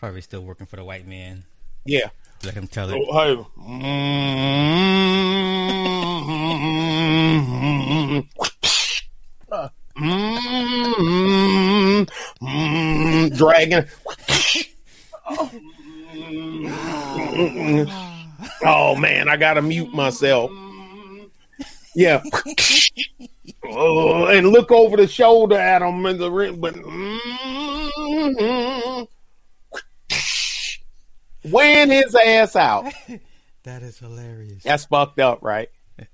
Probably still working for the white man. Yeah. Let him tell it. Oh, hey. Dragon. Oh man, I gotta mute myself. Yeah. Oh, and look over the shoulder at him in the ring, but mm-hmm. Weighing his ass out. That is hilarious. That's fucked up, right?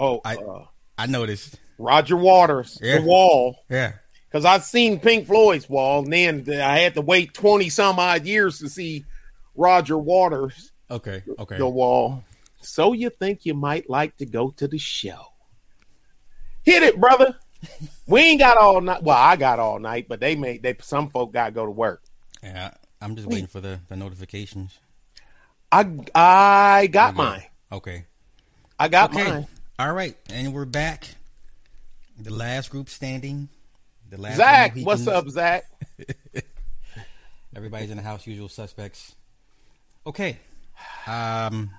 Oh, I- uh, I noticed. Roger Waters, Yeah. the wall. Yeah. Because I've seen Pink Floyd's wall, and then I had to wait 20 some odd years to see Roger Waters, Okay. Okay. the wall. So you think you might like to go to the show? Hit it, brother. we ain't got all night. Well, I got all night, but they made they some folk got to go to work. Yeah. I'm just waiting for the, the notifications. I I got mine. Okay. I got Okay. mine. All right. And we're back. The last group standing. The last Zach, what's up, Zach? Everybody's in the house, usual suspects. Okay. Um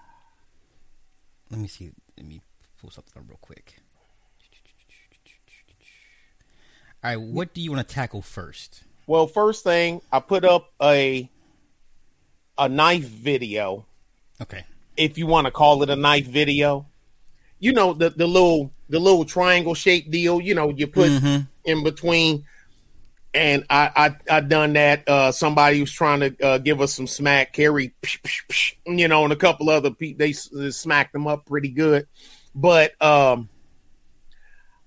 let me see. Let me pull something up real quick. All right, what do you want to tackle first? Well, first thing, I put up a a knife video, Okay. if you want to call it a knife video. You know the the little the little triangle shaped deal. You know you put Mhm. in between, and I I I done that. Uh, somebody was trying to uh, give us some smack. Carrie, you know, and a couple other people they s- smacked them up pretty good. But um,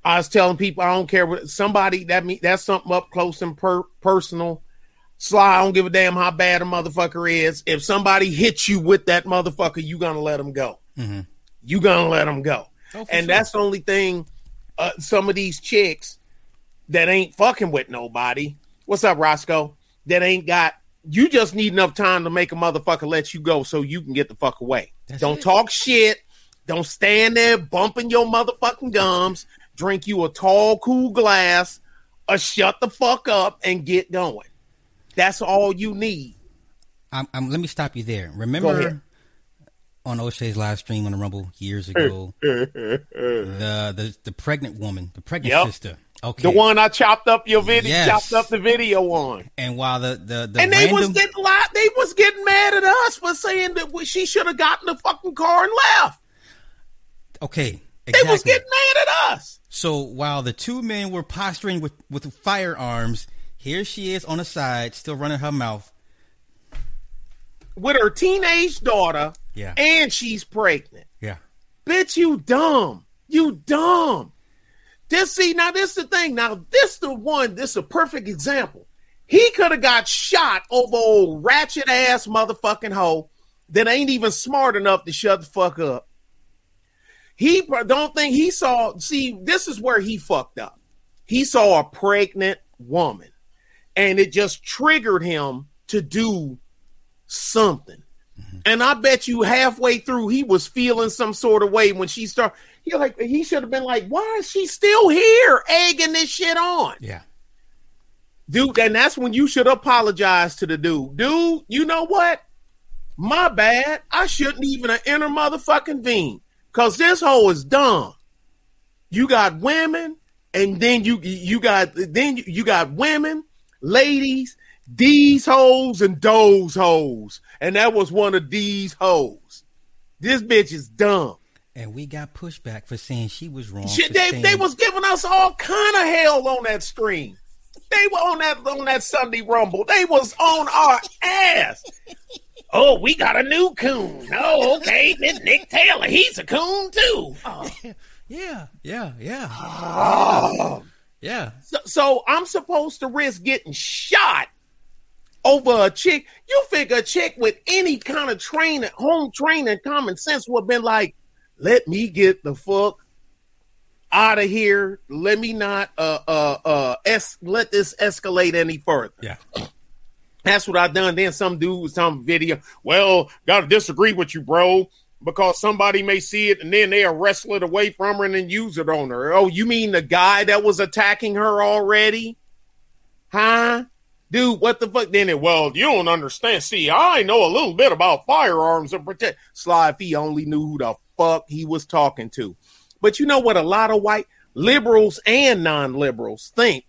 I was telling people I don't care what somebody that me that's something up close and per- personal. Sly, I don't give a damn how bad a motherfucker is. If somebody hits you with that motherfucker, you gonna let him go. Mhm. You gonna let him go. Oh, and sure. that's the only thing. Uh, some of these chicks that ain't fucking with nobody. What's up, Roscoe? That ain't got. You just need enough time to make a motherfucker let you go so you can get the fuck away. That's Don't it. talk shit. Don't stand there bumping your motherfucking gums. Drink you a tall, cool glass, or shut the fuck up and get going. That's all you need. I'm, I'm, let me stop you there. Remember on O'Shea's live stream on the Rumble years ago, the, the the pregnant woman, the pregnant Yep. sister. Okay. The one I chopped up your video, Yes. chopped up the video on. And while the the, the and they random, was getting li- they was getting mad at us for saying that she should have gotten the fucking car and left. okay, They was getting mad at us. So while the two men were posturing with with firearms, here she is on the side, still running her mouth. with her teenage daughter, Yeah. and she's pregnant. Yeah. Bitch, you dumb. You dumb. This see now this the thing. Now this the one, this a perfect example. He could have got shot over old ratchet ass motherfucking hoe that ain't even smart enough to shut the fuck up. He don't think he saw see, this is where he fucked up. He saw a pregnant woman and it just triggered him to do something. Mm-hmm. And I bet you halfway through he was feeling some sort of way when she started. He like he should have been like, why is she still here egging this shit on? Yeah. Dude, and that's when you should apologize to the dude. Dude, you know what? My bad. I shouldn't even have entered motherfucking Veen. Cause this hoe is dumb. You got women, and then you you got then you, got women, ladies, these hoes and those hoes. And that was one of these hoes. This bitch is dumb. And we got pushback for saying she was wrong. For they, saying- they was giving us all kind of hell on that stream. They were on that on that Sunday Rumble. They was on our ass. Oh, we got a new coon. Oh, okay. This Nick Taylor, he's a coon too. Oh. Yeah. Yeah. Yeah. Oh. Yeah. So, so I'm supposed to risk getting shot over a chick. You figure a chick with any kind of training, home training, common sense would have been like, let me get the fuck out of here. Let me not uh uh uh es- let this escalate any further. Yeah. That's what I done. Then some dude some video. Well, gotta disagree with you, bro, because somebody may see it and then they'll wrestle it away from her and then use it on her. Oh, you mean the guy that was attacking her already? Huh? dude, what the fuck? Then it, well, you don't understand. See, I know a little bit about firearms and protect. Sly, if he only knew who the fuck he was talking to. But you know what? A lot of white liberals and non-liberals think.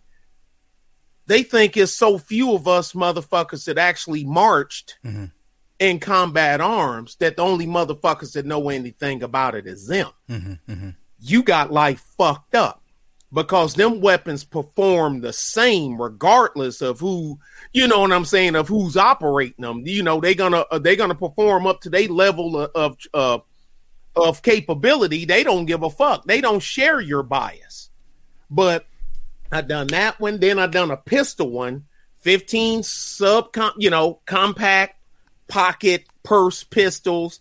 They think it's so few of us motherfuckers that actually marched Mhm. in combat arms that the only motherfuckers that know anything about it is them. Hmm hmm you got life fucked up because them weapons perform the same regardless of who you know what i'm saying of who's operating them. You know they're gonna uh, they're gonna perform up to their level of of, uh, of capability. They don't give a fuck. They don't share your bias. But i done that one then i done a pistol one 15 sub you know compact pocket purse pistols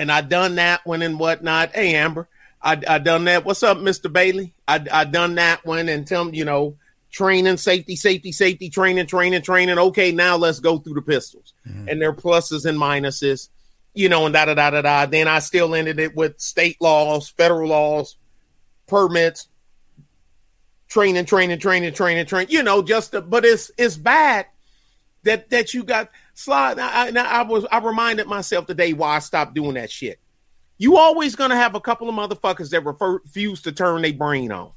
and I done that one and whatnot. Hey Amber, I I done that. What's up, Mister Bailey? I I done that one and tell 'em, you know training, safety, safety, safety, training, training, training. Okay, now let's go through the pistols mm-hmm. and their pluses and minuses, you know, and da da da da da. Then I still ended it with state laws, federal laws, permits, training, training, training, training, training. You know, just but it's it's bad that that you got slide. I, I, I was I reminded myself today why I stopped doing that shit. You always gonna have a couple of motherfuckers that refer, refuse to turn their brain on.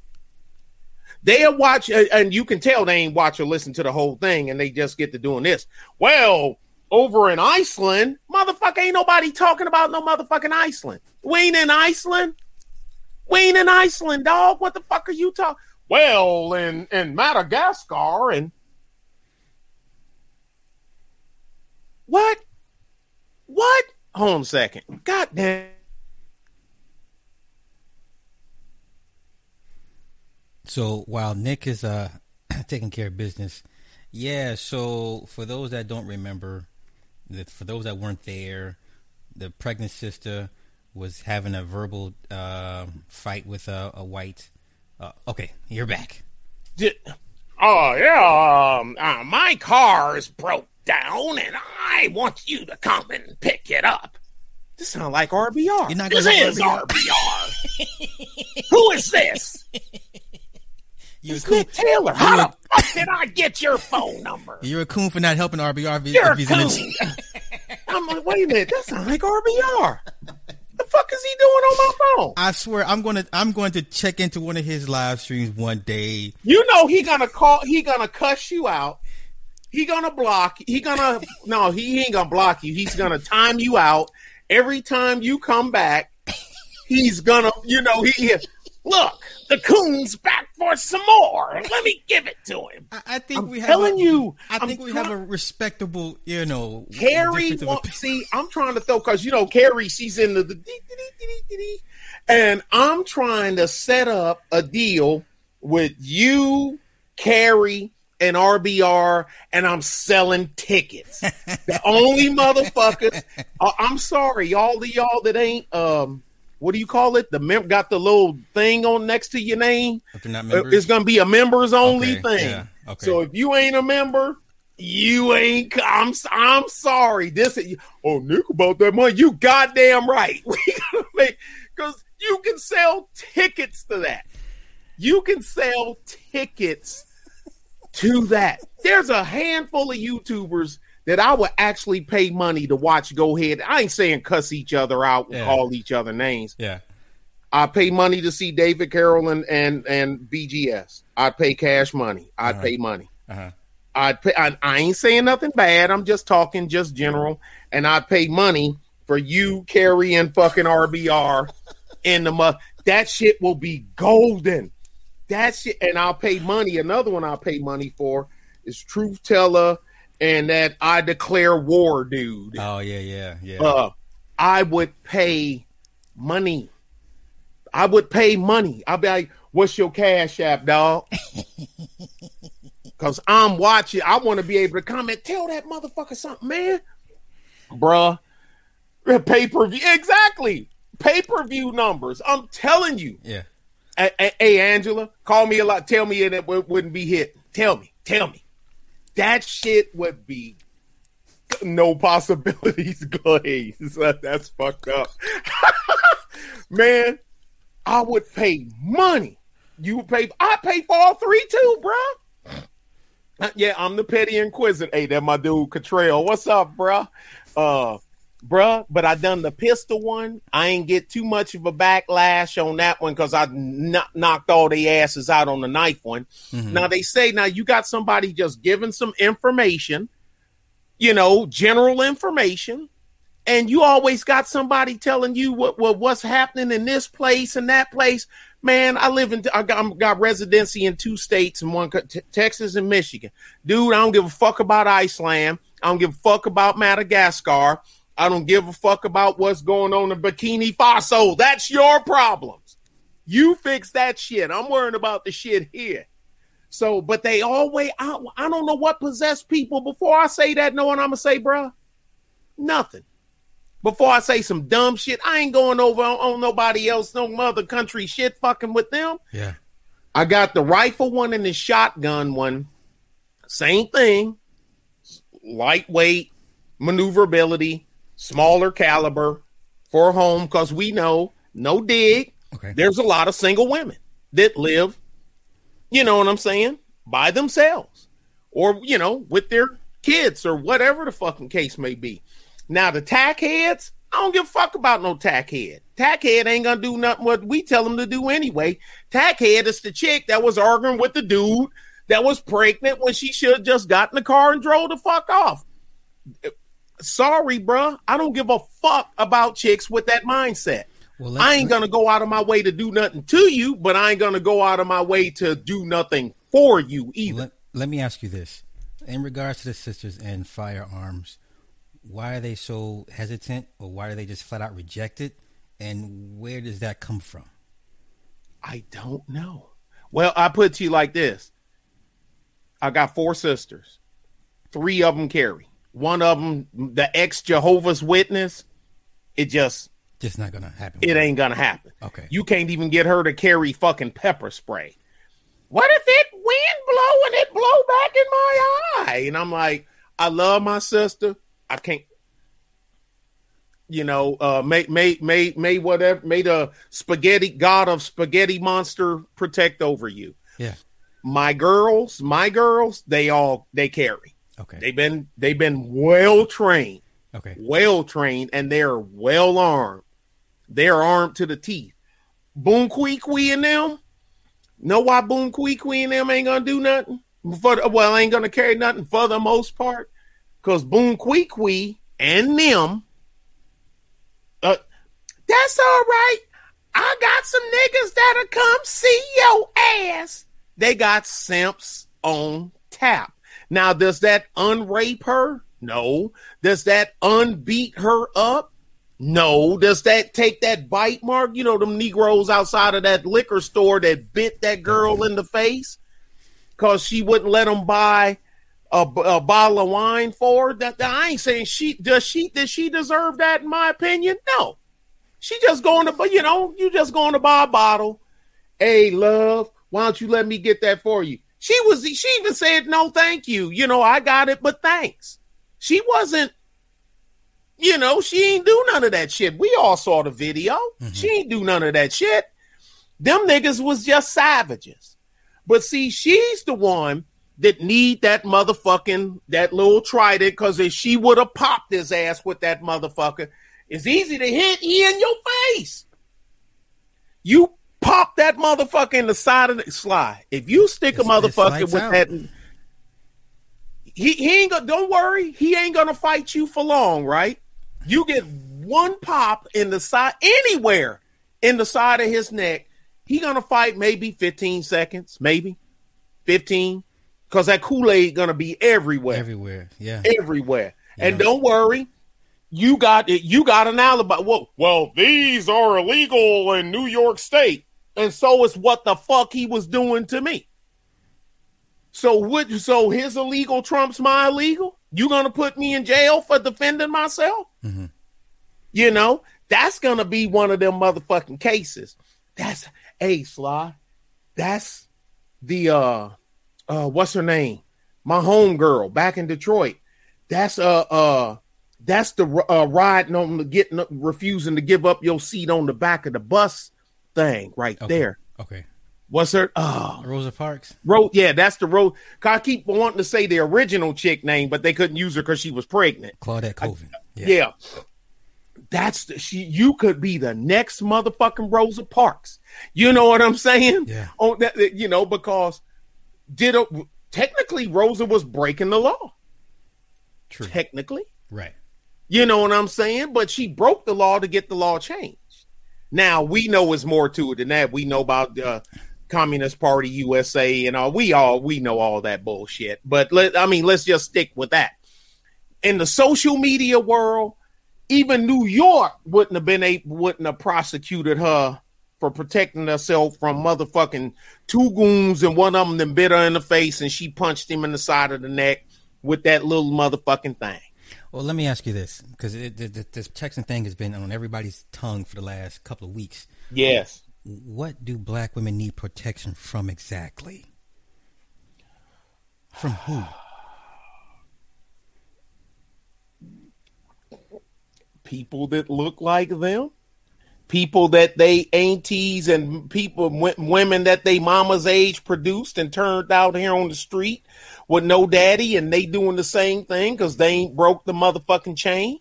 They'll watch, and you can tell they ain't watch or listen to the whole thing, and they just get to doing this. Well, over in Iceland, motherfucker, ain't nobody talking about no motherfucking Iceland. We ain't in Iceland. We ain't in Iceland, dog. What the fuck are you talking? Well, in in Madagascar and what? What? Hold on a second. God damn. So while Nick is uh taking care of business, yeah. So for those that don't remember, for those that weren't there, the pregnant sister was having a verbal uh, fight with a, a white. Uh, okay, you're back. Di- Oh yeah, um, uh, my car is broke down, and I want you to come and pick it up. This sounds like RBR. You're not this gonna is RBR. Who is this? You're a It's coon. Nick Taylor. How You're, the fuck did I get your phone number? you're a coon for not helping RBR. If, You're a if he's in coon. his- I'm like, wait a minute, that sounds like RBR. Fuck is he doing on my phone? I swear, I'm gonna I'm going to check into one of his live streams one day. You know he gonna call. He gonna cuss you out. He gonna block. He gonna no. He ain't gonna block you. He's gonna time you out every time you come back. He's gonna, you know, he look. The coon's back for some more. Let me give it to him. I, I think I'm we have. telling a, you. I I'm think we try- have a respectable, you know, Carrie, difference wa- see, I'm trying to throw because you know Carrie, she's in the, the dee, dee, dee, dee, dee, dee. and I'm trying to set up a deal with you, Carrie, and RBR, and I'm selling tickets. the only motherfuckers. uh, I'm sorry, all the y'all that ain't um, what do you call it? The mem- got the little thing on next to your name. If they're not Uh, members, It's gonna be a members only Okay, thing. yeah, okay. So if you ain't a member, you ain't. I'm. I'm sorry. This. is- Oh, Nick, about that money. You goddamn right. We gotta make because you can sell tickets to that. You can sell tickets to that. There's a handful of YouTubers that I would actually pay money to watch go ahead. I ain't saying cuss each other out and Yeah. call each other names. yeah, I pay money to see David Carroll and and, and BGS. I'd pay cash money. I'd Uh-huh. pay money. uh-huh. I'd pay. I, I ain't saying nothing bad. I'm just talking, just general. And I'd pay money for you, carrying fucking RBR in the month. That shit will be golden. That shit, and I'll pay money. Another one I'll pay money for is Truth Teller and that I declare war dude. Oh yeah, yeah, yeah. Uh, I would pay money. I would pay money. I'd be like, "What's your cash app, dog?" Because I'm watching. I want to be able to comment. Tell that motherfucker something, man. Bruh, pay per view exactly. Pay per view numbers. I'm telling you. yeah. Hey, Angela, call me a lot. Tell me it wouldn't be hit. Tell me. Tell me. That shit would be no possibilities glaze. That's fucked up. Man, I would pay money. You would pay. I pay for all three too, bro. Uh, yeah, I'm the petty inquisitor. Hey, that my dude Catrell. What's up, bruh? Uh, bruh, but I done the pistol one. I ain't get too much of a backlash on that one because I kn- knocked all the asses out on the knife one. Mhm. Now they say now you got somebody just giving some information, you know, general information, and you always got somebody telling you what, what what's happening in this place and that place. Man, I live in I got, I got residency in two states and one t- Texas and Michigan. Dude, I don't give a fuck about Iceland. I don't give a fuck about Madagascar. I don't give a fuck about what's going on in Bikini Faso. That's your problems. You fix that shit. I'm worrying about the shit here. So, but they always, I, I don't know what possessed people. Before I say that, know what I'm gonna say, bruh? Nothing. Before I say some dumb shit, I ain't going over on, on nobody else, no mother country shit fucking with them. Yeah. I got the rifle one and the shotgun one. Same thing. Lightweight, maneuverability, smaller caliber for home because we know no dig. Okay. There's a lot of single women that live, you know what I'm saying, by themselves or, you know, with their kids or whatever the fucking case may be. Now, the tack heads, I don't give a fuck about no tack head. Tack head ain't gonna do nothing what we tell them to do anyway. Tack head is the chick that was arguing with the dude that was pregnant when she should have just got in the car and drove the fuck off. Sorry, bruh. I don't give a fuck about chicks with that mindset. Well, I ain't gonna go out of my way to do nothing to you, but I ain't gonna go out of my way to do nothing for you either. Let, let me ask you this. In regards to the sisters and firearms, why are they so hesitant or why are they just flat out reject it? And where does that come from? I don't know. Well, I put it to you like this. I got four sisters. Three of them carry. One of them, the ex Jehovah's Witness, it just Just not gonna happen. it ain't gonna happen. Okay. You can't even get her to carry fucking pepper spray. What if it wind blow and it blow back in my eye? And I'm like, I love my sister. I can't. You know, uh, may may may may whatever may the spaghetti god of spaghetti monster protect over you. Yeah. My girls, my girls, they all they carry. Okay. They've been they've been well trained okay. well trained and they're well armed. They're armed to the teeth. Boom Quee Quee and them. Know why Boom Quee Quee and them ain't gonna do nothing? For the, well, ain't gonna carry nothing for the most part. Cause Boom Quee Quee and them. Uh, that's all right. I got some niggas that'll come see your ass. They got simps on tap. Now, does that unrape her? No. Does that unbeat her up? No. Does that take that bite mark? You know, them Negroes outside of that liquor store that bit that girl mm-hmm. in the face because she wouldn't let them buy a, a bottle of wine for her? That, that I ain't saying she does she does she deserve that in my opinion? No. She just going to, you know, you just going to buy a bottle. Hey, love, why don't you let me get that for you? She was, she even said, no, thank you. You know, I got it, but thanks. She wasn't, you know, she ain't do none of that shit. We all saw the video. Mm-hmm. She ain't do none of that shit. Them niggas was just savages. But see, she's the one that need that motherfucking, that little trident, because if she would have popped his ass with that motherfucker, it's easy to hit he in your face. You pop that motherfucker in the side of the slide. If you stick a It's- it's motherfucker with out. that, he, he ain't gonna. Don't worry, he ain't gonna fight you for long, right? You get one pop in the side anywhere in the side of his neck, he gonna fight maybe fifteen seconds, maybe fifteen, because that Kool Aid gonna be everywhere Everywhere. Yeah. everywhere. And don't worry, you got it. You got an alibi. Well, well, these are illegal in New York State, and so is what the fuck he was doing to me. So what? So his illegal trumps my illegal. You gonna put me in jail for defending myself? Mhm. You know that's gonna be one of them motherfucking cases. That's hey Sly. That's the uh uh what's her name? My home girl back in Detroit. That's uh uh that's the uh riding on the getting refusing to give up your seat on the back of the bus thing right Okay. there. Okay. What's her? Oh, ah. Rosa Parks. Ro- yeah, that's the Rose. I keep wanting to say the original chick name, but they couldn't use her because she was pregnant. Claudette Colvin. Yeah. yeah. That's the, she. You could be the next motherfucking Rosa Parks. You know what I'm saying? Yeah. On that, you know, because did a, technically Rosa was breaking the law. True. Technically, Right. you know what I'm saying? But she broke the law to get the law changed. Now we know it's more to it than that. We know about the Communist Party USA and all. We all we know all that bullshit. But let I mean, let's just stick with that. In the social media world, even New York wouldn't have been able, wouldn't have prosecuted her for protecting herself from motherfucking two goons and one of them then bit her in the face and she punched him in the side of the neck with that little motherfucking thing. Well, let me ask you this, because this Texan thing has been on everybody's tongue for the last couple of weeks. Yes. What do black women need protection from exactly? From who? People that look like them, people that they aunties and people women that they mama's age produced and turned out here on the street with no daddy, and they doing the same thing because they ain't broke the motherfucking chain.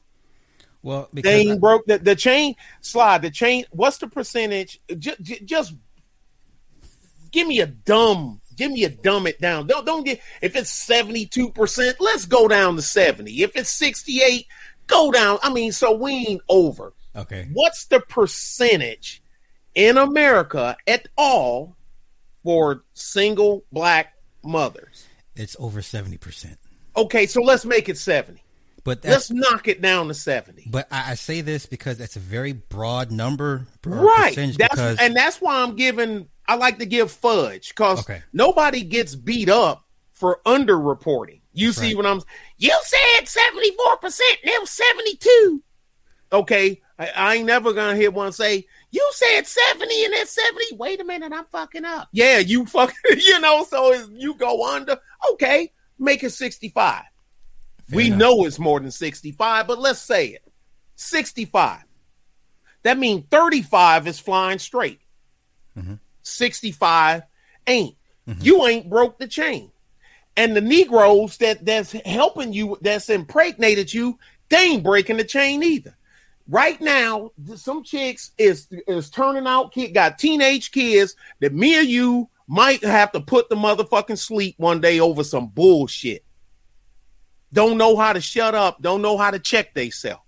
Well, They ain't I- broke the, the chain slide. The chain. What's the percentage? Just, just give me a dumb. Give me a dumb it down. Don't don't get. If it's seventy two percent, let's go down to seventy. If it's sixty eight, go down. I mean, so we ain't over. okay. What's the percentage in America at all for single black mothers? It's over seventy percent. Okay, so let's make it seventy. But Let's knock it down to seventy. but I, I say this because that's a very broad number, right that's because and that's why i'm giving i like to give fudge because Okay. nobody gets beat up for underreporting you see Right. what i'm you said 74% and it was 72 okay I, I ain't never gonna hear one say you said 70 and it's 70 wait a minute i'm fucking up yeah you fucking you know so you go under okay make it 65 Fair we enough. know it's more than 65 but let's say it 65 that means 35 is flying straight. Mm-hmm. 65 ain't. You ain't broke the chain. And the Negroes that that's helping you, that's impregnated you, they ain't breaking the chain either. Right now, some chicks is is turning out kid got teenage kids that me or you might have to put the motherfucking sleep one day over some bullshit. Don't know how to shut up, don't know how to check theyself.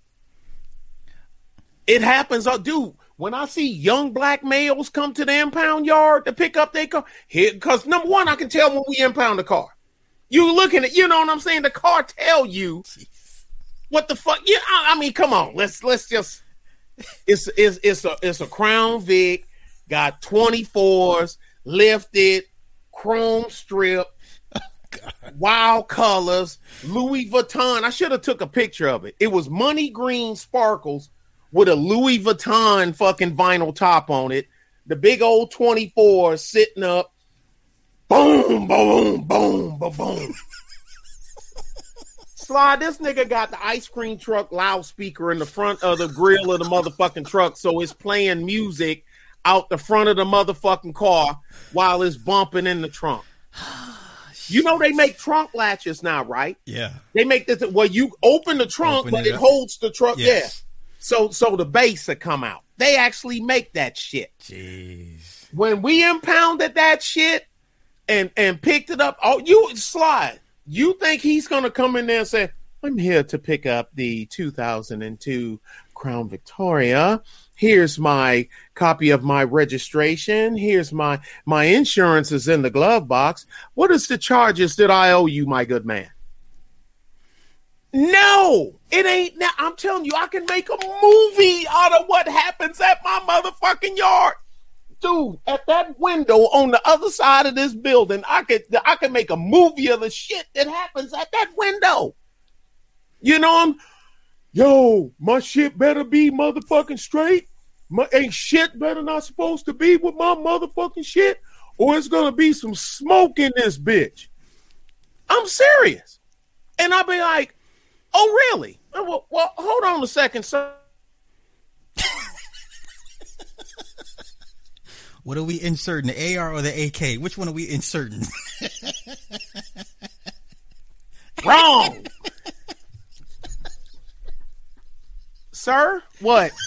It happens, uh, dude. When I see young black males come to the impound yard to pick up their car, here because number one, I can tell when we impound the car. You looking at, you know what I'm saying? The car tell you what the fuck. Yeah, I, I mean, come on, let's let's just. It's it's it's a it's a Crown Vic, got 24s, lifted, chrome strip, wild colors, Louis Vuitton. I should have took a picture of it. It was money green sparkles with a Louis Vuitton fucking vinyl top on it. The big old 24 sitting up. Boom, boom, boom, boom, boom. Slide, this nigga got the ice cream truck loudspeaker in the front of the grill of the motherfucking truck, so it's playing music out the front of the motherfucking car while it's bumping in the trunk. You know they make trunk latches now, right? yeah, They make this well, you open the trunk, Open but it it, holds the trunk. Yes. Yeah. So so the base will come out. They actually make that shit. jeez, When we impounded that shit and and picked it up, oh you slide. You think he's gonna come in there and say, I'm here to pick up the 2002 Crown Victoria. Here's my copy of my registration. Here's my my insurance is in the glove box. What is the charges that I owe you, my good man? No, it ain't. Now I'm telling you, I can make a movie out of what happens at my motherfucking yard, dude. At that window on the other side of this building, I could I could make a movie of the shit that happens at that window. You know, I'm yo, my shit better be motherfucking straight. My ain't shit better not supposed to be with my motherfucking shit, or it's gonna be some smoke in this bitch. I'm serious. And I'll be like, oh really? Uh, Well, well hold on a second, sir. What are we inserting, the AR or the AK? Which one are we inserting? Wrong. Sir, what?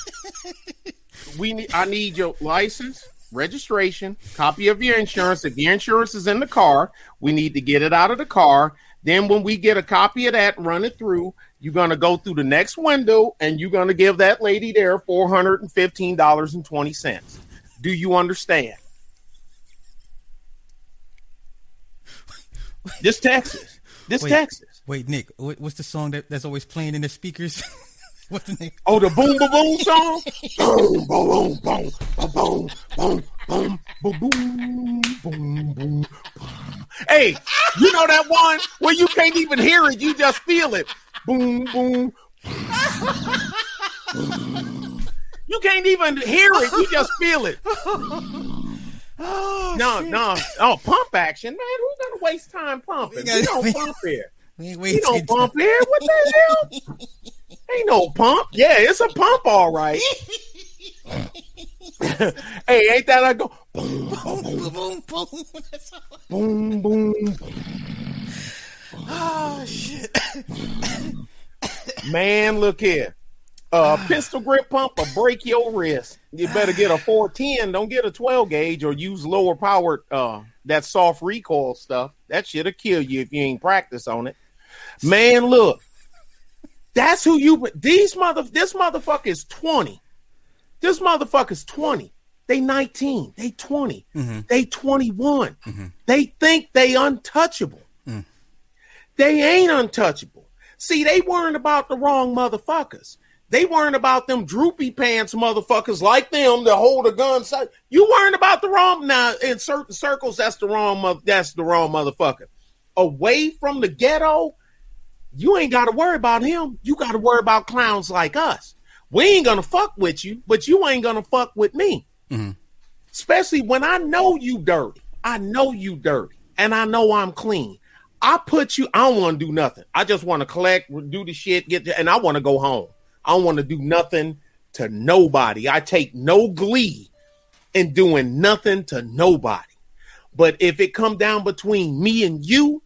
We need I need your license, registration, copy of your insurance. If your insurance is in the car, we need to get it out of the car. Then when we get a copy of that, run it through. You're gonna go through the next window and you're gonna give that lady there four hundred and fifteen dollars and twenty cents. Do you understand? This Texas. This Wait. Texas. Wait, Nick, what's the song that, that's always playing in the speakers? what's the name? Oh, the boom boom boom song. boom boom boom boom boom boom boom boom boom boom boom. Hey, you know that one where you can't even hear it, you just feel it. Boom boom. You can't even hear it, you just feel it. Oh, No, no. Oh, pump action, man. Who's gonna waste time pumping? We We, gotta- don't pump here. We We don't pump here. What the hell? Ain't no pump. Yeah, it's a pump, all right. hey, ain't that I go boom, boom, boom, boom, boom. Boom, boom. Oh shit! Man, look here. A pistol grip pump will break your wrist. You better get a 410. Don't get a 12 gauge or use lower powered uh that soft recoil stuff. That shit'll kill you if you ain't practice on it. Man, look. That's who you these mother this motherfucker is 20. This motherfucker's 20. They 19. They 20. Mm-hmm. They 21. Mm-hmm. They think they untouchable. Mm. They ain't untouchable. See, they weren't about the wrong motherfuckers. They weren't about them droopy pants motherfuckers like them that hold a gun. So you weren't about the wrong. Now, in certain circles, that's the wrong. That's the wrong motherfucker. Away from the ghetto, you ain't got to worry about him. You got to worry about clowns like us. We ain't gonna fuck with you, but you ain't gonna fuck with me. Mm-hmm. Especially when I know you dirty. I know you dirty, and I know I'm clean. I put you. I don't want to do nothing. I just want to collect, do the shit, get the, and I want to go home. I don't want to do nothing to nobody. I take no glee in doing nothing to nobody. But if it come down between me and you,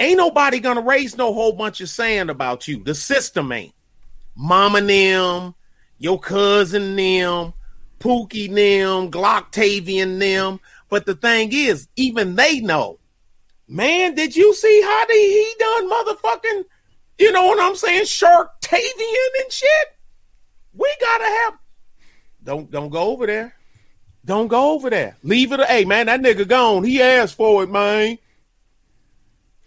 ain't nobody gonna raise no whole bunch of sand about you. The system ain't. Mama them, your cousin them, Pookie them, Glocktavian them. But the thing is, even they know. Man, did you see how they, he done motherfucking, you know what I'm saying, Sharktavian and shit? We gotta have don't don't go over there. Don't go over there. Leave it. Hey man, that nigga gone. He asked for it, man.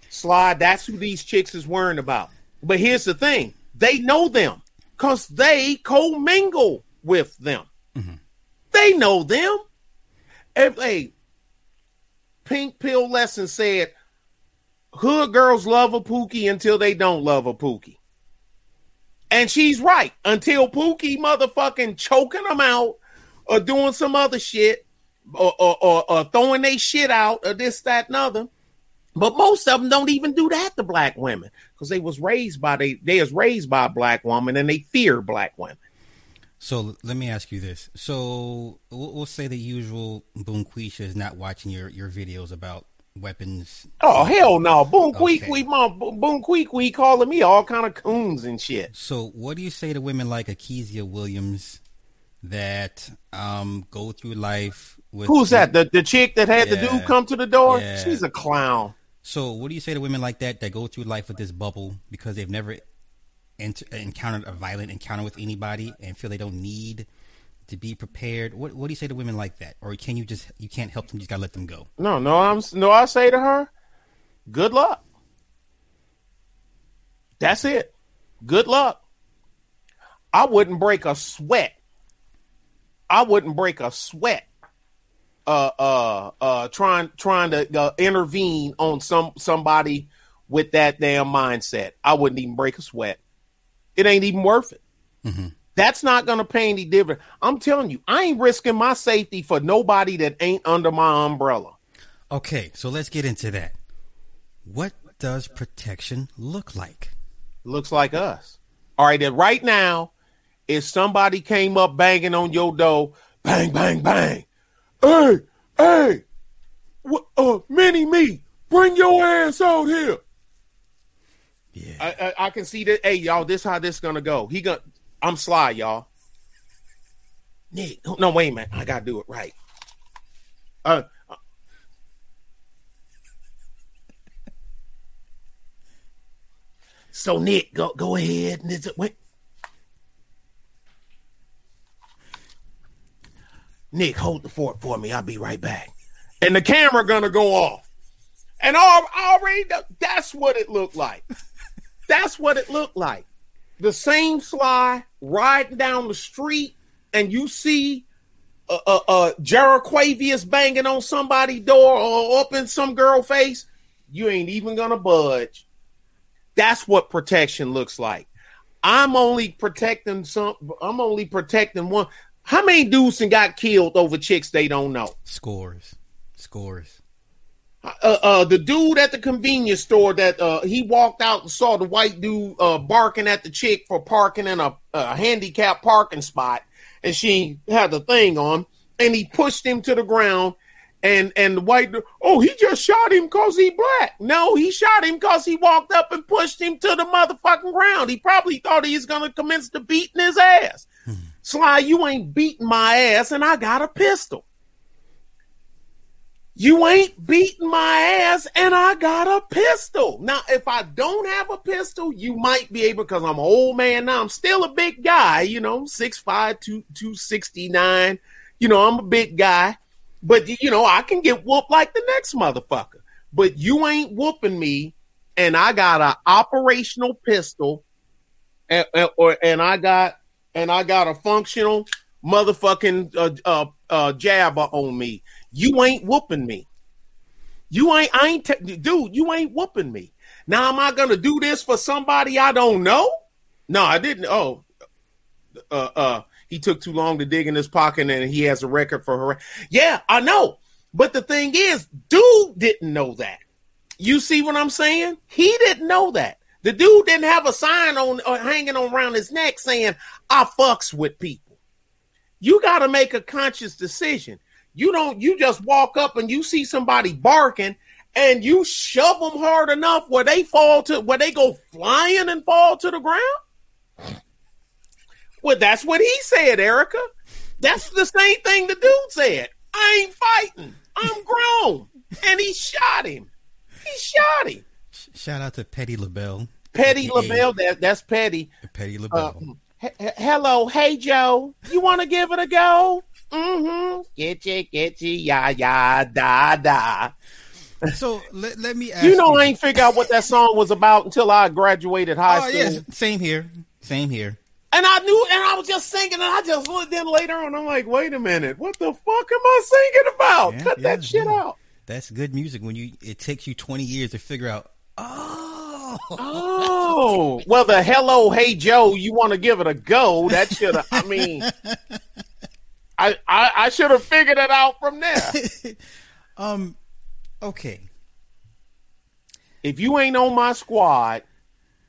Slide, that's who these chicks is worrying about. But here's the thing they know them because they commingle with them. Mm-hmm. They know them. If hey, Pink Pill Lesson said, Hood girls love a Pookie until they don't love a Pookie. And she's right. Until Pookie motherfucking choking them out or doing some other shit or, or, or, or throwing they shit out or this, that, and other. But most of them don't even do that to black women because they was raised by they they was raised by a black woman and they fear black women. So let me ask you this. So we'll, we'll say the usual Boom Quisha is not watching your, your videos about weapons. Oh hell no! Boom Queek Okay. we mom Boom Queek we calling me all kind of coons and shit. So what do you say to women like Akezia Williams that um, go through life with Who's that? The the chick that had the dude come to the door? Yeah. She's a clown. So, what do you say to women like that that go through life with this bubble because they've never encountered a violent encounter with anybody and feel they don't need to be prepared? What What do you say to women like that, or can you just you can't help them? You just gotta let them go. No, no, I'm no. I say to her, good luck. That's it. Good luck. I wouldn't break a sweat. I wouldn't break a sweat. Uh, uh, uh, trying trying to uh, intervene on some somebody with that damn mindset. I wouldn't even break a sweat. It ain't even worth it. That's not gonna pay any dividend. I'm telling you, I ain't risking my safety for nobody that ain't under my umbrella. Okay, so let's get into that. What does protection look like? looks like us. All right, then right now, if somebody came up banging on your door, bang, bang, bang. Hey, hey, what, uh, mini me, bring your ass out here. Yeah. I, I, I can see that. Hey, y'all, this how this gonna go. He gonna, I'm sly, y'all. Nick, no, wait man. I gotta do it right. Uh, uh, so Nick, go go ahead and it's wait. Nick, hold the fort for me. I'll be right back. And the camera gonna go off. And all already that's what it looked like. That's what it looked like. The same Sly riding down the street, and you see uh, uh, uh banging on somebody's door or up in some girl face. You ain't even gonna budge. That's what protection looks like. I'm only protecting some. I'm only protecting one. How many dudes and got killed over chicks they don't know? Scores. Scores. uh, uh, the dude at the convenience store that uh, he walked out and saw the white dude uh, barking at the chick for parking in a, a handicap parking spot, and she had the thing on, and he pushed him to the ground. And and the white dude, oh, he just shot him because he black. No, he shot him because he walked up and pushed him to the motherfucking ground. He probably thought he was gonna commence to beating his ass. Sly, you ain't beating my ass, and I got a pistol. You ain't beating my ass, and I got a pistol. Now, if I don't have a pistol, you might be able because I'm old man now. I'm still a big guy, you know, 6'5, 2, 269. You know, I'm a big guy, but you know, I can get whooped like the next motherfucker. But you ain't whooping me, and I got an operational pistol, and, or, and I got and I got a functional motherfucking uh, uh, uh, jabber on me. You ain't whooping me. You ain't, I ain't, dude, you ain't whooping me. Now, am I going to do this for somebody I don't know? No, I didn't. Oh, uh, uh, he took too long to dig in his pocket and he has a record for her. Yeah, I know. But the thing is, dude didn't know that. You see what I'm saying? He didn't know that. The dude didn't have a sign on uh, hanging on around his neck saying, I fucks with people. You got to make a conscious decision. You don't, you just walk up and you see somebody barking and you shove them hard enough where they fall to, where they go flying and fall to the ground. Well, that's what he said, Erica. That's the same thing the dude said. I ain't fighting. I'm grown. and he shot him. He shot him. Shout out to Petty LaBelle. Petty LaBelle, that, that's Petty. Petty Uh, LaBelle. he- he- hello, hey Joe, you want to give it a go? Mm-hmm. Get you, get you, ya, ya, da, da. so let, let me ask You know, I ain't figure out what that song was about until I graduated high Oh, school. yes. Same here. Same here. And I knew, and I was just singing, and I just looked in later on. I'm like, wait a minute, what the fuck am I singing about? Yeah, Cut yeah, that shit yeah. out. That's good music when you it takes you 20 years to figure out. Oh. Oh, well, the hello, hey Joe, you want to give it a go? That should have. I mean, I I, I should have figured it out from there. Um okay. If you ain't on my squad,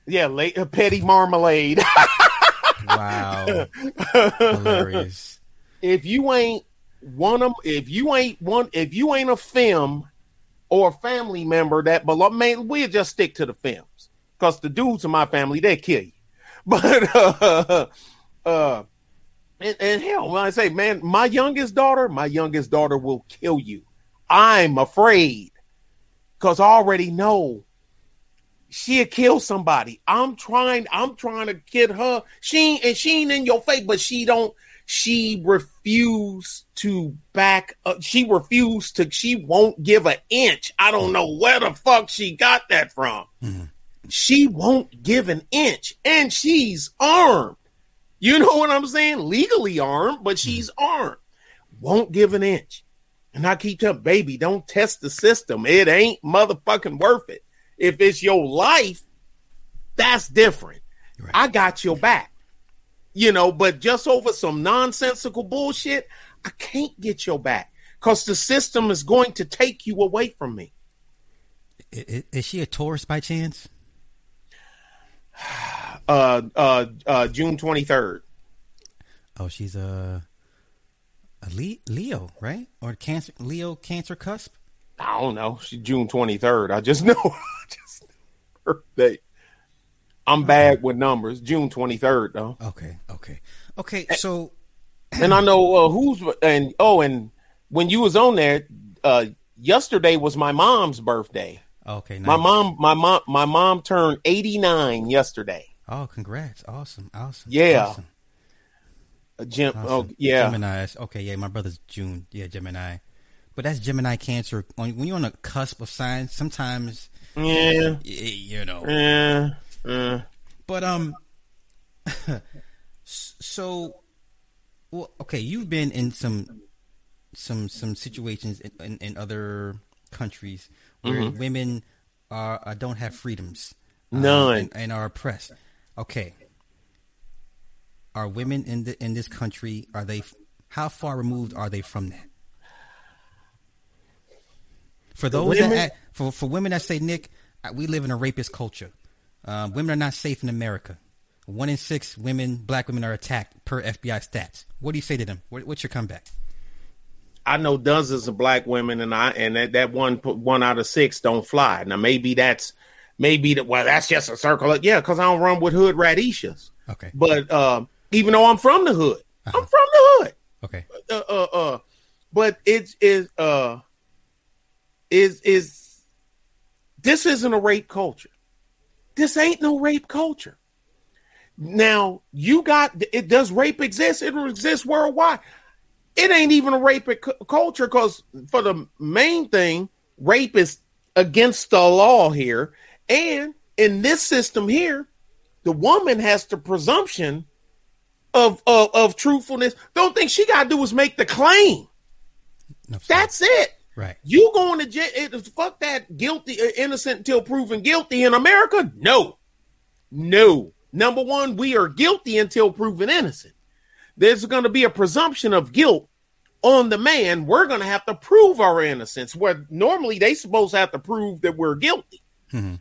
yeah, late, uh, petty marmalade. Wow. Hilarious. if you ain't one of, if you ain't one, if you ain't a film or a family member that belong, man, we'll just stick to the films because the dudes in my family they kill you. But uh, uh, and, and hell, when I say, man, my youngest daughter, my youngest daughter will kill you. I'm afraid because I already know she'll kill somebody. I'm trying, I'm trying to get her. She and she ain't in your face, but she don't. She refused to back up. She refused to. She won't give an inch. I don't know where the fuck she got that from. She won't give an inch, and she's armed. You know what I'm saying? Legally armed, but she's mm-hmm. armed. Won't give an inch. And I keep telling baby, don't test the system. It ain't motherfucking worth it. If it's your life, that's different. Right. I got your back. You know, but just over some nonsensical bullshit, I can't get your back because the system is going to take you away from me. I- I- Is she a Taurus by chance? Uh, uh, uh, June 23rd. Oh, she's a a Leo, right? Or cancer Leo cancer cusp? I don't know. She's June 23rd. I just know. I just know her date. I'm bad with numbers. June 23rd, though. Okay, okay, okay. So, and I know uh, who's and oh, and when you was on there, uh, yesterday was my mom's birthday. Okay, nice. my mom, my mom, my mom turned 89 yesterday. Oh, congrats! Awesome, awesome. Yeah. awesome, Uh, Jim, awesome. oh yeah, Gemini. Okay, yeah, my brother's June. Yeah, Gemini. But that's Gemini Cancer. When when you're on the cusp of signs, sometimes yeah, you know. yeah, yeah. But um, so, well, okay, you've been in some some some situations in, in, in other countries where Mm-hmm. women are uh, don't have freedoms, uh, None. and, and are oppressed. Okay, are women in the in this country are they? How far removed are they from that? For those women- that for for women that say Nick, uh, we live in a rapist culture. Uh, women are not safe in America. One in six women, black women, are attacked per FBI stats. What do you say to them? What, what's your comeback? I know dozens of black women, and I and that, that one one out of six don't fly. Now maybe that's maybe that well that's just a circle. Of, yeah, because I don't run with hood radishas. Okay, But uh, even though I'm from the hood, Uh-huh. I'm from the hood. okay, Uh, uh, uh, but it is uh is is this isn't a rape culture. This ain't no rape culture. Now you got it. Does rape exist? It exists worldwide. It ain't even a rape cu- culture because for the main thing, rape is against the law here, and in this system here, the woman has the presumption of of, of truthfulness. Don't think she got to do is make the claim. no. That's it. right. You going to jail? It, fuck that guilty, uh, innocent until proven guilty in America? No, no. Number one, we are guilty until proven innocent. There's going to be a presumption of guilt on the man. We're going to have to prove our innocence. Where normally they supposed to have to prove that we're guilty. Mhm.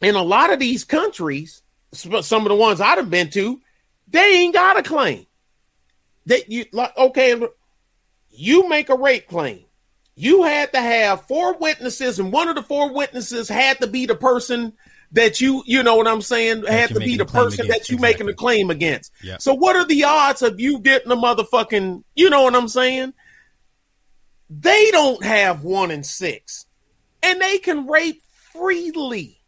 In a lot of these countries, some of the ones I've been to, they ain't got a claim. That you like okay, you make a rape claim. You had to have four witnesses, and one of the four witnesses had to be the person that you, you know what I'm saying, had to be the person against, that you making a claim against. Yep. So what are the odds of you getting a motherfucking, you know what I'm saying? They don't have one in six, and they can rape freely.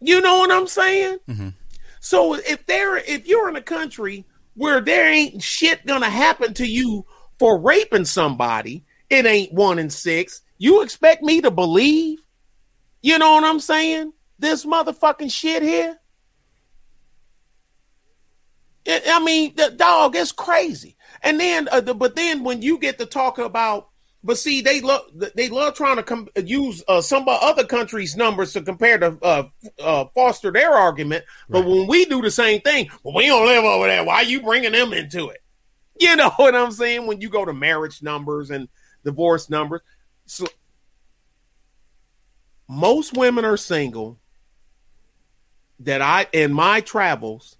You know what I'm saying? Mhm. So if they're if you're in a country where there ain't shit gonna happen to you for raping somebody, it ain't one in six. You expect me to believe? You know what I'm saying? This motherfucking shit here. It- I mean, the dog is crazy. And then, uh, the, but then when you get to talk about, but see, they love they love trying to com- use uh, some other countries' numbers to compare to uh, uh, foster their argument. But Right. when we do the same thing, well, we don't live over there. Why are you bringing them into it? You know what I'm saying? When you go to marriage numbers and divorce numbers, so most women are single that I in my travels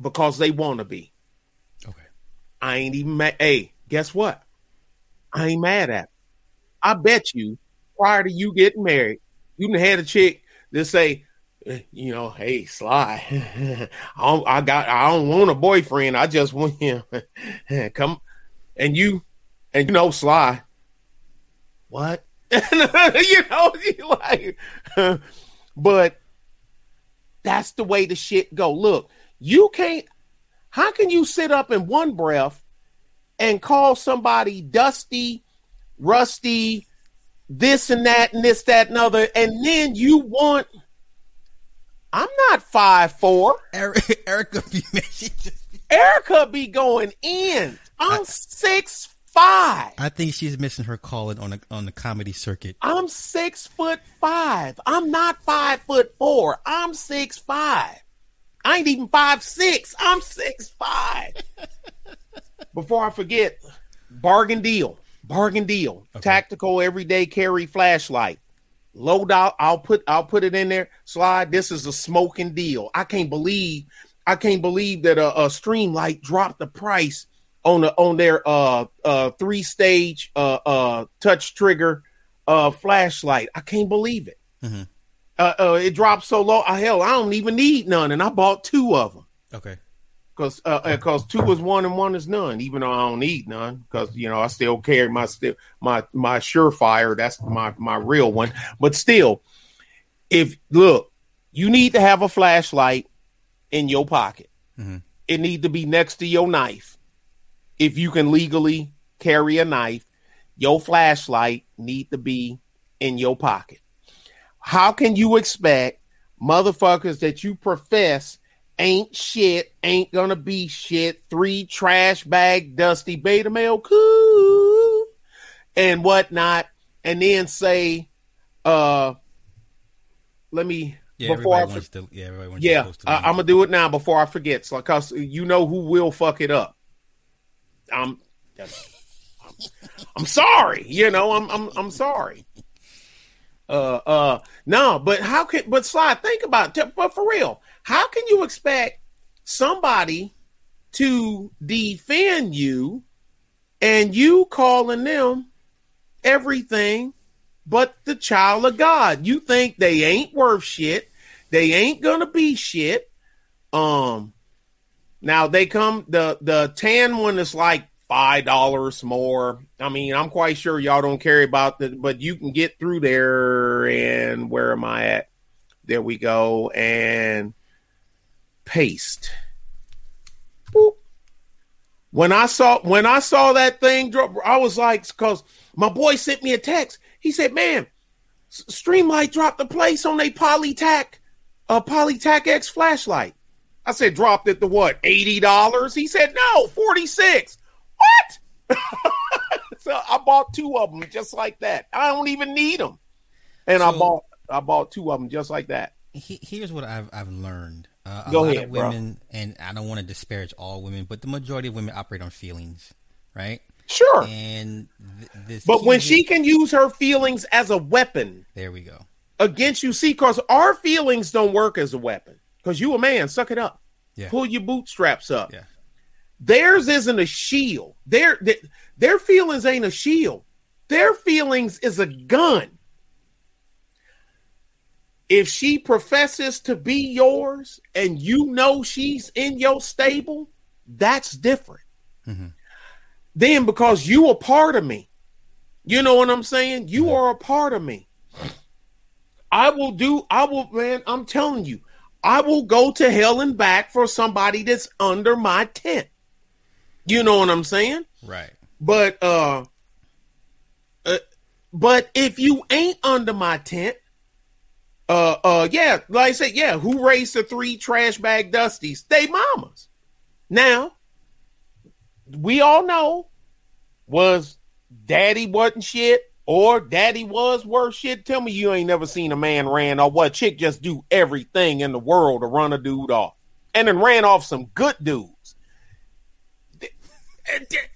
because they want to be. Okay. I ain't even mad. Hey, guess what? I ain't mad at. It. I bet you prior to you getting married, you done had a chick that say, eh, you know, hey, Sly, I, don't, I got, I don't want a boyfriend. I just want him. Come, and you, and you know, Sly, what? you know, like, but that's the way the shit go. Look, you can't. How can you sit up in one breath and call somebody dusty, rusty, this and that and this, that, and other, and then you want? I'm not five four. Eric, Erica, be Erica be going in. I'm six five. I think she's missing her calling on the on the comedy circuit. I'm six foot five. I'm not five foot four. I'm six five. I ain't even five six. I'm six five. Before I forget, bargain deal. Bargain deal. Tactical everyday carry flashlight. Low dollar. I'll put I'll put it in there. Slide. This is a smoking deal. I can't believe I can't believe that a, a Streamlight dropped the price on the on their uh uh three stage uh uh touch trigger uh flashlight. I can't believe it. Mm-hmm. Uh, uh, it dropped so low. Uh, hell, I don't even need none, and I bought two of them Okay. because uh, because two is one and one is none. Even though I don't need none, because you know I still carry my still my my Surefire. That's my my real one. But still, if look, you need to have a flashlight in your pocket. Mhm. It need to be next to your knife. If you can legally carry a knife, your flashlight need to be in your pocket. How can you expect motherfuckers that you profess ain't shit, ain't gonna be shit, three trash bag dusty beta male cool and whatnot, and then say, uh let me Yeah, before I everybody for- wants to. Yeah, yeah, I, I'm gonna do it now before I forget. So, cause you know who will fuck it up. I'm, I'm sorry. You know, I'm, I'm, I'm sorry. Uh, uh, no, but how can, but slide, think about it. But for real, how can you expect somebody to defend you and you calling them everything but the child of God? You think they ain't worth shit. They ain't gonna be shit. Um, now they come the the tan one is like five dollars more. I mean, I'm quite sure y'all don't care about the, but you can get through there. And where am I at? There we go. And paste. Boop. When I saw when I saw that thing drop, I was like, because my boy sent me a text. He said, "Man, Streamlight dropped the place on a Polytac, a Polytac X flashlight." I said, "Dropped it to what? Eighty dollars?" He said, "No, forty six. What?" so I bought two of them just like that. I don't even need them, and I bought I bought two of them just like that. he, here's what I've I've learned. Uh, a Go lot ahead, of bro. women, and I don't want to disparage all women, but the majority of women operate on feelings, right? Sure, And th- this, but when she can use her feelings as a weapon there we go. against you, see, because our feelings don't work as a weapon. Because you a man, suck it up, Yeah. pull your bootstraps up. Yeah. Theirs isn't a shield. Their their, feelings ain't a shield. Their feelings is a gun. If she professes to be yours and you know she's in your stable, that's different. Mhm. Then because you a part of me, you know what I'm saying? You are a part of me. I will do, I will, man, I'm telling you, I will go to hell and back for somebody that's under my tent. You know what I'm saying? Right. But uh, uh but if you ain't under my tent, uh uh yeah, like I said, yeah, who raised the three trash bag dusties? They mamas. Now, we all know was daddy wasn't shit or daddy was worth shit. Tell me you ain't never seen a man ran or what chick just do everything in the world to run a dude off. And then ran off some good dudes.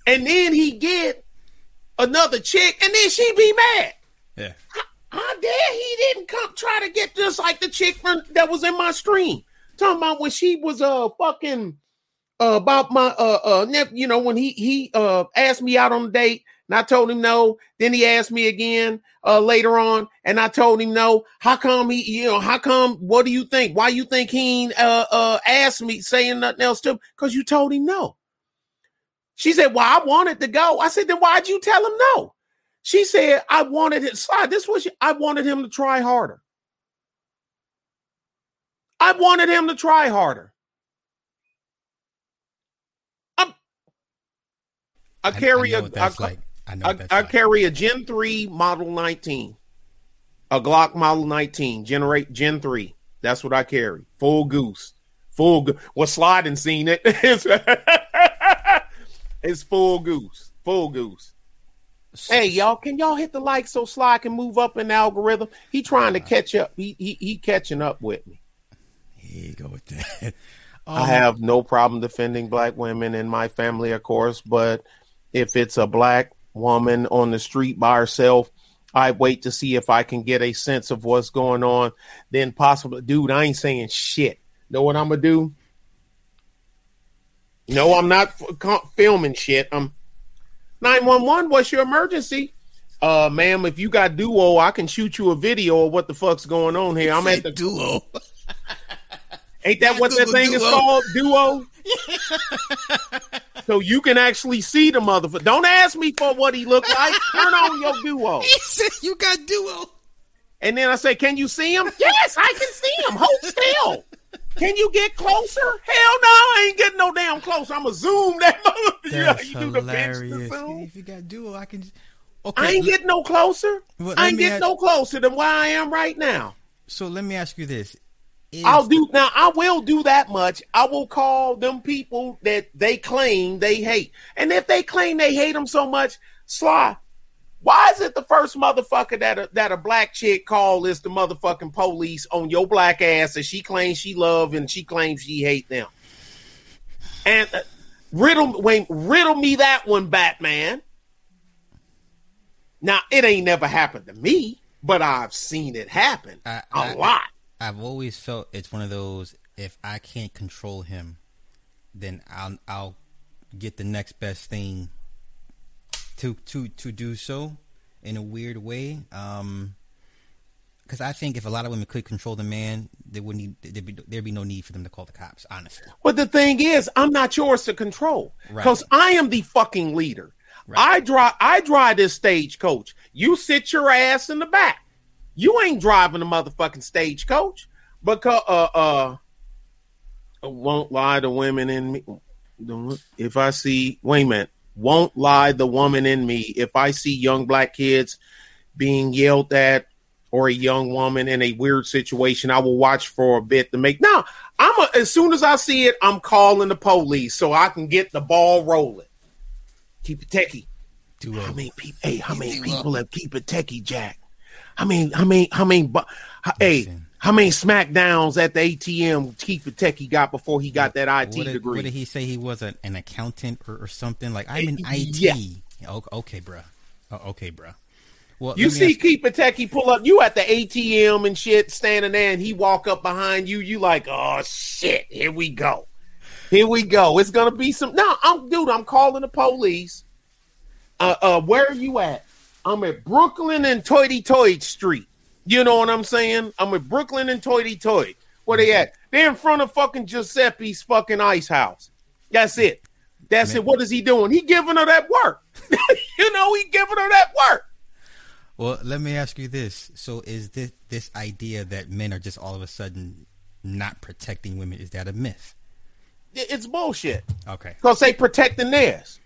And, then he get another chick and then she be mad. Yeah. How dare he didn't come try to get just like the chick from, that was in my stream. Talking about when she was uh fucking uh, about my uh uh nep- you know when he he uh asked me out on a date and I told him no. Then he asked me again uh later on and I told him no. How come he you know how come what do you think? Why you think he uh uh asked me saying nothing else to him? Because you told him no. She said, Well, I wanted to go. I said, Then why'd you tell him no? She said, I wanted it. Slide. This was I wanted him to try harder. I wanted him to try harder. I'm, I carry I, I a what like. I know I, I carry a Gen 3 Model 19. A Glock Model 19, generate Gen 3. That's what I carry. Full goose. Full go- well, sliding seen it. it's, full goose. Full goose. Hey y'all, can y'all hit the like so Sly can move up in the algorithm? He trying to catch up. He he, he catching up with me. Here you go with that. I um, have no problem defending black women in my family, of course, but if it's a black woman on the street by herself, I wait to see if I can get a sense of what's going on. Then possibly, dude, I ain't saying shit. Know what I'm gonna do? No, I'm not f- filming shit. I'm 911. What's your emergency? Uh, ma'am, if you got duo, I can shoot you a video of what the fuck's going on here. I'm at the duo. Ain't that what that thing duo. is called? Duo. so you can actually see the motherfucker. Don't ask me for what he looked like. Turn on your duo. He said you got duo. And then I say, "Can you see him?" yes, I can see him. Hold still. Can you get closer? Hell no, I ain't getting no damn close. I'ma zoom that motherfucker. That's you, you hilarious. If you got duo, I can. Okay. I ain't getting no closer. Well, I ain't getting ask... no closer than where I am right now. So let me ask you this: is I'll do now. I will do that much. I will call them people that they claim they hate, and if they claim they hate them so much, Sly, why is it the first motherfucker that a, that a black chick call is the motherfucking police on your black ass that she claims she love and she claims she hate them? And uh, riddle, wait, riddle me that one, Batman. Now it ain't never happened to me, but I've seen it happen I, a I, lot. I've always felt it's one of those. If I can't control him, then I'll I'll get the next best thing to to to do so in a weird way. Um, because I think if a lot of women could control the man, there would need there'd be there'd be no need for them to call the cops. Honestly, but the thing is, I'm not yours to control because right. I am the fucking leader. Right. I drive I drive this stagecoach. You sit your ass in the back. You ain't driving the motherfucking stagecoach because uh uh won't lie the women in me. If I see wait a minute, won't lie the woman in me. If I see young black kids being yelled at or a young woman in a weird situation, I will watch for a bit to make. Now, I'm a, as soon as I see it, I'm calling the police so I can get the ball rolling. Keep it techie. How many people? Hey, how many people have keep it techie, Jack? I mean, how many, how many, how, hey, how many smackdowns at the ATM Keith Techie got before he got that IT what did, degree? What did he say? He was an, an accountant or, or, something? Like, I'm in IT. Yeah. Okay, bro. Oh, okay, bro. Well, you see Keith Techie pull up, you at the ATM and shit, standing there, and he walk up behind you. You like, oh shit, here we go, here we go. It's gonna be some. No, I'm dude. I'm calling the police. Uh, uh, where are you at? I'm at Brooklyn and Toity Toy Street. You know what I'm saying? I'm at Brooklyn and Toity Toy. Where they at? They're in front of fucking Giuseppe's fucking ice house. That's it. That's Man. it. What is he doing? He giving her that work. you know, he giving her that work. Well, let me ask you this. So is this this idea that men are just all of a sudden not protecting women, is that a myth? It's bullshit. Okay. Because they protecting theirs.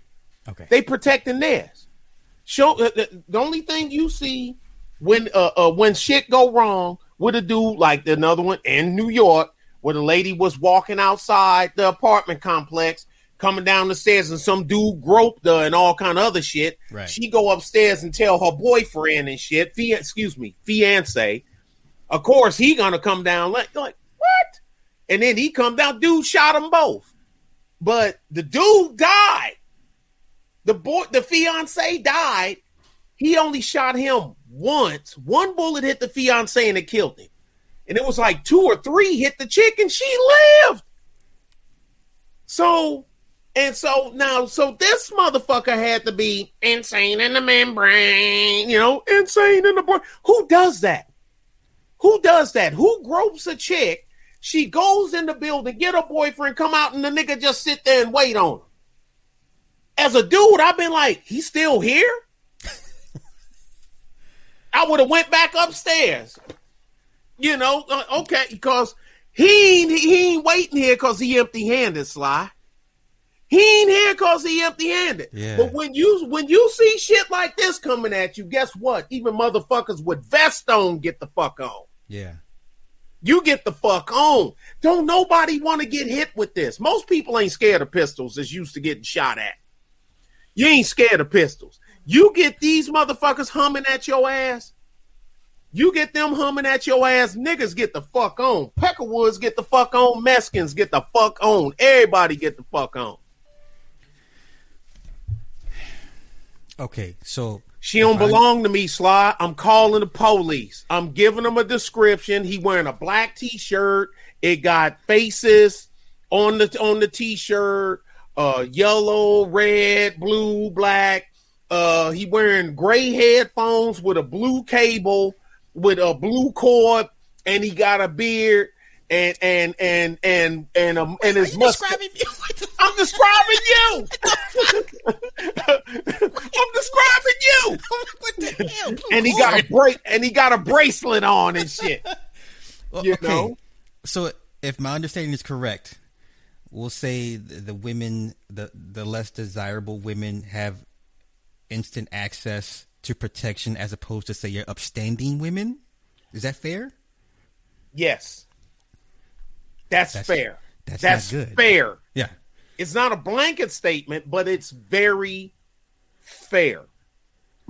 Okay. They protecting theirs. Show uh, the, the only thing you see when uh, uh when shit go wrong with a dude like another one in New York where the lady was walking outside the apartment complex coming down the stairs and some dude groped her and all kind of other shit. Right. She go upstairs and tell her boyfriend and shit, fia- excuse me, fiance. Of course, he gonna come down like like what? And then he come down. Dude shot them both, but the dude died. The boy, the fiance died. He only shot him once. One bullet hit the fiance and it killed him. And it was like two or three hit the chick and she lived. So, and so now, so this motherfucker had to be insane in the membrane, you know, insane in the brain. Who does that? Who does that? Who gropes a chick? She goes in the building, get her boyfriend, come out, and the nigga just sit there and wait on her as a dude, I've been like, he's still here. I would have went back upstairs. You know, uh, okay, because he ain't, he ain't waiting here because he empty handed, Sly. He ain't here because he empty handed. Yeah. But when you when you see shit like this coming at you, guess what? Even motherfuckers with vest on get the fuck on. Yeah. You get the fuck on. Don't nobody want to get hit with this. Most people ain't scared of pistols as used to getting shot at. You ain't scared of pistols. You get these motherfuckers humming at your ass. You get them humming at your ass. Niggas get the fuck on. Peckerwoods get the fuck on. Mexicans get the fuck on. Everybody get the fuck on. Okay, so she don't belong to me, Sly. I'm calling the police. I'm giving him a description. He wearing a black t-shirt. It got faces on the on the t-shirt uh, yellow, red, blue, black. Uh, he wearing gray headphones with a blue cable, with a blue cord, and he got a beard and and and and and um and his mustache. I'm describing you. I'm describing you. what the hell? and he got a break and he got a bracelet on and shit. Well, you okay. know. So if my understanding is correct, we'll say the, the women, the the less desirable women, have instant access to protection as opposed to say your upstanding women. Is that fair? Yes. That's, that's fair. That's, that's fair. Yeah. It's not a blanket statement, but it's very fair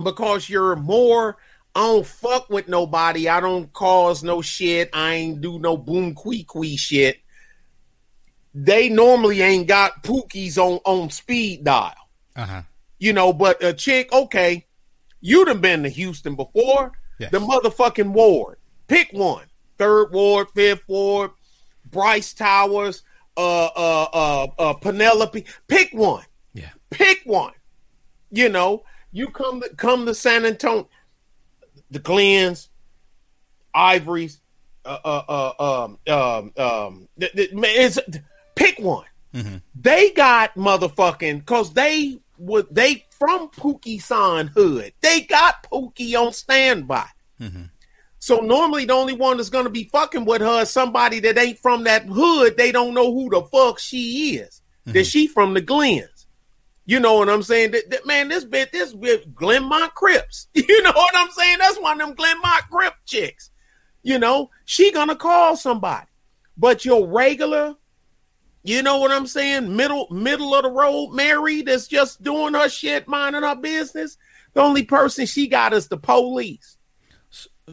because you're more. I don't fuck with nobody. I don't cause no shit. I ain't do no boom quee quee shit. They normally ain't got pookies on on speed dial. Uh-huh. You know, but a chick, okay, you'd have been to Houston before. Yes. The motherfucking ward. Pick one. Third ward, fifth ward, Bryce Towers, uh, uh, uh, uh, Penelope. Pick one. Yeah. Pick one. You know, you come to come to San Antonio, the Glens, Ivories, uh, uh, uh um, um, um, it's pick one. Mm-hmm. They got motherfucking because they would they from Pookie San Hood. They got Pookie on standby. Mm-hmm. So normally the only one that's gonna be fucking with her is somebody that ain't from that hood. They don't know who the fuck she is. Mm-hmm. That she from the Glens. You know what I'm saying? That, that, man, this bit, this bit, Glenmont Crips. You know what I'm saying? That's one of them Glenmont Crip chicks. You know, she gonna call somebody. But your regular, you know what I'm saying? Middle, middle of the road Mary that's just doing her shit, minding her business. The only person she got is the police.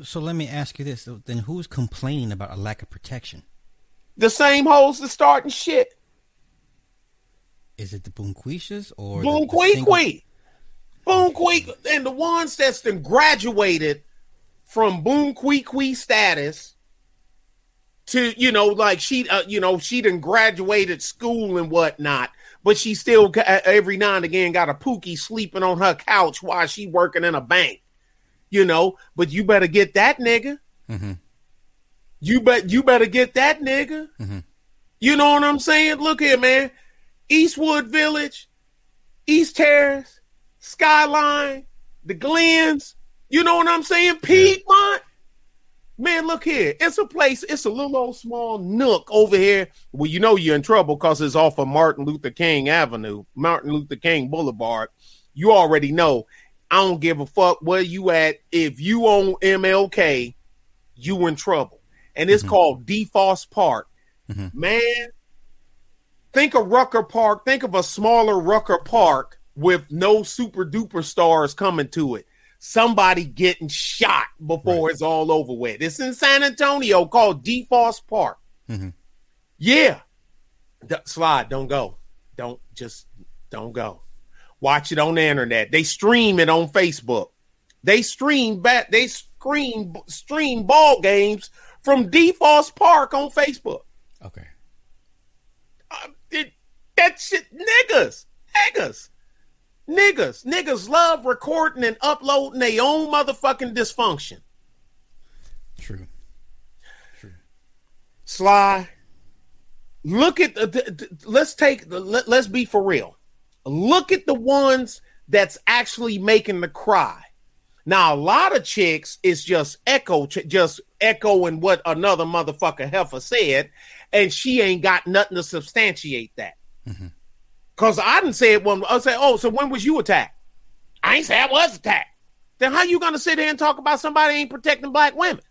So let me ask you this: Then who's complaining about a lack of protection? The same hoes that starting shit. Is it the Boonquishas or Boom Quee, and the ones that's been graduated from Quee status to you know like she uh, you know she done graduated school and whatnot but she still every now and again got a pookie sleeping on her couch while she working in a bank you know, but you better get that nigga. Mm-hmm. You bet you better get that nigga. Mm-hmm. You know what I'm saying? Look here, man. Eastwood Village, East Terrace, Skyline, the Glens. You know what I'm saying? Piedmont. Man, look here. It's a place, it's a little old small nook over here. Well, you know you're in trouble because it's off of Martin Luther King Avenue, Martin Luther King Boulevard. You already know I don't give a fuck where you at. If you own MLK, you in trouble. And it's mm-hmm. called Dafoste Park. Mm-hmm. Man, think of Rucker Park. Think of a smaller Rucker Park with no super duper stars coming to it. Somebody getting shot before right. it's all over with. It's in San Antonio called Dafoste Park. Mm-hmm. Yeah. D- slide, don't go. Don't just don't go. Watch it on the internet. They stream it on Facebook. They stream back. They screen stream ball games from Dafoste Park on Facebook. Okay. Uh, it, that shit, niggas, niggas, niggas, niggas love recording and uploading their own motherfucking dysfunction. True. True. Sly. Look at the, the, the let's take the let, let's be for real. Look at the ones that's actually making the cry. Now, a lot of chicks is just echo, just echoing what another motherfucker heifer said, and she ain't got nothing to substantiate that. Mm-hmm. Cause I didn't say it when I say, "Oh, so when was you attacked?" I ain't say I was attacked. Then how you gonna sit there and talk about somebody ain't protecting black women?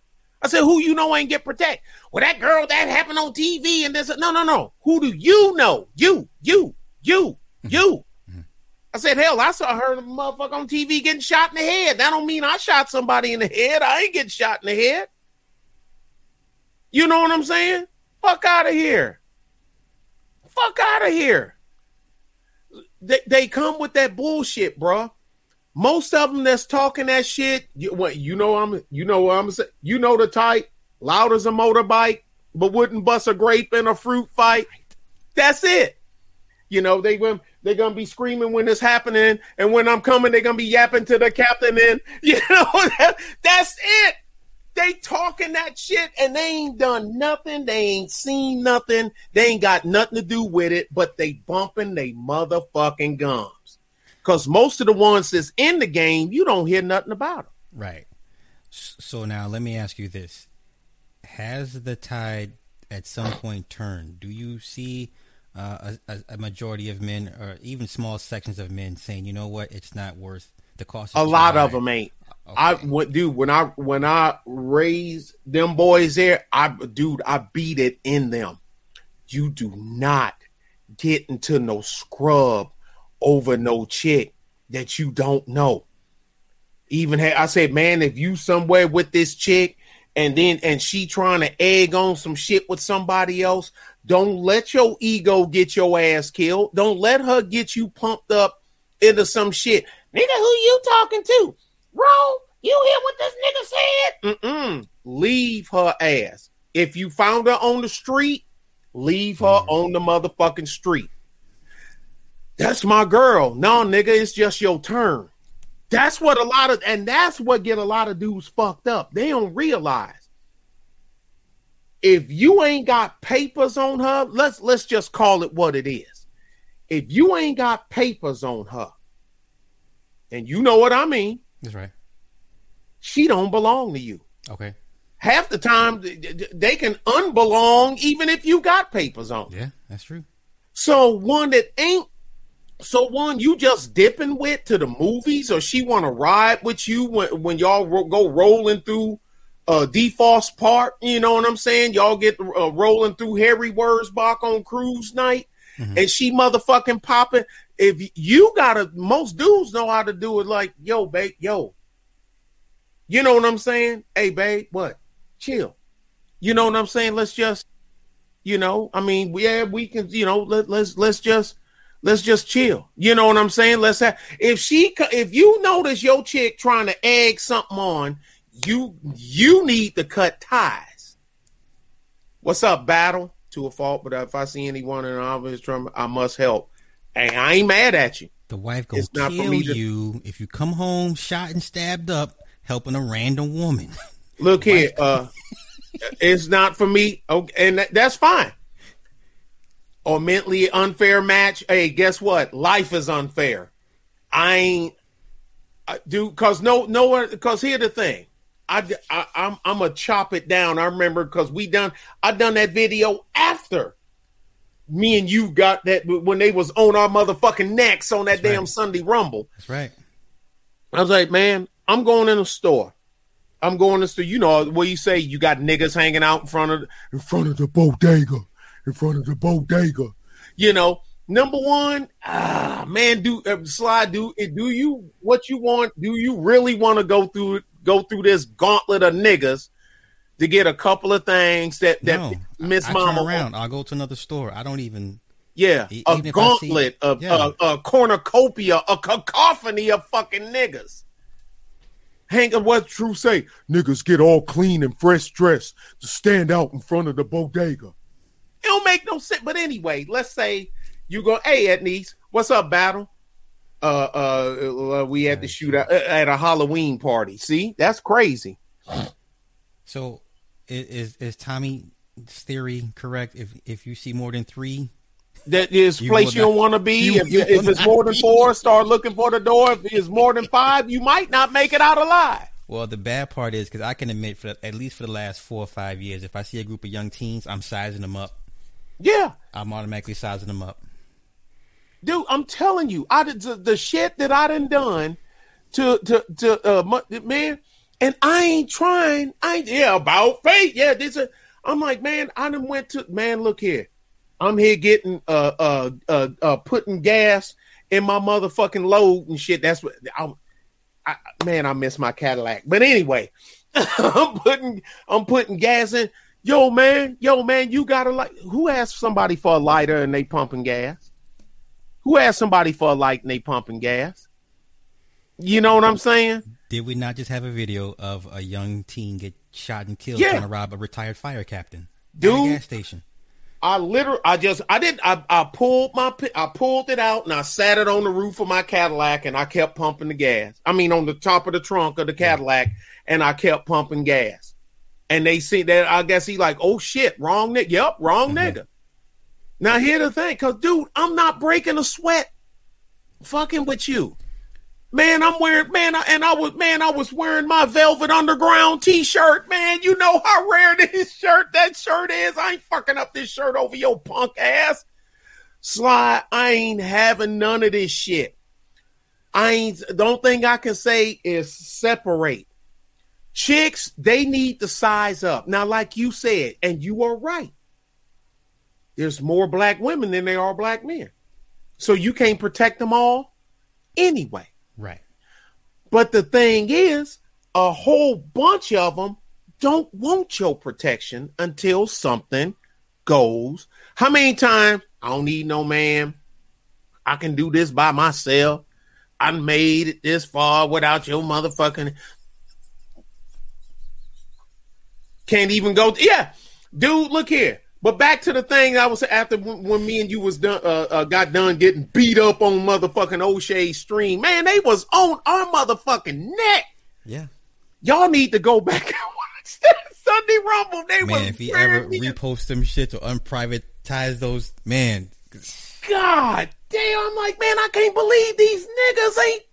I said, "Who you know ain't get protected?" Well, that girl that happened on TV and this. No, no, no. Who do you know? You, you, you. You. I said, hell, I saw her motherfucker on TV getting shot in the head. That don't mean I shot somebody in the head. I ain't getting shot in the head. You know what I'm saying? Fuck out of here. Fuck out of here. They, they come with that bullshit, bro. Most of them that's talking that shit, you, what you know I'm you know what I'm saying? You know the type, loud as a motorbike, but wouldn't bust a grape in a fruit fight. That's it. You know, they going they're gonna be screaming when it's happening, and when I'm coming, they're gonna be yapping to the captain. And you know, that, that's it. They talking that shit, and they ain't done nothing. They ain't seen nothing. They ain't got nothing to do with it. But they bumping they motherfucking gums. Cause most of the ones that's in the game, you don't hear nothing about them. Right. So now let me ask you this: Has the tide at some point turned? Do you see? uh, a, a, majority of men, or even small sections of men, saying, "You know what? It's not worth the cost." A lot high. of them ain't. Okay. I what dude when I when I raised them boys there, I dude I beat it in them. You do not get into no scrub over no chick that you don't know. Even I said, man, if you somewhere with this chick and then and she trying to egg on some shit with somebody else, don't let your ego get your ass killed. Don't let her get you pumped up into some shit. Nigga, who you talking to? Bro, you hear what this nigga said? Mm-mm. Leave her ass. If you found her on the street, leave her mm. on the motherfucking street. That's my girl. No, nigga, it's just your turn. That's what a lot of, and that's what get a lot of dudes fucked up. They don't realize if you ain't got papers on her, let's let's just call it what it is. If you ain't got papers on her, and you know what I mean, that's right. She don't belong to you. Okay. Half the time they can unbelong even if you got papers on. Yeah, that's true. So one that ain't so one you just dipping with to the movies, or she want to ride with you when when y'all ro- go rolling through uh Dafoste Park, you know what I'm saying? Y'all get uh, rolling through Harry Wurzbach on cruise night, mm-hmm. and she motherfucking popping. If you gotta, most dudes know how to do it. Like, yo, babe, yo, you know what I'm saying? Hey, babe, what? Chill. You know what I'm saying? Let's just, you know, I mean, yeah, we can, you know, let, let's let's just let's just chill. You know what I'm saying? Let's have if she if you notice your chick trying to egg something on you you need to cut ties. What's up, battle? To a fault, but if I see anyone in an obvious office, I must help. And I ain't mad at you. The wife gonna kill to... you if you come home shot and stabbed up helping a random woman. Look here, uh, it's not for me. Okay, and that's fine. Or mentally unfair match. Hey, guess what? Life is unfair. I ain't, uh, dude. Cause no, no one. Cause here the thing. I, I I'm I'm gonna chop it down. I remember because we done I done that video after me and you got that when they was on our motherfucking necks on that That's damn right. Sunday Rumble. That's right. I was like, man, I'm going in the store. I'm going to store. You know what you say? You got niggas hanging out in front of in front of the bodega, in front of the bodega. You know, number one, ah, man, do uh, slide, do do you what you want? Do you really want to go through go through this gauntlet of niggas to get a couple of things that that no, Miss Mama turn around. I'll go to another store. I don't even. Yeah, a gauntlet see, of yeah. a, a, cornucopia, a cacophony of fucking niggas. Hang on, what True say? Niggas get all clean and fresh dressed to stand out in front of the bodega. It don't make no sense. But anyway, let's say you go, hey, Ednice, what's up, battle? uh, uh, uh, we had to shoot at, at a Halloween party. See, that's crazy. So, is is Tommy's theory correct? If if you see more than three, that is place you don't want to be. You, if, you if it's more than four, start looking for the door. If it's more than five, you might not make it out alive. Well, the bad part is because I can admit, for at least for the last four or five years, if I see a group of young teens, I'm sizing them up. Yeah, I'm automatically sizing them up dude. I'm telling you, I did the, the shit that I done done to to to uh man, and I ain't trying. I ain't yeah about faith. Yeah, this. A, I'm like, man, I done went to man. Look here, I'm here getting uh uh uh, uh putting gas in my motherfucking load and shit. That's what I'm. I, man, I miss my Cadillac. But anyway, I'm putting I'm putting gas in. Yo, man, yo, man, you gotta like who asked somebody for a lighter and they pumping gas? Who asked somebody for a light and they pumping gas? You know what I'm saying? Did we not just have a video of a young teen get shot and killed yeah. trying to rob a retired fire captain Dude, gas station? I literally, I just, I didn't, I, I pulled my, I pulled it out and I sat it on the roof of my Cadillac and I kept pumping the gas. I mean, on the top of the trunk of the Cadillac and I kept pumping gas. And they see that, I guess he like, oh shit, wrong nigga. Yep, wrong mm-hmm. nigga. Now, here's the thing, because, dude, I'm not breaking a sweat fucking with you. Man, I'm wearing man, and I was man, I was wearing my Velvet Underground T-shirt. Man, you know how rare this shirt that shirt is. I ain't fucking up this shirt over your punk ass. Sly, I ain't having none of this shit. I ain't. The only thing I can say is separate. Chicks, they need to size up. Now, like you said, and you are right. There's more black women than there are black men. So you can't protect them all anyway. Right. But the thing is, a whole bunch of them don't want your protection until something goes. How many times? I don't need no man. I can do this by myself. I made it this far without your motherfucking. Can't even go. Yeah, dude, look here. But back to the thing I was after when me and you was done, uh, uh, got done getting beat up on motherfucking O'Shea stream. Man, they was on our motherfucking neck. Yeah, y'all need to go back and watch that Sunday Rumble. They man, if he ever repost them shit or unprivatize those, man. God damn! I'm like, man, I can't believe these niggas ain't.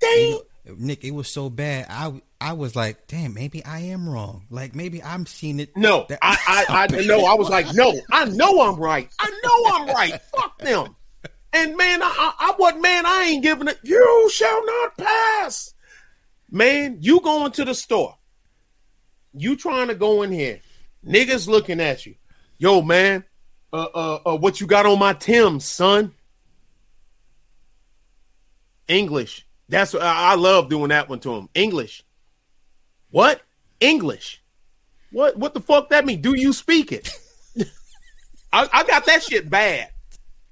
They. Nick, it was so bad. I I was like, damn, maybe I am wrong. Like maybe I'm seeing it. No, I I, I know. I was like, no, I know I'm right. I know I'm right. Fuck them. And man, I, I what man, I ain't giving it. You shall not pass. Man, you going to the store. You trying to go in here. Niggas looking at you. Yo, man, uh, uh, uh what you got on my Tim's, son? English. That's I love doing that one to him. English. What? English. What what the fuck that mean? Do you speak it? I, I got that shit bad.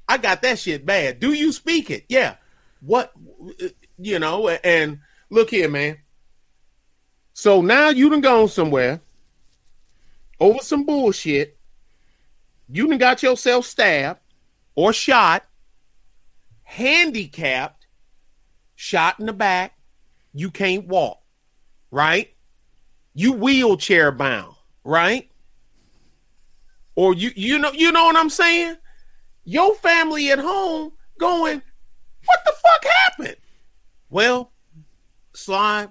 I got that shit bad. Do you speak it? Yeah. What you know, and look here, man. So now you done gone somewhere over some bullshit. You done got yourself stabbed or shot, handicapped, shot in the back. You can't walk, right? You wheelchair bound, right? Or you you know you know what I'm saying? Your family at home going, what the fuck happened? Well, slide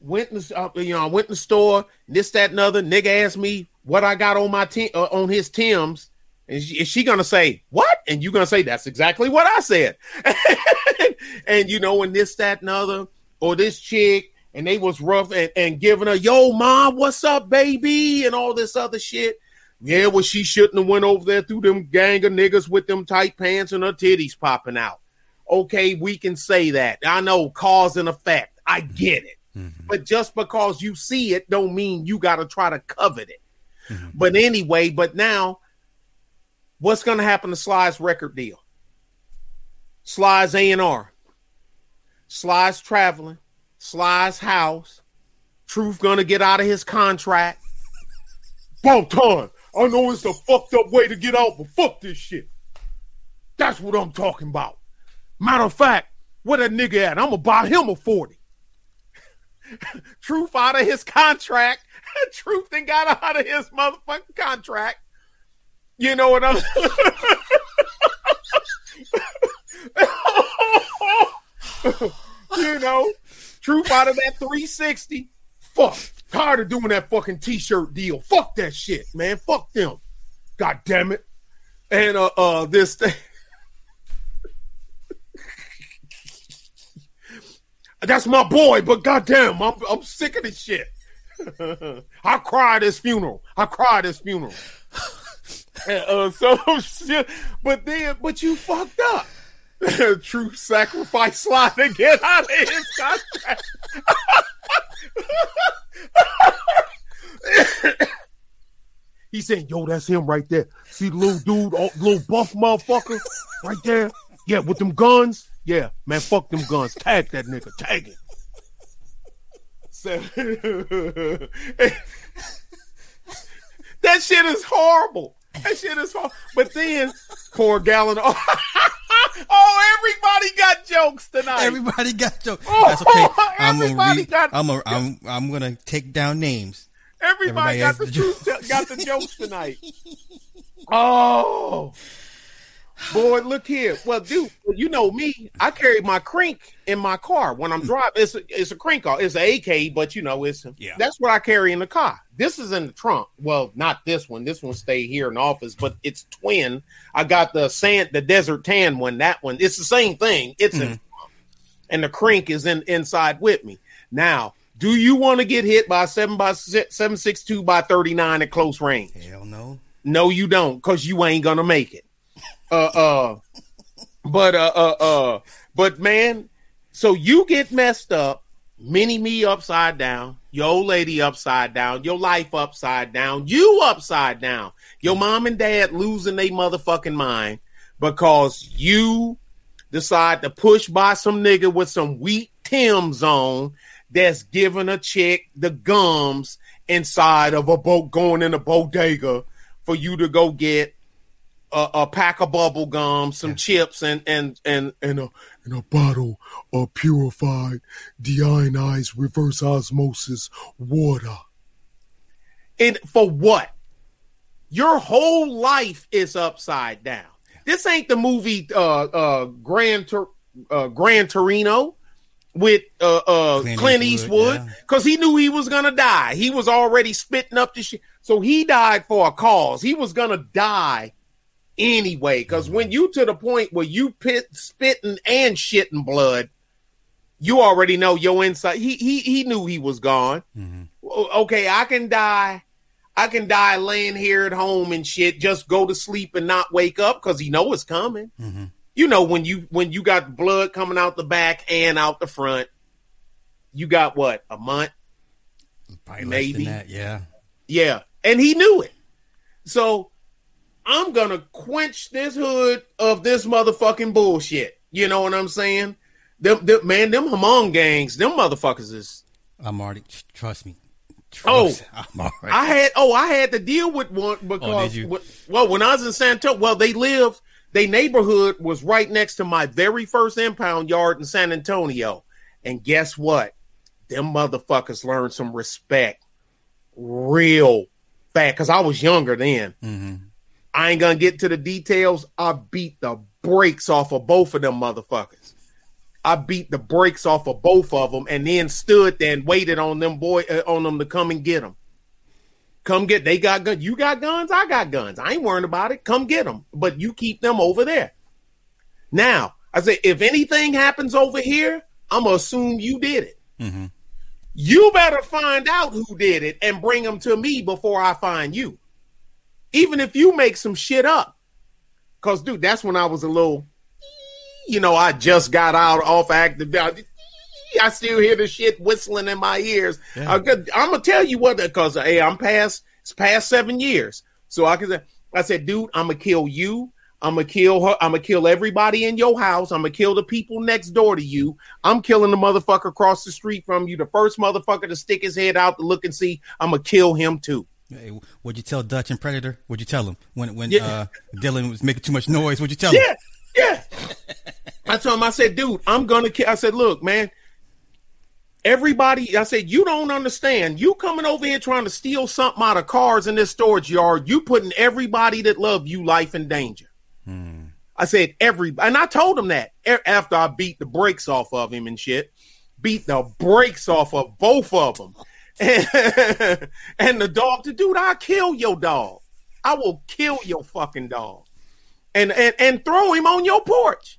went in the, uh, you know I went in the store, this that and other. Nigga asked me what I got on my team uh, on his Tim's. And she, is she gonna say what? And you gonna say that's exactly what I said. and you know, and this, that, and other, or this chick and they was rough and, and giving her, yo, mom, what's up, baby? And all this other shit. Yeah, well, she shouldn't have went over there through them gang of niggas with them tight pants and her titties popping out. Okay, we can say that. I know cause and effect. I get it. Mm-hmm. But just because you see it don't mean you got to try to covet it. Mm-hmm. But anyway, but now what's going to happen to Sly's record deal? Sly's A&R. Sly's traveling. Sly's house. Truth gonna get out of his contract. About time. I know it's a fucked up way to get out, but fuck this shit. That's what I'm talking about. Matter of fact, where that nigga at? I'm gonna buy him a 40. Truth out of his contract. Truth then got out of his motherfucking contract. You know what I'm you know, Out of that 360. Fuck. Tired of doing that fucking t-shirt deal. Fuck that shit, man. Fuck them. God damn it. And uh uh this thing. That's my boy, but goddamn, I'm I'm sick of this shit. I cried his funeral. I cried his funeral. and, uh, so but then, but you fucked up. True sacrifice slide to get out of his contract. he said, "Yo, that's him right there. See the little dude, oh, little buff motherfucker, right there. Yeah, with them guns. Yeah, man, fuck them guns. Tag that nigga. Tag it." that shit is horrible. That shit is horrible. But then pour a gallon. Oh, everybody got jokes tonight. Everybody got jokes. Oh, That's okay. I'm gonna read, got- I'm gonna, I'm, I'm gonna take down names. Everybody, everybody got the the truth, got the jokes tonight. Oh, boy, look here. Well, dude, you know me. I carry my crank in my car when I'm hmm. driving. It's a, it's a crink car. It's an AK, but you know, it's Yeah. that's what I carry in the car. This is in the trunk. Well, not this one. This one stay here in the office, but it's twin. I got the sand, the desert tan one. That one. It's the same thing. It's in, hmm. the trunk. and the crank is in inside with me. Now, do you want to get hit by seven by six, seven six two by thirty nine at close range? Hell no. No, you don't, because you ain't gonna make it. Uh uh but uh uh uh but man, so you get messed up, mini me upside down, your old lady upside down, your life upside down, you upside down, your mom and dad losing their motherfucking mind because you decide to push by some nigga with some wheat Tim's on that's giving a chick the gums inside of a boat going in a bodega for you to go get a, a pack of bubble gum, some chips, and and and and a and a bottle of purified, deionized, reverse osmosis water. And for what? Your whole life is upside down. This ain't the movie uh uh Grand Tur- uh, Grand Torino with uh uh Clint Clint, Eastwood, Eastwood yeah. because he knew he was gonna die. He was already spitting up the shit. So he died for a cause. He was gonna die anyway. Because when you to the point where you pit spitting and shitting blood, you already know your inside. He he he knew he was gone. Mm-hmm. O- Okay, I can die. I can die laying here at home and shit. Just go to sleep and not wake up because he know it's coming. Mm-hmm. You know when you when you got blood coming out the back and out the front. You got what a month Probably Maybe. that. Yeah. yeah, and he knew it. So I'm gonna quench this hood of this motherfucking bullshit. You know what I'm saying? Them, them man, them Hmong gangs, them motherfuckers is. I'm already. Trust me. Oh. I'm already. I had oh, I had to deal with one because you? well, when I was in San Antonio, well, they lived. Their neighborhood was right next to my very first impound yard in San Antonio, and guess what? Them motherfuckers learned some respect real fast because I was younger then. hmm I ain't gonna get to the details. I beat the brakes off of both of them motherfuckers. I beat the brakes off of both of them, and then stood there and waited on them boy uh, on them to come and get them. Come get. They got guns. You got guns. I got guns. I ain't worrying about it. Come get them. But you keep them over there. Now I say, if anything happens over here, I'm gonna assume you did it. hmm You better find out who did it and bring them to me before I find you. Even if you make some shit up. Cause dude, that's when I was a little you know, I just got out off active. I still hear the shit whistling in my ears. Yeah. Uh, I'm gonna tell you what, because hey, I'm past. It's past seven years, so I can say. I said, dude, I'm gonna kill you. I'm gonna kill her. I'm gonna kill everybody in your house. I'm gonna kill the people next door to you. I'm killing the motherfucker across the street from you. The first motherfucker to stick his head out to look and see. I'm gonna kill him too. Hey, what'd you tell Dutch and Predator? What'd you tell him when when Yeah. uh, Dillon was making too much noise? What'd you tell him? Yeah, yeah. I told him, I said, dude, I'm gonna kill. I said, look, man, everybody, I said, you don't understand. You coming over here trying to steal something out of cars in this storage yard, you putting everybody that love you life in danger. I said, every, and I told him that after I beat the brakes off of him and shit, beat the brakes off of both of them. and the dog, the dude, I'll kill your dog. I will kill your fucking dog and and and throw him on your porch,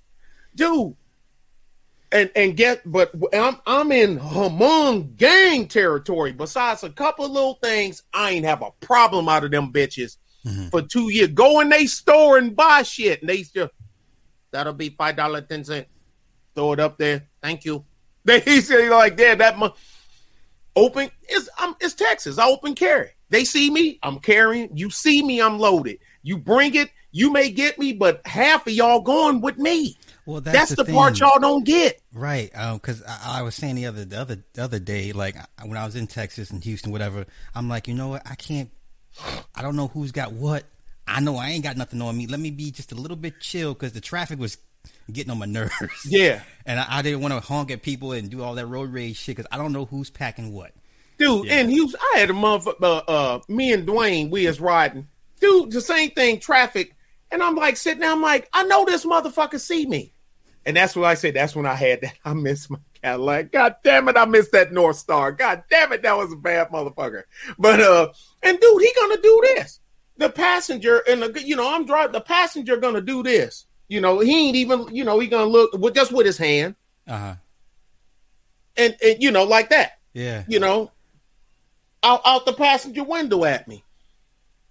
dude. And and get, but I'm I'm in Hmong gang territory. Besides a couple of little things, I ain't have a problem out of them bitches mm-hmm. for two years. Go in they store and buy shit, and they just that'll be five dollar ten cent. Throw it up there. Thank you. They say like that. That mu- open is um it's Texas. I open carry. They see me, I'm carrying. You see me, I'm loaded. You bring it, you may get me, but half of y'all going with me. Well, That's, that's, the, the, part y'all don't get. Right, because I, I was saying the other the other the other day, like when I was in Texas and Houston, whatever. I'm like, you know what? I can't. I don't know who's got what, I know I ain't got nothing on me. Let me be just a little bit chill because the traffic was getting on my nerves. Yeah. And I, I didn't want to honk at people and do all that road rage shit because I don't know who's packing what. Dude, Yeah. and he was, I had a motherfucker, uh, uh, me and Dwayne, we was riding. Dude, the same thing, traffic. And I'm like sitting there, I'm like, I know this motherfucker see me. And that's what I said. That's when I had that. I miss my Cadillac. God damn it, I missed that Northstar. God damn it, that was a bad motherfucker. But uh, and dude, he gonna do this. The passenger and the you know I'm driving. The passenger gonna do this. You know he ain't even you know he gonna look with just with his hand Uh huh. and, and you know like that. Yeah. You know, out out the passenger window at me.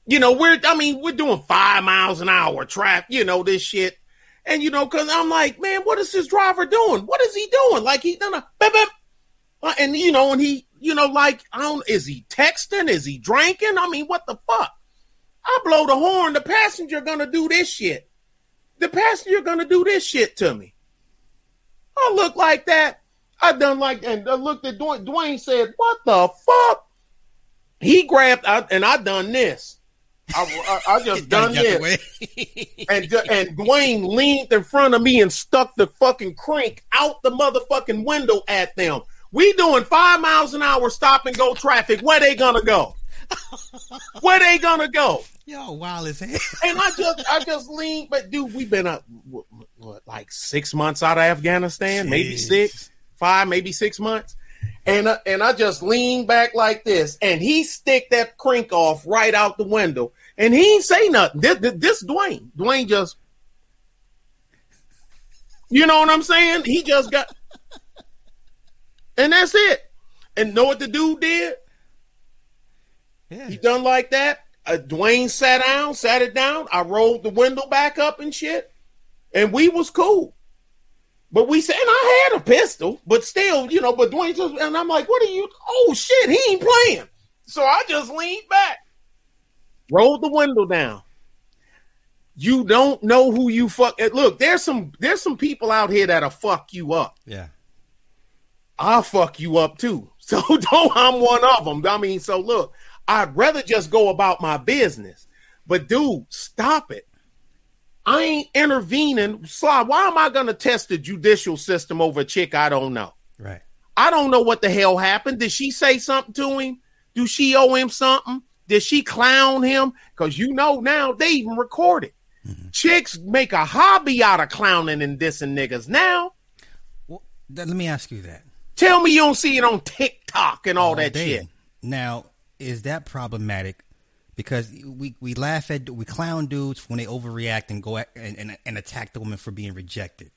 You know we're I mean we're doing five miles an hour trap. You know this shit. And you know, cause I'm like, man, what is this driver doing? What is he doing? Like he done a beep. Uh, and you know, and he, you know, like I don't is he texting? Is he drinking? I mean, what the fuck? I blow the horn, the passenger gonna do this shit. The pastor, you're gonna do this shit to me. I look like that. I done like and I looked at Dwayne. Dwayne said, "What the fuck?" He grabbed I, and I done this. I, I, I just done this and and Dwayne leaned in front of me and stuck the fucking crank out the motherfucking window at them. We doing five miles an hour stop and go traffic. Where they gonna go? Where they gonna go? Yo, wild as hell. And I just I just leaned, but dude, we've been up what, what, like six months out of Afghanistan, maybe Six. five, maybe six months. And uh, and I just lean back like this, and he stick that crank off right out the window, and he ain't say nothing. This, this, this Dwayne, Dwayne just, you know what I'm saying? He just got, and that's it. And know what the dude did? Yeah. He done like that. Uh, Dwayne sat down, sat it down. I rolled the window back up and shit, and we was cool. But we said, and I had a pistol, but still, you know. But Dwayne just, and I'm like, what are you? Oh shit, he ain't playing. So I just leaned back, rolled the window down. You don't know who you fuck. Look, there's some there's some people out here that'll fuck you up. Yeah. I'll fuck you up too. So don't I'm one of them. I mean, so look, I'd rather just go about my business. But dude, stop it. I ain't intervening. Sly, why am I gonna test the judicial system over a chick I don't know? Right. I don't know what the hell happened. Did she say something to him? Do she owe him something? Did she clown him? Because you know now they even record it. Mm-hmm. Chicks make a hobby out of clowning and dissing niggas now. Well, let me ask you that. Tell me you don't see it on TikTok and all, that day. shit. Now, is that problematic? Because we, we laugh at we clown dudes when they overreact and go at, and, and and attack the woman for being rejected.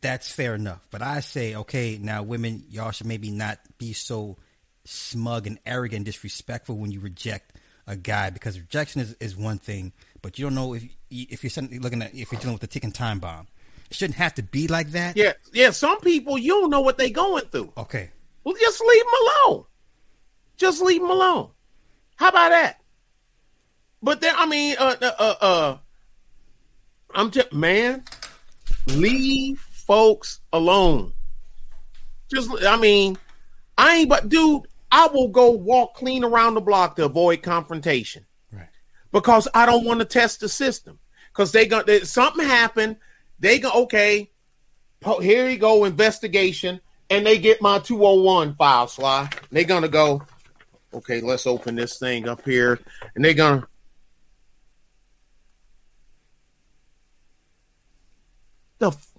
That's fair enough. But I say, okay, now women, y'all should maybe not be so smug and arrogant and disrespectful when you reject a guy because rejection is, is one thing, but you don't know if if you're looking at if you're dealing with a ticking time bomb. It shouldn't have to be like that. Yeah, yeah. Some people you don't know what they're going through. Okay. Well, just leave them alone. Just leave them alone. How about that? But then, I mean, uh, uh, uh, uh I'm just man, leave folks alone. Just, I mean, I ain't but dude. I will go walk clean around the block to avoid confrontation Right. because I don't want to test the system. Because they got they, something happened. They go okay. Here you go investigation, and they get my two hundred one file. Sly. They gonna go. Okay, let's open this thing up here, and they're gonna. The. f-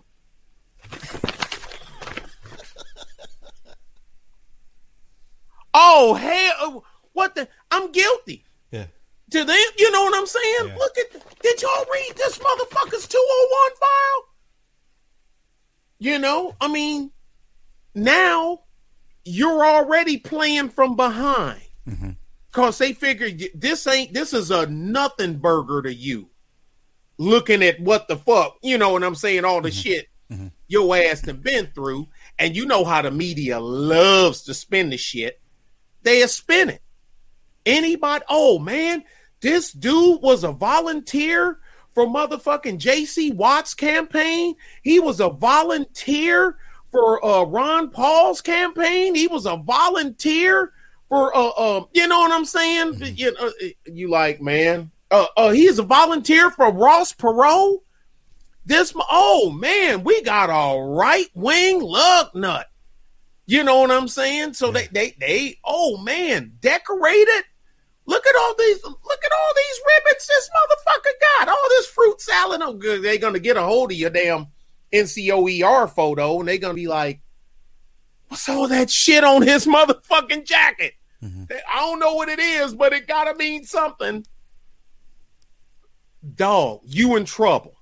oh hell! What the? I'm guilty Yeah. to them. You know what I'm saying? Yeah. Look at. Did y'all read this motherfucker's 201 file? You know, I mean, now you're already playing from behind Mhm. because they figure this ain't this is a nothing burger to you. Looking at what the fuck, you know what I'm saying? All the shit Mhm. your ass done been through, and you know how the media loves to spin the shit. They spin it. Anybody? Oh man, this dude was a volunteer for motherfucking JC Watts campaign. He was a volunteer for uh, Ron Paul's campaign. He was a volunteer for uh, uh you know what I'm saying? You know, you like man, uh, uh, he's a volunteer for Ross Perot. This, oh man, we got a right wing lug nut. You know what I'm saying? So they, they, they, oh man, decorated. Look at all these, look at all these ribbons this motherfucker got. All this fruit salad. Oh, good. They're gonna get a hold of your damn NCOER photo, and they're gonna be like, "What's all that shit on his motherfucking jacket?" Mm-hmm. I don't know what it is, but it gotta mean something. Dog, you in trouble.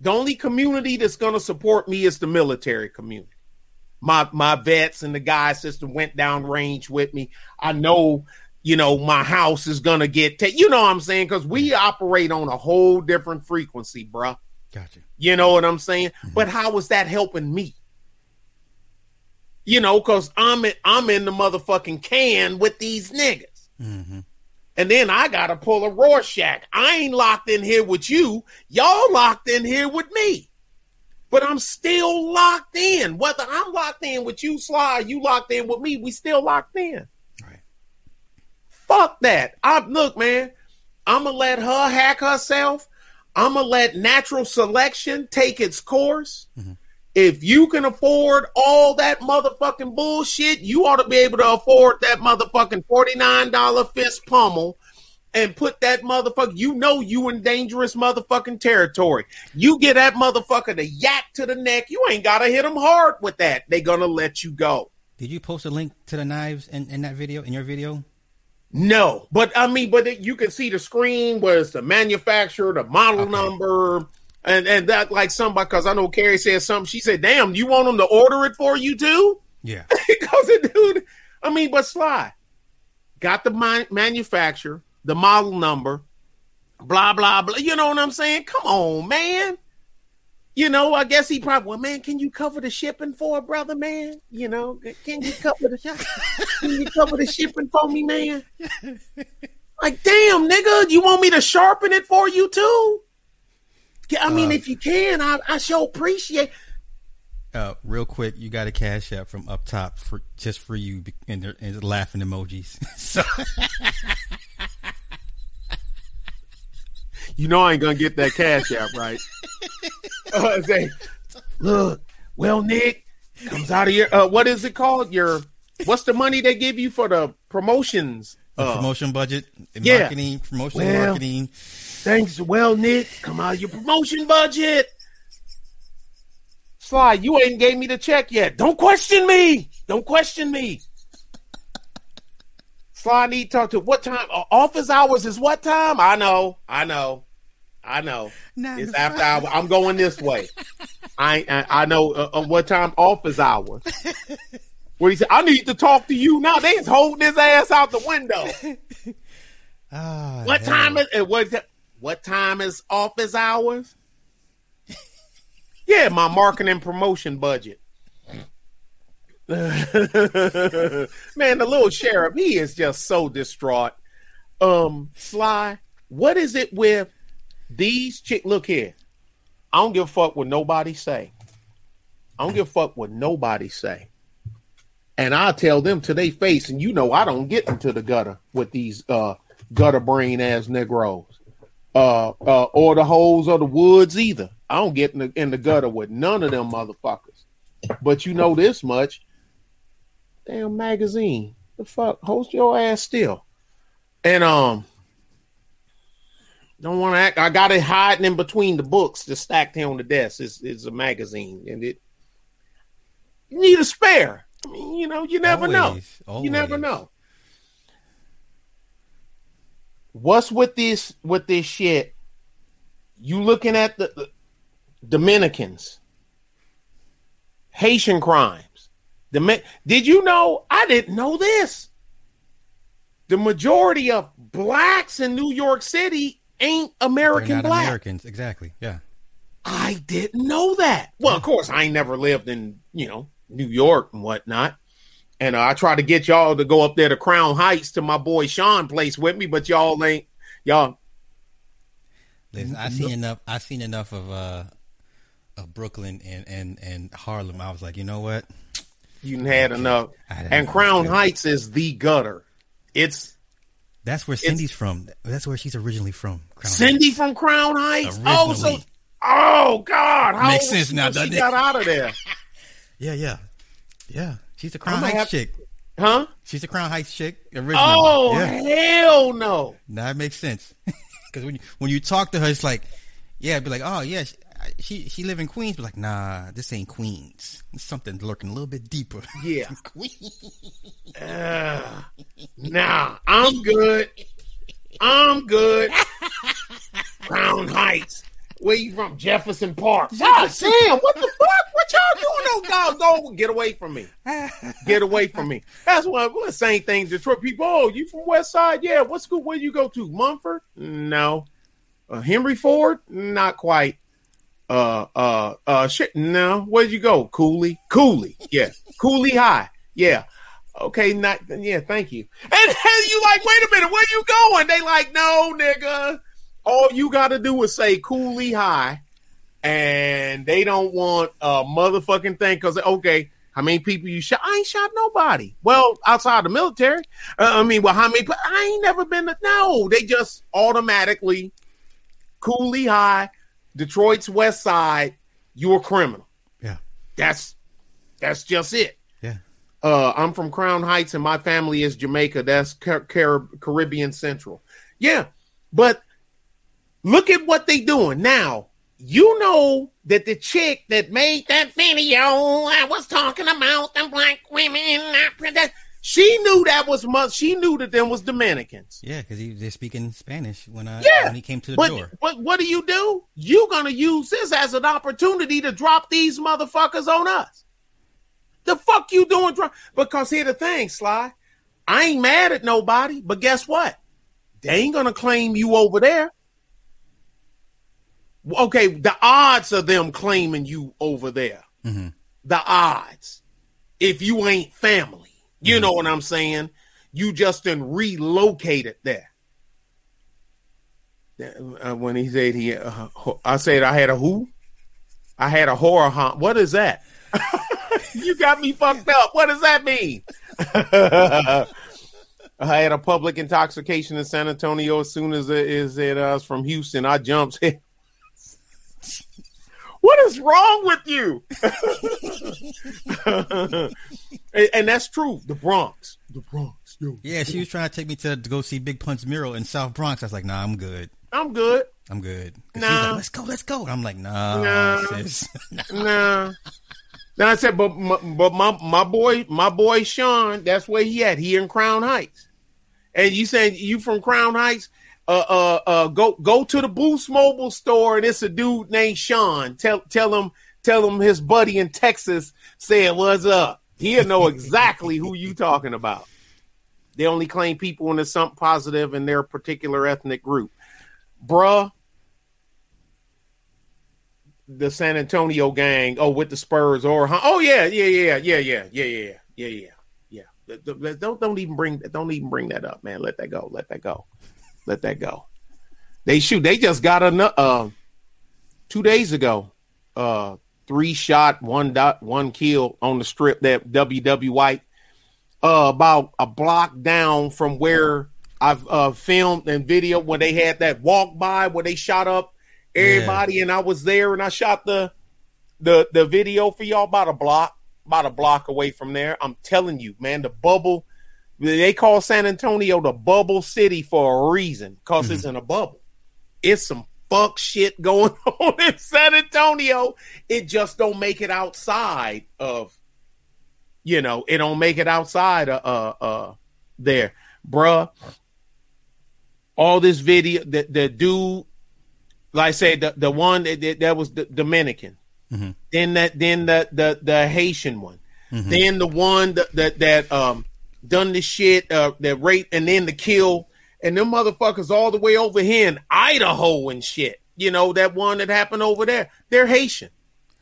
The only community that's gonna support me is the military community. My my vets and the guys that went down range with me. I know, you know, my house is gonna get. Ta- you know what I'm saying? Because we operate on a whole different frequency, bruh. Gotcha. You know what I'm saying? Mm-hmm. But how was that helping me? You know, because I'm in, I'm in the motherfucking can with these niggas. Mm-hmm. And then I gotta pull a Rorschach. I ain't locked in here with you. Y'all locked in here with me. But I'm still locked in. Whether I'm locked in with you, Sly, you locked in with me, we still locked in. Right. Fuck that. I look, man. I'ma let her hack herself. I'm gonna let natural selection take its course. Mm-hmm. If you can afford all that motherfucking bullshit, you ought to be able to afford that motherfucking $49 fist pummel and put that motherfucker, you know you in dangerous motherfucking territory. You get that motherfucker the yak to the neck, you ain't gotta hit them hard with that. They gonna let you go. Did you post a link to the knives in, in that video, in your video? No, but I mean, but it, you can see the screen was the manufacturer, the model okay. number, and and that like somebody because I know Carrie said something. She said, "Damn, you want them to order it for you too?" Yeah, because dude, I mean, but Sly got the man- manufacturer, the model number, blah blah blah. You know what I'm saying? Come on, man you know, I guess he probably, well, man, can you cover the shipping for a brother, man? You know, can you cover the can you cover the shipping for me, man? Like, damn, nigga, you want me to sharpen it for you too? I mean, uh, if you can, I, I sure appreciate. Uh, real quick, you got a cash app from up top for just for you and the, and the laughing emojis. so. you know I ain't gonna get that cash app right. uh, say, look, well, Nick comes out of your uh, what is it called? Your what's the money they give you for the promotions? The uh, promotion budget, yeah. marketing, promotion well, marketing. Thanks, well, Nick, come out of your promotion budget. Sly, you ain't gave me the check yet. Don't question me. Don't question me. Sly, I need to talk to what time? Uh, office hours is what time? I know. I know. I know. it's after hour. I'm going this way. I I, I know uh, uh, what time office hour. Where he said, "I need to talk to you now." They holding his ass out the window. Oh, what hell. time is? What what time is office hours? yeah, my marketing promotion budget. Man, the little sheriff, he is just so distraught. Um, Sly, what is it with these chick, look here. I don't give a fuck what nobody say. I don't give a fuck what nobody say. And I tell them to their face, and you know I don't get into the gutter with these uh, gutter brain ass Negroes. Uh, uh, or the holes or the woods either. I don't get in the, in the gutter with none of them motherfuckers. But you know this much. Damn magazine. The fuck? Host your ass still. And um don't want to act. I got it hiding in between the books, just stacked here on the desk. It's, it's a magazine, and it you need a spare. I mean, you know, you never always, know. Always. You never know. What's with this with this shit? You looking at the, the Dominicans, Haitian crimes. The did you know? I didn't know this. The majority of blacks in New York City ain't American black. Americans, exactly. Yeah. I didn't know that. Well, of course, I ain't never lived in, you know, New York and whatnot. And uh, I try to get y'all to go up there to Crown Heights to my boy Sean place with me, but y'all ain't y'all. Listen, I seen enough. I seen enough of uh of Brooklyn and and and Harlem. I was like, you know what? You had enough. And Crown Heights is the gutter. It's That's where Cindy's from. That's where she's originally from. Crown Cindy Heights. from Crown Heights. Oh, so oh god, how makes sense now. She got out of there. yeah, yeah, yeah. She's a Crown Heights have, chick. Huh? She's a Crown Heights chick. Originally. Oh yeah. hell no! Now that makes sense. Because when you, when you talk to her, it's like, yeah, be like, oh yeah, she she, live in Queens, but like, nah, this ain't Queens. It's something lurking a little bit deeper. Yeah, Queens. Uh, nah, I'm good. I'm good. Crown Heights. Where you from? Jefferson Park. God damn, what the fuck? What y'all doing? No, go get away from me. Get away from me. That's what the same thing. Detroit people. Oh, you from West Side? Yeah. What school? Where you go to? Mumford? No. Uh, Henry Ford? Not quite. Uh, uh, uh, shit. No. Where'd you go? Cooley? Cooley. Yeah. Cooley High. Yeah. Okay, not yeah, thank you. And, and you like, wait a minute, where you going? They like, no, nigga. All you gotta do is say Cooley High, and they don't want a motherfucking thing because okay, how many people you shot? I ain't shot nobody. Well, outside the military. Uh, I mean, well, how many? I ain't never been. To, no, they just automatically Cooley High, Detroit's West Side. You're a criminal. Yeah, that's that's just it. Yeah. Uh, I'm from Crown Heights, and my family is Jamaica. That's Car- Car- Caribbean Central. Yeah, but look at what they doing now you know that the chick that made that video I was talking about the black women, she knew that was much. She knew that them was Dominicans. Yeah, because they're speaking Spanish when I yeah, when he came to the but, door. But what do you do? You gonna use this as an opportunity to drop these motherfuckers on us? The fuck you doing? Because here the thing, Sly. I ain't mad at nobody, but guess what? They ain't gonna claim you over there. Okay, the odds of them claiming you over there. Mm-hmm. The odds. If you ain't family. You mm-hmm. know what I'm saying? You just been relocated there. Uh, when he said he, uh, I said I had a who? I had a horror hunt. What is that? you got me fucked up. What does that mean? I had a public intoxication in San Antonio. As soon as it is it uh, from Houston, I jumped. What is wrong with you? and, and, that's true. The Bronx. The Bronx. Yo. Yeah, she was trying to take me to, to go see Big Pun's mural in South Bronx. I was like, nah, I'm good. I'm good. I'm good. Nah. Like, let's go, let's go. I'm like, nah, nah, sis. nah. Then I said, but my, but my my boy, my boy Sean, that's where he at. He in Crown Heights. And you saying you from Crown Heights? Uh, uh, uh, go go to the Boost Mobile store and it's a dude named Sean. Tell tell him tell him his buddy in Texas said what's up. He'll know exactly who you talking about. They only claim people when there's something positive in their particular ethnic group. Bruh, the San Antonio gang, oh, with the Spurs or oh yeah, yeah, yeah, yeah, yeah, yeah, yeah, yeah, yeah, yeah. Don't don't even bring don't even bring that up, man. Let that go. Let that go let that go. They shoot. They just got a uh, two days ago. Uh, three shot, one dot, one kill on the strip that WW White. Uh, about a block down from where I've uh, filmed and video when they had that walk by where they shot up everybody, yeah. and I was there and I shot the the the video for y'all about a block, about a block away from there. I'm telling you, man, the bubble they call San Antonio the bubble city for a reason because mm-hmm. it's in a bubble. It's some fuck shit going on in San Antonio. It just don't make it outside of, you know, it don't make it outside of uh uh there, bruh. All this video, the the dude, like I said, the the one that that was the Dominican, mm-hmm. then that then the the the Haitian one, mm-hmm. then the one that that that um done this shit, uh, that rape and then the kill, and them motherfuckers all the way over here in Idaho and shit. You know that one that happened over there. They're Haitian.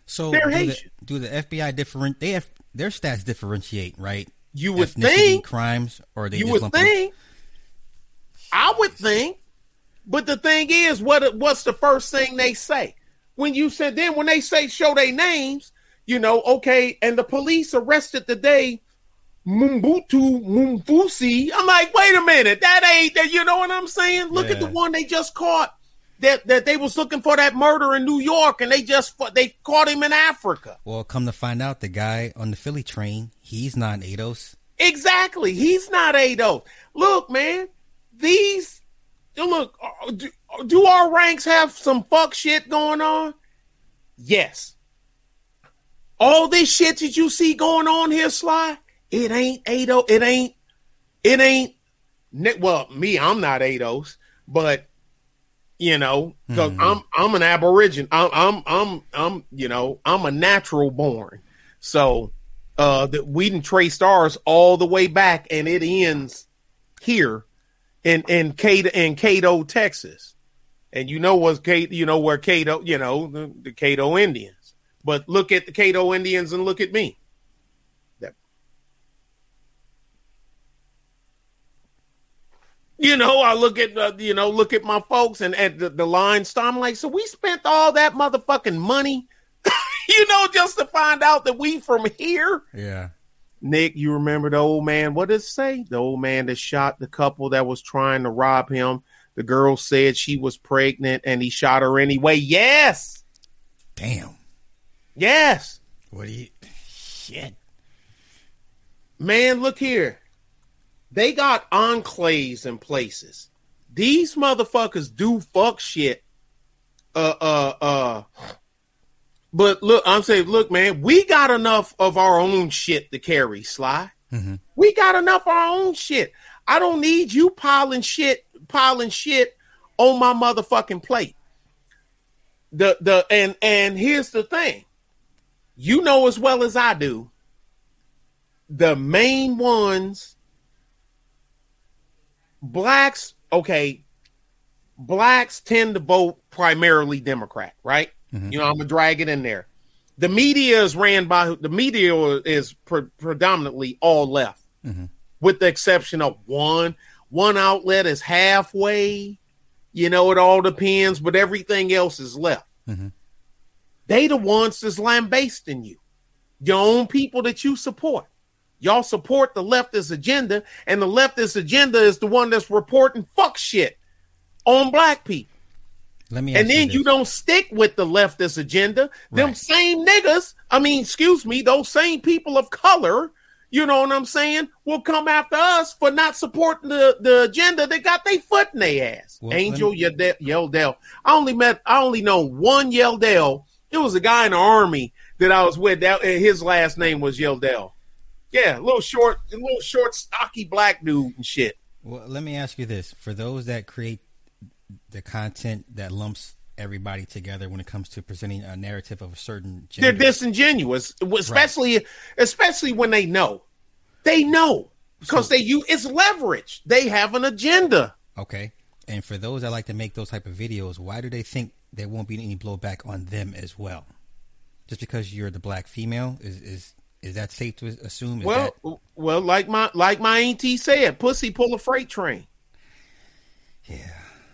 So they're do Haitian. The, do the FBI different? They have their stats differentiate, right? You would Ethnicity, think crimes, or they you would think. Them? I would think, but the thing is, what what's the first thing they say when you said then when they say show their names? You know, okay, and the police arrested the day Mumbutu Mumfusi. I'm like, wait a minute, that ain't that. You know what I'm saying? Look yeah. at the one they just caught. That, that they was looking for that murder in New York, and they just they caught him in Africa. Well, come to find out, the guy on the Philly train, he's not ADOS. Exactly, he's not ADOS. Look, man, these look. Uh, do, do our ranks have some fuck shit going on? Yes. All this shit that you see going on here, Sly, it ain't Ado. It ain't. It ain't. Well, me, I'm not ADOS, but you know, because mm-hmm. I'm I'm an Aborigine. I'm I'm I'm I'm you know I'm a natural born. So uh that we didn't trace stars all the way back, and it ends here in in Caddo in Caddo, Texas. And you know what's Caddo, you know where Caddo, you know the, the Caddo Indians. But look at the Caddo Indians and look at me. You know, I look at uh, you know, look at my folks and at the, the line stop. I'm like, so we spent all that motherfucking money, you know, just to find out that we from here. Yeah. Nick, you remember the old man? What does it say? The old man that shot the couple that was trying to rob him. The girl said she was pregnant and he shot her anyway. Yes. Damn. Yes. What do you shit? Man, look here. They got enclaves in places. These motherfuckers do fuck shit. Uh, uh, uh. But look, I'm saying, look, man, we got enough of our own shit to carry, Sly. Mm-hmm. We got enough of our own shit. I don't need you piling shit, piling shit on my motherfucking plate. The the and and here's the thing. You know as well as I do, the main ones blacks, okay, blacks tend to vote primarily Democrat, right? Mm-hmm. You know, I'm gonna drag it in there. The media is ran by the media is pre- predominantly all left, mm-hmm. with the exception of one. One outlet is halfway. You know, it all depends, but everything else is left. Mm-hmm. They the ones that's lambasting you, your own people that you support. Y'all support the leftist agenda, and the leftist agenda is the one that's reporting fuck shit on black people. Let me and then you, you, don't stick with the leftist agenda. Them right. same niggas, I mean, excuse me, those same people of color, you know what I'm saying, will come after us for not supporting the, the agenda They got their foot in their ass. Well, Angel me... Yeldell. I only met, I only know one Yeldell. It was a guy in the army that I was with. That his last name was Yeldell. Yeah, a little short, a little short, stocky black dude and shit. Well, let me ask you this: for those that create the content that lumps everybody together when it comes to presenting a narrative of a certain gender, they're disingenuous, especially right. especially when they know, they know because so, they use it's leverage. They have an agenda. Okay, and for those that like to make those type of videos, why do they think there won't be any blowback on them as well? Just because you're the black female is is is that safe to assume? Is well, that... well, like my like my auntie said, pussy pull a freight train. Yeah.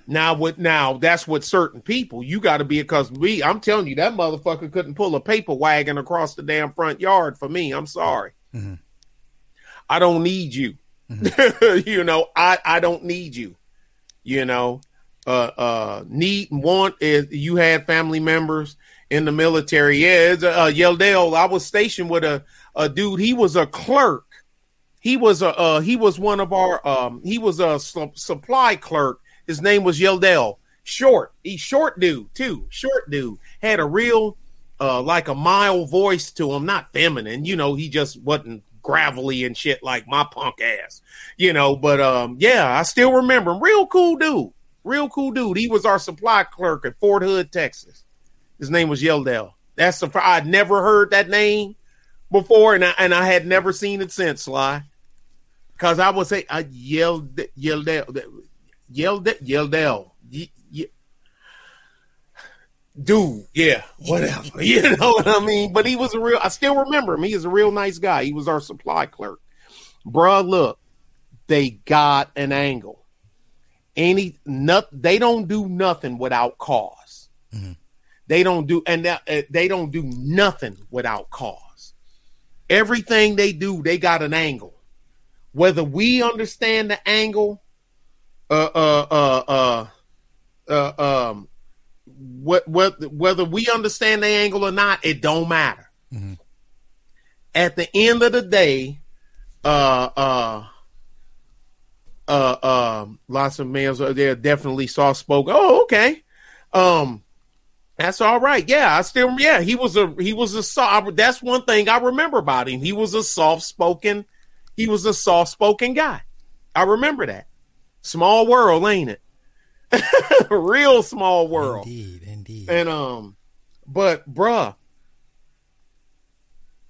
Now with now that's with certain people. You got to be because we. I'm telling you that motherfucker couldn't pull a paper wagon across the damn front yard for me. I'm sorry. Mm-hmm. I don't need you. Mm-hmm. you know, I I don't need you. You know, uh uh need want is you had family members in the military. Yeah, it's uh, Yeldell. I was stationed with a, a dude. He was a clerk. He was a uh, he was one of our um he was a su- supply clerk. His name was Yeldell. Short. He's short dude too. Short dude had a real uh like a mild voice to him, not feminine. You know, he just wasn't gravelly and shit like my punk ass. You know, but um yeah, I still remember him. Real cool dude. Real cool dude. He was our supply clerk at Fort Hood, Texas. His name was Yeldell. That's the I'd never heard that name before, and I and I had never seen it since. Sly, because I would say I yelled Yeldell, yelled Yeldell, dude, yeah, whatever, you know what I mean. But he was a real. I still remember him. He is a real nice guy. He was our supply clerk, bruh. Look, they got an angle. Any, not, they don't do nothing without cause. Mm-hmm. They don't do and uh, they don't do nothing without cause. Everything they do, they got an angle. whether we understand the angle, uh, uh, uh, uh, uh um, what, what, whether we understand the angle or not, it don't matter. Mm-hmm. At the end of the day, uh, uh, uh, um, lots of males are there definitely soft spoken. Oh, okay. Um, that's all right. Yeah, I still yeah, he was a he was a soft that's one thing I remember about him. He was a soft spoken he was a soft spoken guy. I remember that. Small world, ain't it? Real small world. Indeed, indeed. And um, but bruh,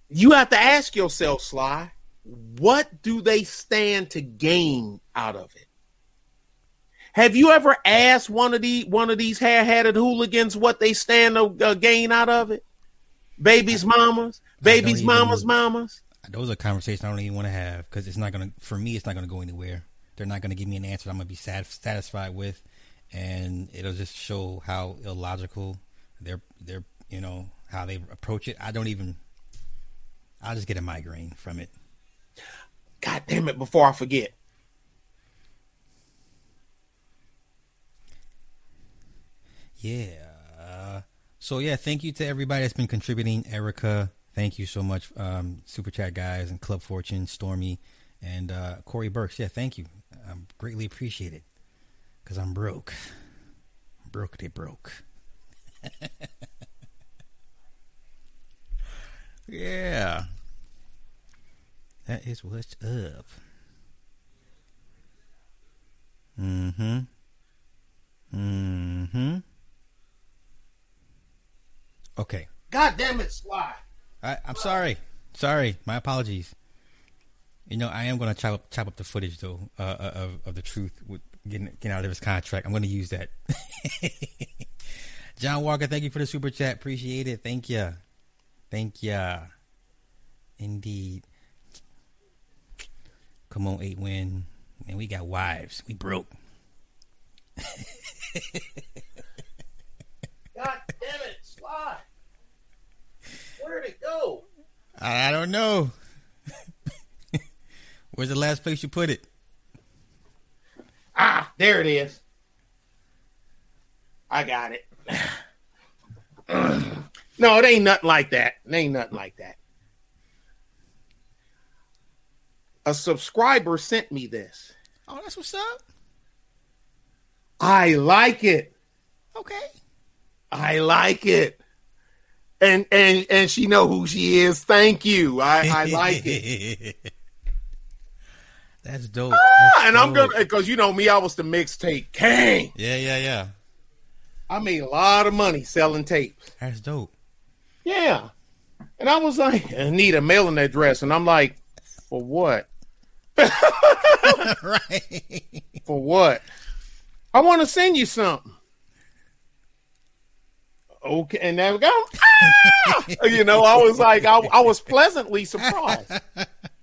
you have to ask yourself, Sly, what do they stand to gain out of it? Have you ever asked one of the one of these hair-hatted hooligans what they stand to uh, gain out of it? Babies, mamas, babies, mamas, even, mamas. Those are conversations I don't even want to have because it's not gonna. For me, it's not gonna go anywhere. They're not gonna give me an answer I'm gonna be sat, satisfied with and it'll just show how illogical they're they're you know how they approach it. I don't even. I'll just get a migraine from it. God damn it! Before I forget. Yeah. So yeah, thank you to everybody that's been contributing. Erica, thank you so much. Um, Super chat guys and Club Fortune, Stormy, and uh, Corey Burks. Yeah, thank you. I'm greatly appreciate it. Because I'm broke. Broke they broke. yeah. That is what's up. Mm-hmm. Mm-hmm. Okay. God damn it, Sly. I, I'm sorry. Sorry. My apologies. You know, I am going to chop up, chop up the footage though uh, uh, of of the truth with getting getting out of his contract. I'm going to use that. John Walker, thank you for the super chat. Appreciate it. Thank you. Thank you. Indeed. Come on, eight win. Man, we got wives. We broke. God damn it, Sly. Where'd it go? I, I don't know. Where's the last place you put it? Ah, there it is. I got it. no, it ain't nothing like that. It ain't nothing like that. A subscriber sent me this. Oh, that's what's up. I like it. Okay. I like it. And and and she know who she is. Thank you. I, I like it. That's dope. Ah, That's and dope. I'm gonna because you know me, I was the mixtape king. Yeah, yeah, yeah. I made a lot of money selling tapes. That's dope. Yeah. And I was like, I need a mailing address. And I'm like, for what? right. For what? I want to send you something. Okay, and there we go. Ah! you know, I was like, I, I was pleasantly surprised.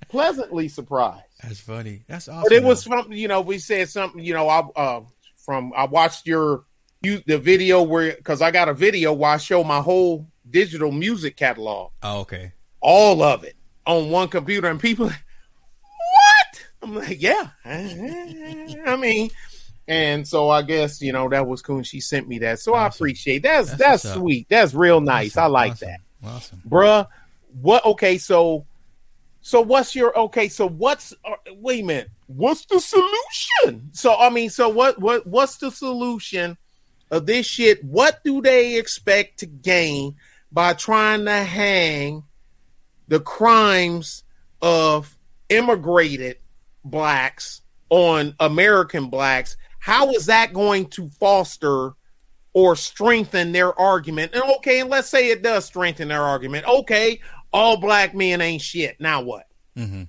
pleasantly surprised. That's funny. That's awesome. But it was something, you know, we said something, you know, I uh from I watched your you the video where because I got a video where I show my whole digital music catalog. Oh, okay. All of it on one computer, and people, what? I'm like, yeah. I mean, and so I guess you know that was cool. She sent me that, so awesome. I appreciate that's that's, that's sweet. That's real nice. Awesome. I like awesome. that. Awesome, bruh. What? Okay, so so what's your okay? So what's uh, wait a minute? What's the solution? So I mean, so what what what's the solution of this shit? What do they expect to gain by trying to hang the crimes of immigrated blacks on American blacks? How is that going to foster or strengthen their argument? And okay, and let's say it does strengthen their argument. Okay, all black men ain't shit. Now what? Mm-hmm.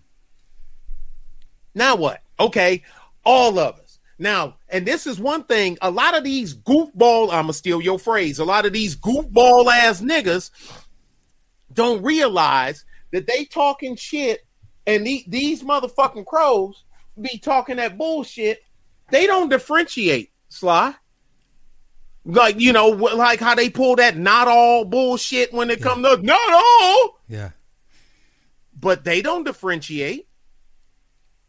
Now what? Okay, all of us. Now, and this is one thing. A lot of these goofball, I'm gonna steal your phrase. A lot of these goofball ass niggas don't realize that they talking shit, and the, these motherfucking crows be talking that bullshit. They don't differentiate, Sly like you know, like how they pull that not all bullshit when it yeah. comes to not all. Yeah. But they don't differentiate.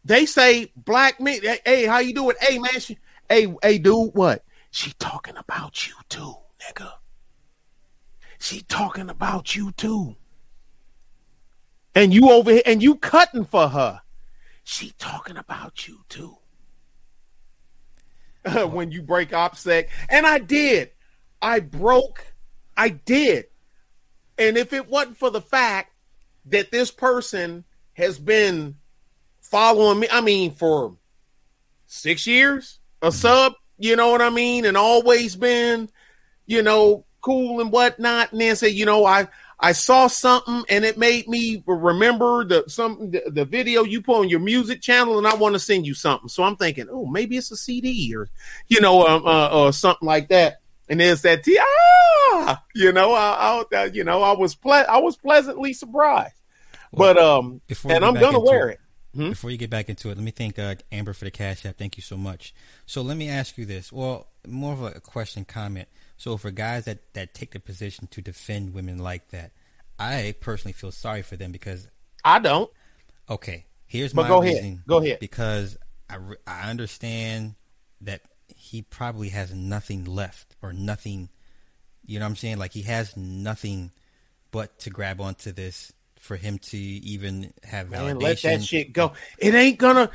they say black men. Hey, how you doing? Hey, man. She, hey, hey, dude. What? She talking about you too, nigga. She talking about you too. And you over here and you cutting for her. She talking about you too. when you break OPSEC. And I did. I broke. I did. And if it wasn't for the fact that this person has been following me, I mean, for six years, a mm-hmm. sub, you know what I mean? And always been, you know, cool and whatnot. And then say, you know, I, I saw something and it made me remember the some the, the, video you put on your music channel, and I want to send you something. So I'm thinking, oh, maybe it's a CD or you know, um, uh, or something like that. And there's that T. ah, you know, I, I you know, I was ple- I was pleasantly surprised. Well, but um, and I'm gonna wear it. Hmm? Before you get back into it, let me thank uh, Amber for the cash app. Thank you so much. So let me ask you this. Well, more of a question comment. So for guys that, that take the position to defend women like that, I personally feel sorry for them because I don't. Okay, here's but my go reasoning. Ahead. Go ahead. Because I, I understand that he probably has nothing left or nothing. You know what I'm saying? Like he has nothing but to grab onto this for him to even have validation. Man, let that shit go. It ain't gonna.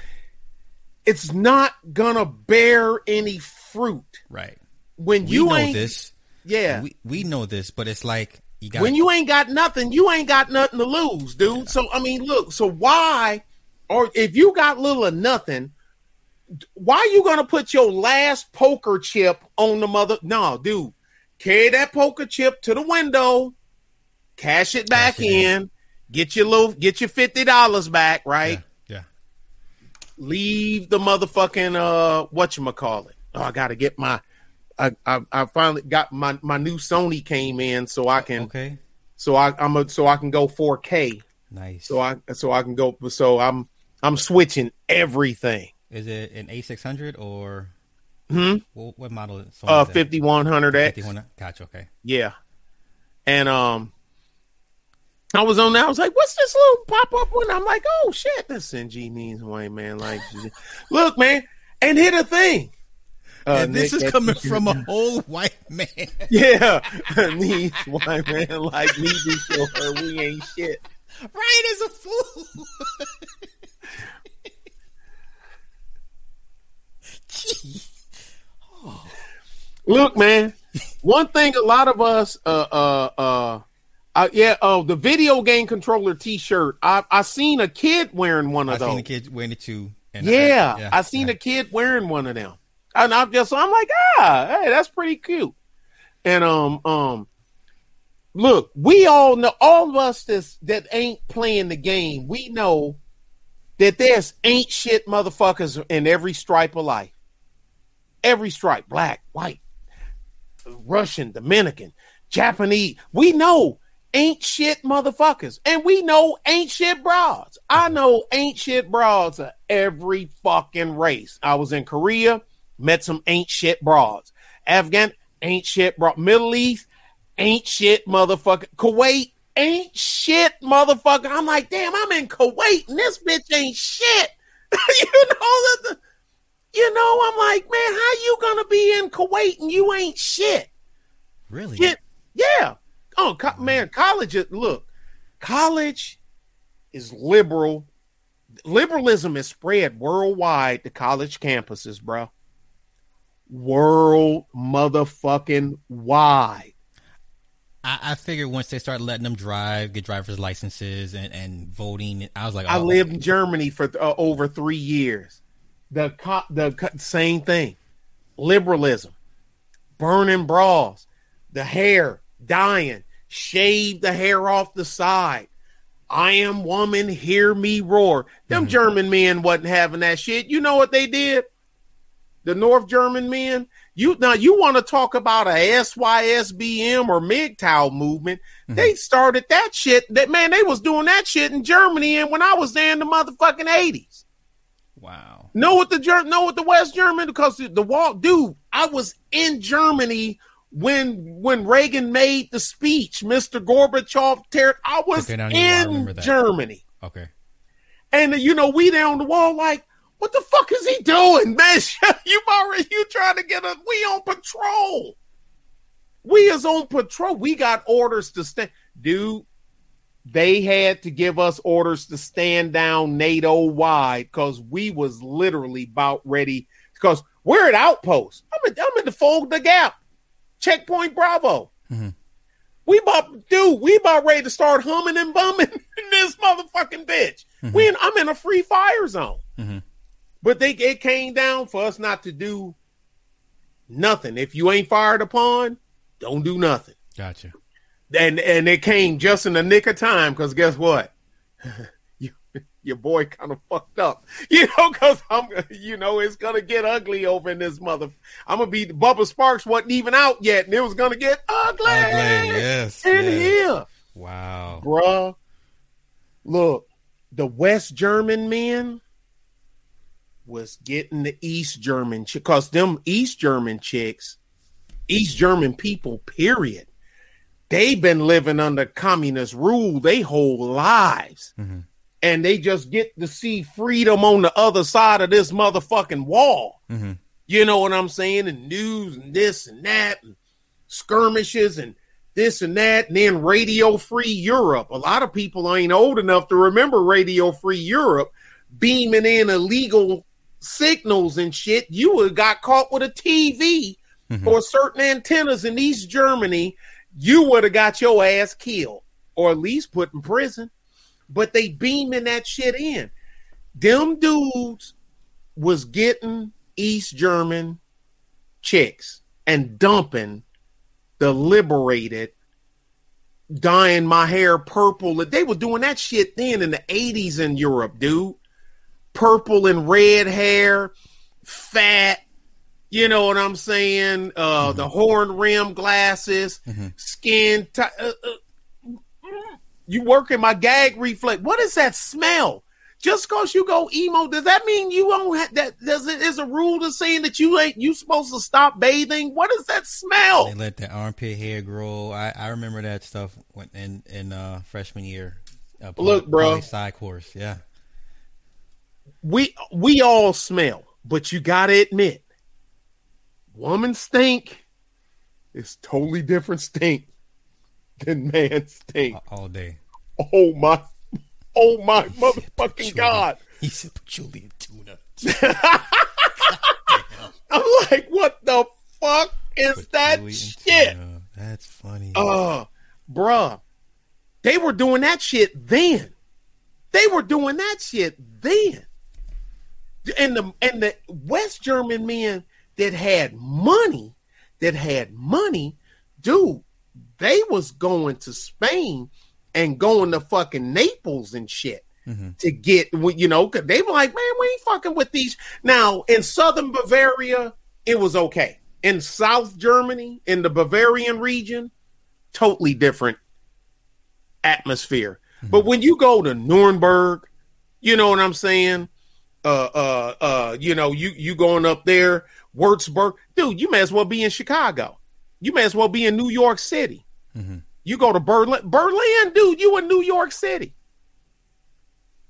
It's not gonna bear any fruit. Right when we you know ain't this, yeah, we, we know this, but it's like you got when you ain't got nothing, you ain't got nothing to lose, dude. Yeah. So I mean, look, so why, or if you got little or nothing, why you gonna put your last poker chip on the mother? No, dude, carry that poker chip to the window, cash it back cash in, get your little, get your fifty dollars back, right? Yeah. yeah. Leave the motherfucking uh, what you call it? Oh, I gotta get my I, I, I finally got my my new Sony came in, so I can okay. So I I'm a, so I can go 4K. Nice. So I so I can go. So I'm I'm switching everything. Is it an A600 or? Hmm. What, what model? Is uh, 5100X. 5100. Gotcha. Okay. Yeah. And um, I was on there. I was like, "What's this little pop up one?" I'm like, "Oh shit, that's NG means Wayne, man." Like, look, man, and hit a thing. Uh, and this Nick, is coming from a whole white man. Yeah, these white man like me be show her we ain't shit. Right as a fool. oh. Look, man. One thing a lot of us, uh, uh, uh, uh yeah, oh, uh, the video game controller T-shirt. I I seen a kid wearing one of I those. I seen a kid wearing it too. yeah, I, yeah, I seen yeah. a kid wearing one of them. And I'm just I'm like, ah, hey, that's pretty cute. And um um look, we all know all of us this that ain't playing the game, we know that there's ain't shit motherfuckers in every stripe of life. Every stripe, black, white, Russian, Dominican, Japanese. We know ain't shit motherfuckers. And we know ain't shit broads. I know ain't shit broads of every fucking race. I was in Korea met some ain't shit broads. Afghan ain't shit broad. Middle East ain't shit motherfucker. Kuwait ain't shit motherfucker. I'm like, damn, I'm in Kuwait and this bitch ain't shit. you know the, you know, I'm like, man, how you gonna be in Kuwait and you ain't shit? Really? Shit. Yeah. Oh, co- man, college. Look, college is liberal. Liberalism is spread worldwide to college campuses, bro world motherfucking wide. I, I figured once they start letting them drive, get driver's licenses, and, and voting, I was like, oh, I lived in Germany for uh, over three years. The co- the co- same thing, liberalism, burning bras, the hair dying, shave the hair off the side. I am woman, hear me roar. Them mm-hmm. German men wasn't having that shit. You know what they did? The North German men. You now you want to talk about a SYSBM or MGTOW movement? Mm-hmm. They started that shit. That man, they was doing that shit in Germany, and when I was there in the motherfucking eighties. Wow. Know what the know what the West German because the, the wall, dude. I was in Germany when when Reagan made the speech, Mr. Gorbachev. Ter- I was okay, in I Germany. Okay. And you know, we there on the wall, like, what the fuck is he doing, man? you already you trying to get us? We on patrol. We is on patrol. We got orders to stand, dude. They had to give us orders to stand down NATO wide because we was literally about ready. Because we're at outpost. I'm in, I'm in the Fulda Gap, checkpoint Bravo. Mm-hmm. We about dude, we about ready to start humming and bumming in this motherfucking bitch. Mm-hmm. We in, I'm in a free fire zone. Mm-hmm. But they it came down for us not to do nothing. If you ain't fired upon, don't do nothing. Gotcha. And and it came just in the nick of time because guess what? you, your boy kind of fucked up, you know, because I'm, you know, it's gonna get ugly over in this mother. I'm gonna be Bubba Sparxxx wasn't even out yet, and it was gonna get ugly. Ugly, yes, in yes. here. Wow, bruh. Look, the West German men was getting the East German chick because them East German chicks, East German people, period. They've been living under communist rule their whole lives. Mm-hmm. And they just get to see freedom on the other side of this motherfucking wall. Mm-hmm. You know what I'm saying? And news and this and that and skirmishes and this and that. And then Radio Free Europe. A lot of people ain't old enough to remember Radio Free Europe beaming in illegal signals and shit, you would have got caught with a TV mm-hmm. or certain antennas in East Germany, you would have got your ass killed or at least put in prison. But they beaming that shit in. Them dudes was getting East German chicks and dumping the liberated dyeing my hair purple. They were doing that shit then in the 80s in Europe, dude purple and red hair, fat. You know what I'm saying? Uh, mm-hmm. The horn rim glasses, mm-hmm. skin. T- uh, uh, you working my gag reflex. What is that smell? Just cause you go emo, does that mean you don't have that? Does it is a rule to saying that you ain't you supposed to stop bathing? What is that smell? They let the armpit hair grow. I, I remember that stuff when in in uh, freshman year. Uh, Look, bro, side course, yeah we we all smell, but you gotta admit, woman stink is totally different stink than man stink. All day. Oh my, oh my motherfucking god! He said and tuna. I'm like, what the fuck is that shit? That's funny. Uh, bruh, they were doing that shit then. They were doing that shit then and the and the West German men that had money, that had money, dude, they was going to Spain and going to fucking Naples and shit mm-hmm. to get you know cause they were like, man, we ain't fucking with these. Now in southern Bavaria, it was okay. In South Germany, in the Bavarian region, totally different atmosphere. Mm-hmm. But when you go to Nuremberg, you know what I'm saying? Uh, uh, uh, you know, you you going up there, Würzburg, dude, you may as well be in Chicago. You may as well be in New York City. Mm-hmm. You go to Berlin, Berlin, dude, you in New York City,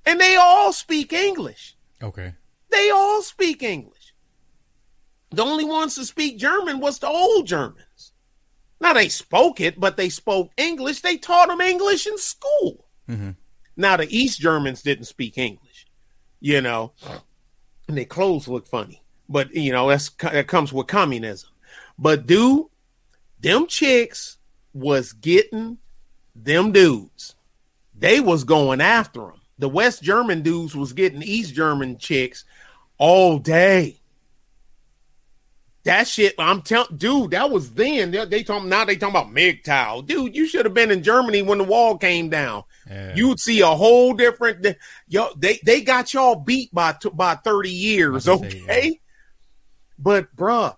and they all speak English. Okay, they all speak English. The only ones to speak German was the old Germans. Now they spoke it, but they spoke English. They taught them English in school. Mm-hmm. Now the East Germans didn't speak English you know, and their clothes look funny. But you know, that's that comes with communism. But dude, them chicks was getting them dudes. They was going after them. The West German dudes was getting East German chicks all day. That shit, I'm telling, dude, that was then. They, they talking now. They talking about MGTOW, dude. You should have been in Germany when the wall came down. Yeah. You'd see a whole different. Yo, they they got y'all beat by by thirty years, okay? Say, yeah. But bruh,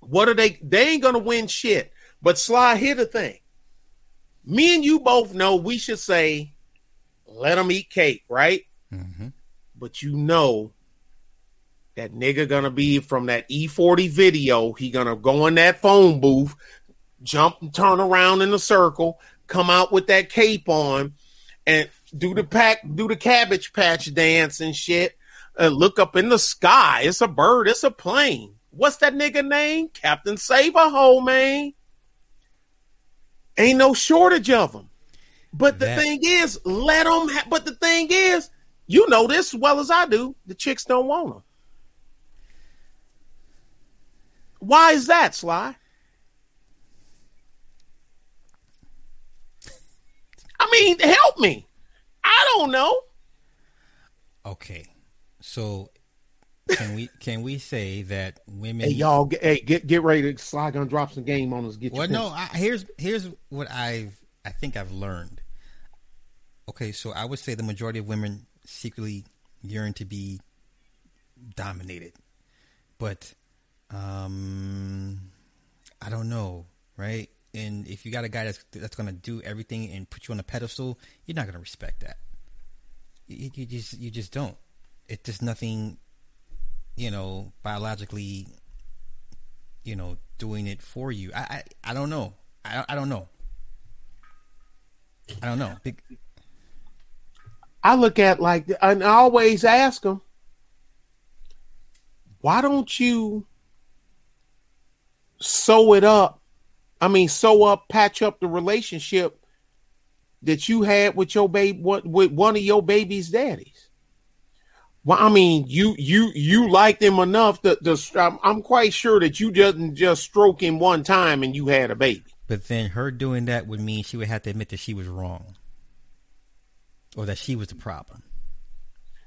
what are they? They ain't gonna win shit. But Sly, here the thing. Me and you both know we should say, let them eat cake, right? Mm-hmm. But you know that nigga gonna be from that E-40 video. He gonna go in that phone booth, jump and turn around in a circle, come out with that cape on, and do the pack, do the cabbage patch dance and shit. Uh, look up in the sky. It's a bird. It's a plane. What's that nigga name? Captain Save-A-Hole, man. Ain't no shortage of them. But the That- thing is, let them. Ha- but the thing is, you know this as well as I do. The chicks don't want them. Why is that, Sly? I mean, help me. I don't know. Okay, so can we can we say that women? Hey, y'all, get, hey, get get ready to Sly gonna drop some game on us. Get Well, no. I, here's here's what I've I think I've learned. Okay, so I would say the majority of women secretly yearn to be dominated, but um, I don't know, right? And if you got a guy that's that's gonna do everything and put you on a pedestal, you're not gonna respect that. You, you just you just don't. It's just nothing, you know, biologically, you know, doing it for you. I I, I don't know. I I don't know. I don't know. I look at like, and I always ask them, why don't you sew it up? I mean, sew up, patch up the relationship that you had with your baby, with one of your baby's daddies. Well, I mean, you you you liked him enough that the I'm, I'm quite sure that you didn't just stroke him one time and you had a baby. But then her doing that would mean she would have to admit that she was wrong, or that she was the problem.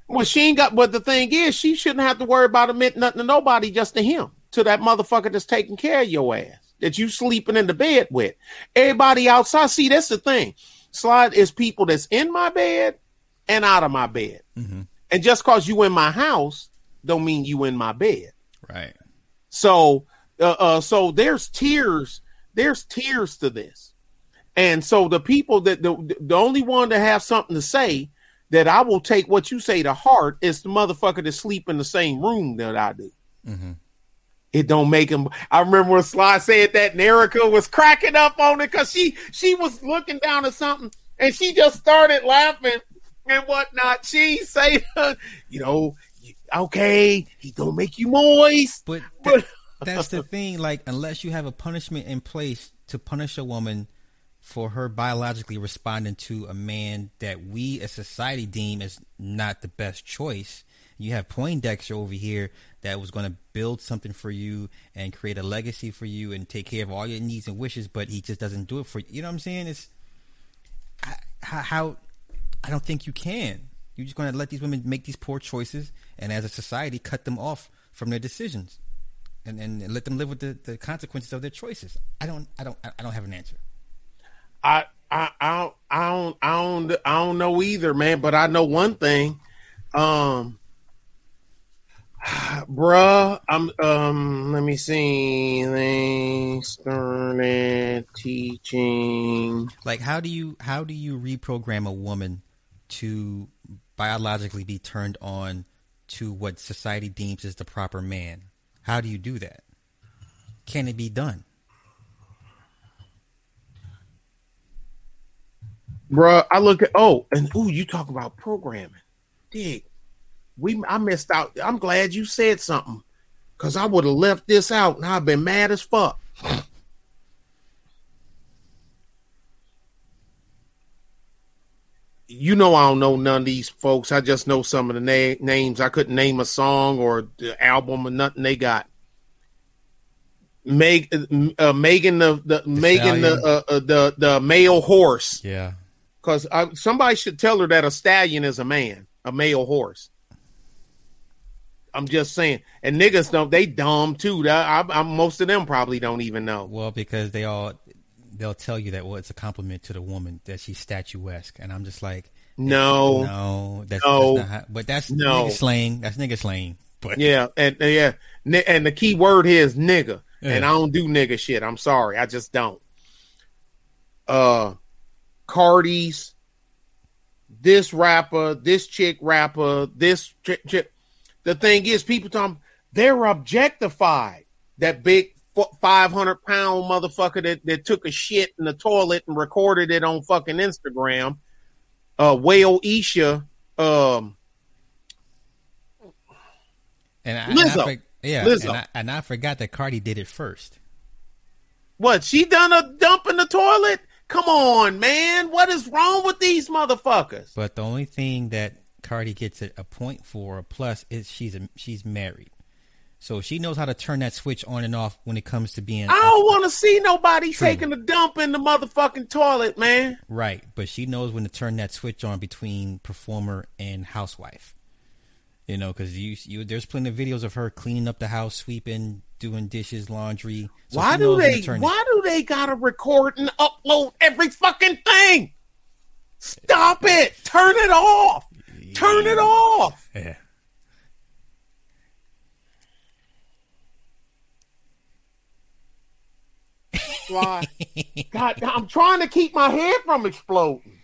Well, she ain't got. But the thing is, she shouldn't have to worry about admitting nothing to nobody, just to him, to that motherfucker that's taking care of your ass, that you sleeping in the bed with. Everybody outside. See, that's the thing. Slide is people that's in my bed and out of my bed, Mhm. and just cause you in my house, don't mean you in my bed. Right. So, uh, uh, so there's tears. There's tears to this, and so the people that the the only one to have something to say that I will take what you say to heart is the motherfucker that sleep in the same room that I do. hmm It don't make him. I remember when Sly said that, and Erica was cracking up on it because she she was looking down at something and she just started laughing and whatnot. She say, you know, okay, he gonna make you moist. But But- that's the thing. Like, unless you have a punishment in place to punish a woman for her biologically responding to a man that we as society deem as not the best choice. You have Poindexter over here that was going to build something for you and create a legacy for you and take care of all your needs and wishes, but he just doesn't do it for you. You know what I'm saying? It's how I don't think you can. You're just going to let these women make these poor choices, and as a society, cut them off from their decisions, and and let them live with the, the consequences of their choices. I don't, I don't, I don't have an answer. I I I don't I don't I don't I don't know either, man. But I know one thing, um, bruh. I'm um. Let me see. They started teaching. Like, how do you how do you reprogram a woman to biologically be turned on to what society deems as the proper man? How do you do that? Can it be done? Bruh, I look at oh, and ooh, you talk about programming. Dig. We I missed out. I'm glad you said something. Cause I would have left this out and I've been mad as fuck. You know I don't know none of these folks. I just know some of the na- names. I couldn't name a song or the album or nothing they got. Meg, uh, Megan the, the, Megan the, uh, uh, the the male horse Yeah. because somebody should tell her that a stallion is a man, a male horse. I'm just saying, and niggas don't they dumb too. I, I, I, most of them probably don't even know. Well, because they all they'll tell you that well, it's a compliment to the woman that she's statuesque, and I'm just like, No, no, that's, No. that's how, but that's No. nigga slang. That's nigga slang. But yeah, and yeah, and the key word here is nigga, and I don't do nigga shit. I'm sorry, I just don't. Uh, Cardi's, this rapper, this chick rapper, this chick. chick. The thing is, people talking they're objectified. That big five hundred pound motherfucker that, that took a shit in the toilet and recorded it on fucking Instagram. uh Whale Isha um And I, Lizzo. And I, for- yeah, Lizzo. And, I, and I forgot that Cardi did it first. what she done a dump in the toilet? Come on, man. What is wrong with these motherfuckers? But the only thing that Cardi gets a, a point for, a plus, is she's a, she's married, so she knows how to turn that switch on and off when it comes to being I don't want to see nobody True. taking a dump in the motherfucking toilet, man. right. But she knows when to turn that switch on between performer and housewife. You know, because you, you there's plenty of videos of her cleaning up the house, sweeping, doing dishes, laundry. So why do knows when to they? Why do they gotta record and upload every fucking thing? Stop it! Turn it off! Turn it off! Yeah. Why? God, I'm trying to keep my head from exploding.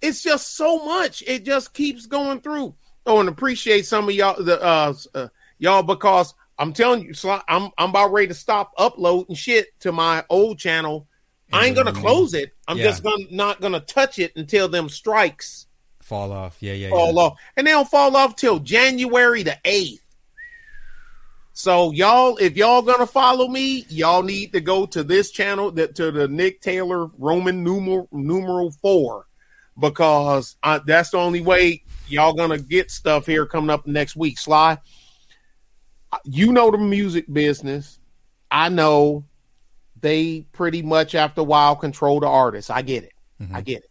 It's just so much. It just keeps going through. Oh, and appreciate some of y'all, the uh, uh y'all, because I'm telling you, I'm I'm about ready to stop uploading shit to my old channel. I ain't gonna Mhm. close it. I'm Yeah. just gonna not gonna touch it until them strikes Fall off. Yeah, yeah, fall yeah. off, and they don't fall off till January the eighth. So y'all, if y'all gonna follow me, y'all need to go to this channel, that to the Nick Taylor Roman numeral numeral four, because I, that's the only way y'all gonna get stuff here coming up next week. Sly, you know the music business. I know they pretty much after a while control the artist. I get it. Mhm. I get it.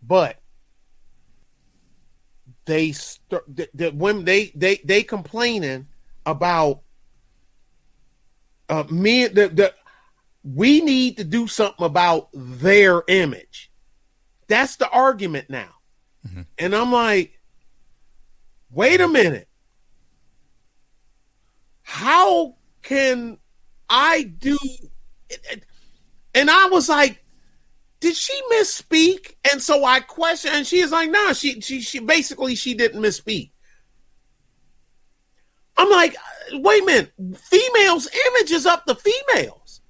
But they st- the, the women they they they complaining about uh men the, the we need to do something about their image. That's the argument now. Mhm. And I'm like, wait a minute. How can I do and I was like, did she misspeak? And so I question, and she is like, no, she she she basically she didn't misspeak. I'm like, wait a minute, females' image is up to females.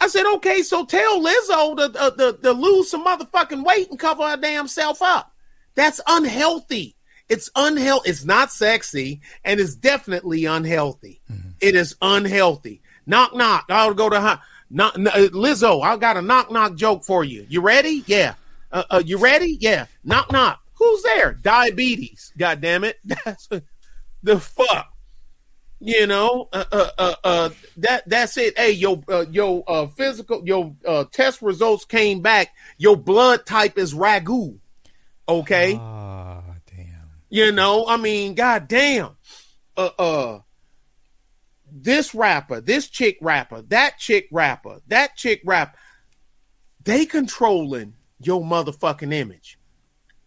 I said, okay, so tell Lizzo to, to, to, to lose some motherfucking weight and cover her damn self up. That's unhealthy. It's unhealthy. It's not sexy, and it's definitely unhealthy. Mm-hmm. It is unhealthy. Knock knock. I'll go to her. Knock, n- uh, Lizzo, I got a knock knock joke for you. You ready? Yeah. Uh, uh, you ready? Yeah. Knock knock. Who's there? Diabetes. God damn it. That's the fuck. You know, uh, uh, uh, uh, that that's it. Hey, your uh, your uh, physical your uh, test results came back. Your blood type is ragu. Okay. Oh, damn. You know, I mean, goddamn. Uh uh this rapper, this chick rapper, that chick rapper, that chick rap, they controlling your motherfucking image.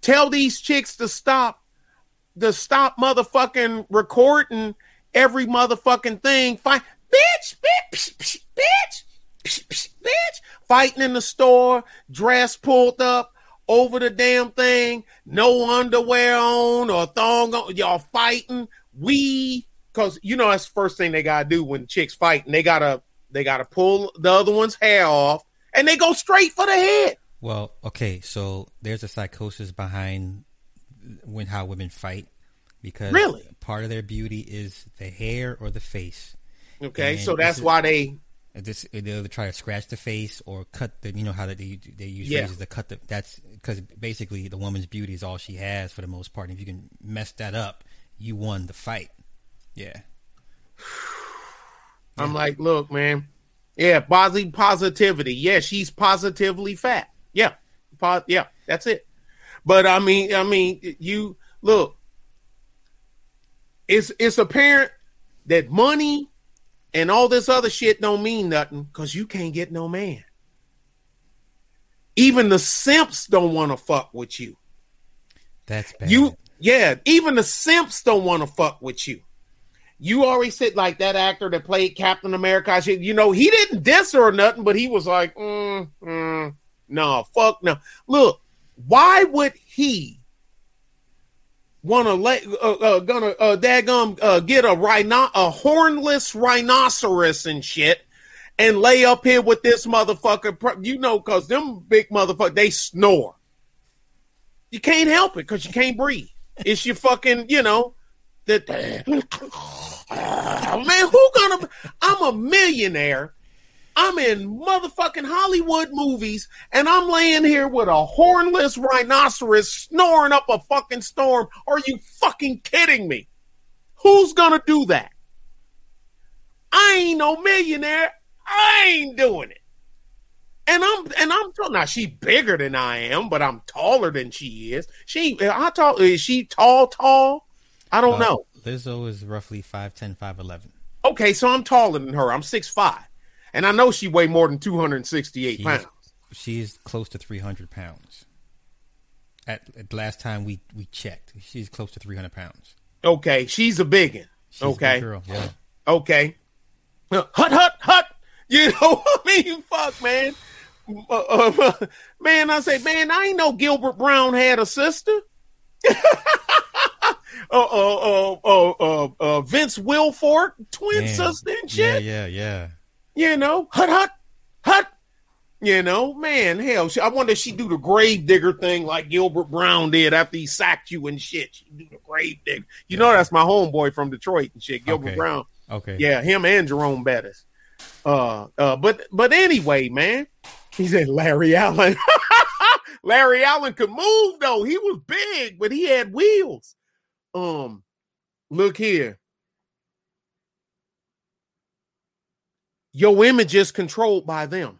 Tell these chicks to stop, to stop motherfucking recording every motherfucking thing. Fight, bitch, bitch, bitch, bitch, bitch, bitch, fighting in the store, dress pulled up over the damn thing, no underwear on or thong on, y'all fighting. We, cause you know that's the first thing they gotta do when chicks fighting. They gotta they gotta pull the other one's hair off and they go straight for the head. Well, okay, so there's a psychosis behind when how women fight because Really? part of their beauty is the hair or the face. Okay, And so that's is- why they This they'll try to scratch the face or cut the you know how they they use Yeah. razors to cut the that's because basically the woman's beauty is all she has for the most part. And if you can mess that up, you won the fight. Yeah. I'm like, look, man. Yeah, posi- positivity. Yeah, she's positively fat. Yeah. Po- yeah, that's it. But I mean, I mean, you look. It's it's apparent that money and all this other shit don't mean nothing because you can't get no man. Even the simps don't want to fuck with you. That's bad. You, yeah, even the simps don't want to fuck with you. You already said like that actor that played Captain America. You know, he didn't diss her or nothing, but he was like, mm, mm, no, fuck no. Look, why would he want to let uh, uh, gonna uh, daggum uh, get a rhino a hornless rhinoceros and shit and lay up here with this motherfucker? You know, cause them big motherfucker they snore. You can't help it because you can't breathe. It's your fucking, you know, that man, who gonna I'm a millionaire. I'm in motherfucking Hollywood movies, and I'm laying here with a hornless rhinoceros snoring up a fucking storm. Are you fucking kidding me? Who's gonna do that? I ain't no millionaire. I ain't doing it. And I'm and I'm tall. Now she bigger than I am, but I'm taller than she is. She I tall is she tall tall? I don't uh, know. Lizzo is roughly 5'10", 5'11". Okay, so I'm taller than her. I'm six five, and I know she weigh more than two hundred and sixty eight pounds. She's close to three hundred pounds. At, at last time we we checked, she's close to three hundred pounds. Okay, she's a big one. She's okay, girl. Yeah. Okay. Hut hut hut. You know, what I mean, fuck, man. Uh, uh, man, I say, man, I ain't know Gilbert Brown had a sister. Uh, uh, uh, uh, uh, Vince Wilfork, twin sister and shit. Yeah, yeah, yeah. You know, hut hut hut. You know, man, hell, I wonder if she do the grave digger thing like Gilbert Brown did after he sacked you and shit. She do the grave digger. You know, that's my homeboy from Detroit and shit, Gilbert. Brown. Okay. Yeah, him and Jerome Bettis. Uh, uh, but but anyway, man, he said Larry Allen. Larry Allen could move though. He was big, but he had wheels. Um, look here. Your image is controlled by them.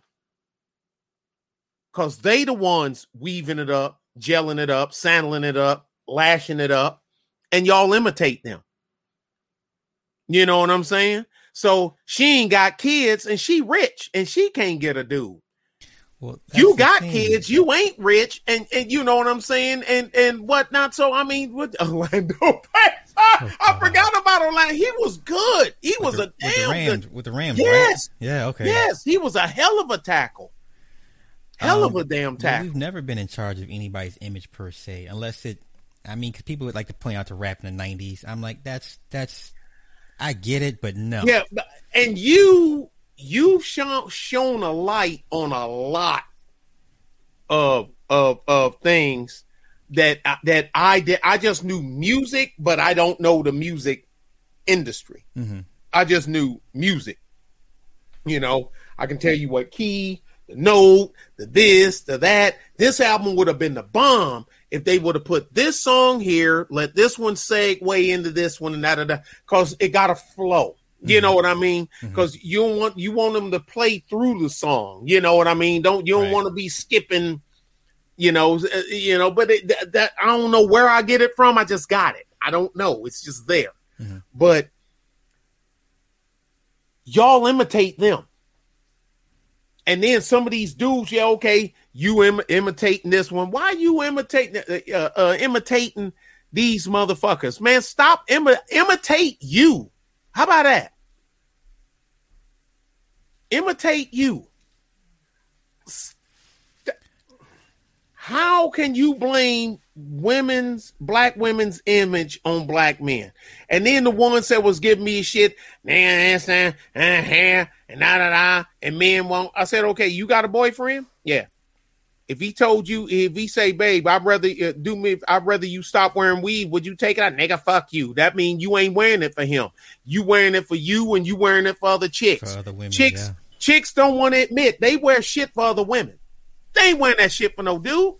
Cause they the ones weaving it up, gelling it up, sandling it up, lashing it up, and y'all imitate them. You know what I'm saying? So she ain't got kids and she rich and she can't get a dude. Well, you got kids, you ain't rich, and and you know what I'm saying, and and whatnot. So I mean, with Orlando Pace, I, I forgot about Orlando. He was good. He with was the, a damn with the Rams, good. with the Rams. Yes. Right? Yeah. Okay. Yes, he was a hell of a tackle. Hell um, of a damn tackle. We've never been in charge of anybody's image per se, unless it. I mean, because people would like to point out to rap in the '90s. I'm like, that's that's. I get it, but no. Yeah, and you you've shown shown a light on a lot of of of things that that I did. I just knew music, but I don't know the music industry. Mm-hmm. I just knew music. You know, I can tell you what key, the note, the this, the that. This album would have been the bomb if they would have put this song here, let this one segue into this one and that, that, because it got a flow. You know mm-hmm. what I mean? Because mm-hmm. you want you want them to play through the song. You know what I mean? Don't you don't right. want to be skipping. You know, uh, you know. But it, that, that, I don't know where I get it from. I just got it. I don't know. It's just there. Mm-hmm. But y'all imitate them, and then some of these dudes, yeah, okay, you Im- imitating this one. Why you imitating uh, uh, imitating these motherfuckers? Man, stop Im- imitate you. How about that? Imitate you. How can you blame women's black women's image on black men? And then the ones that was giving me shit, nah, nah, and da da da, and men won't. I said, okay, you got a boyfriend? Yeah. If he told you, if he say, "Babe, I'd rather uh, do me, I'd rather you stop wearing weed," would you take it out, nigga? Fuck you. That means you ain't wearing it for him. You wearing it for you, and you wearing it for other chicks. For other women, chicks, yeah. chicks don't want to admit they wear shit for other women. They ain't wearing that shit for no dude.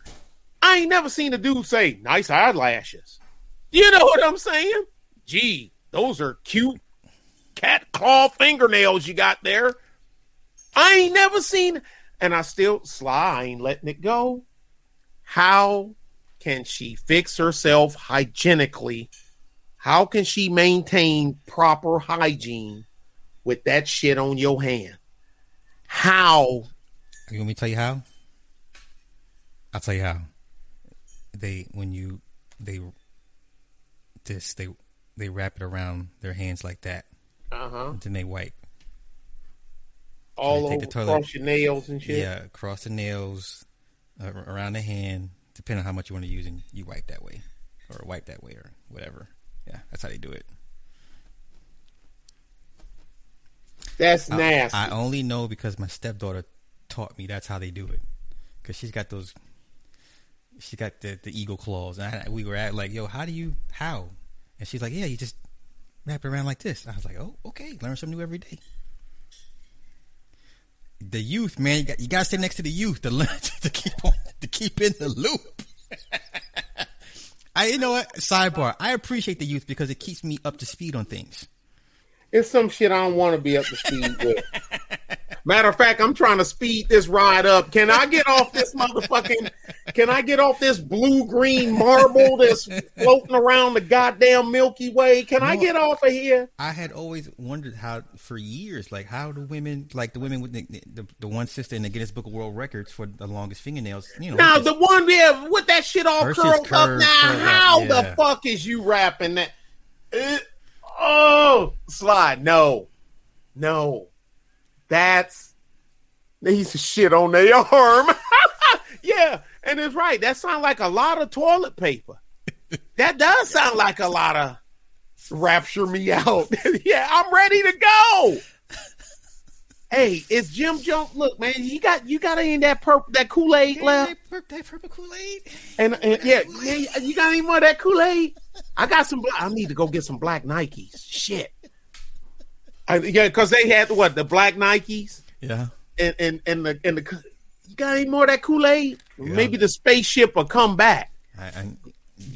I ain't never seen a dude say nice eyelashes. You know what I'm saying? Gee, those are cute cat claw fingernails you got there. I ain't never seen and I still sly, I ain't letting it go. How can she fix herself hygienically? How can she maintain proper hygiene with that shit on your hand? How? You want me to tell you how? I'll tell you how. They when you they this they they wrap it around their hands like that. Uh huh. Then they wipe all over across your nails and shit. Yeah, across the nails, uh, around the hand, depending on how much you want to use, and you wipe that way, or wipe that way, or whatever. Yeah, that's how they do it. That's nasty. I, I only know because my stepdaughter taught me that's how they do it, because she's got those She got the the eagle claws, and I, we were at like, yo, how do you how? And she's like, yeah, you just wrap it around like this. I was like, oh, okay, learn something new every day. The youth, man, you got, you got to stay next to the youth to learn to keep on to keep in the loop. I, you know what? Sidebar. I appreciate the youth because it keeps me up to speed on things. It's some shit I don't want to be up to speed with. Matter of fact, I'm trying to speed this ride up. Can I get off this motherfucking? Can I get off this blue green marble that's floating around the goddamn Milky Way? Can I get off of here? I had always wondered how, for years, like how do women, like the women with the, the, the one sister in the Guinness Book of World Records for the longest fingernails, you know. Now the one there with that shit all curled curved, up. Now, curved how yeah. the fuck is you rapping that? It, oh, slide. No, no. That's they used to shit on their arm. yeah, and it's right. That sounds like a lot of toilet paper. that does sound like a lot of rapture me out. yeah, I'm ready to go. Hey, it's Jim Jones. Look, man, you got you got any of that purple that Kool Aid left? That, that purple Kool Aid. And, and yeah, man, you got any more of that Kool Aid? I got some. I need to go get some black Nikes. Shit. I, yeah, because they had what the black Nikes. Yeah. And and and the and the you got any more of that Kool Aid? Yeah. Maybe the spaceship will come back. I, I,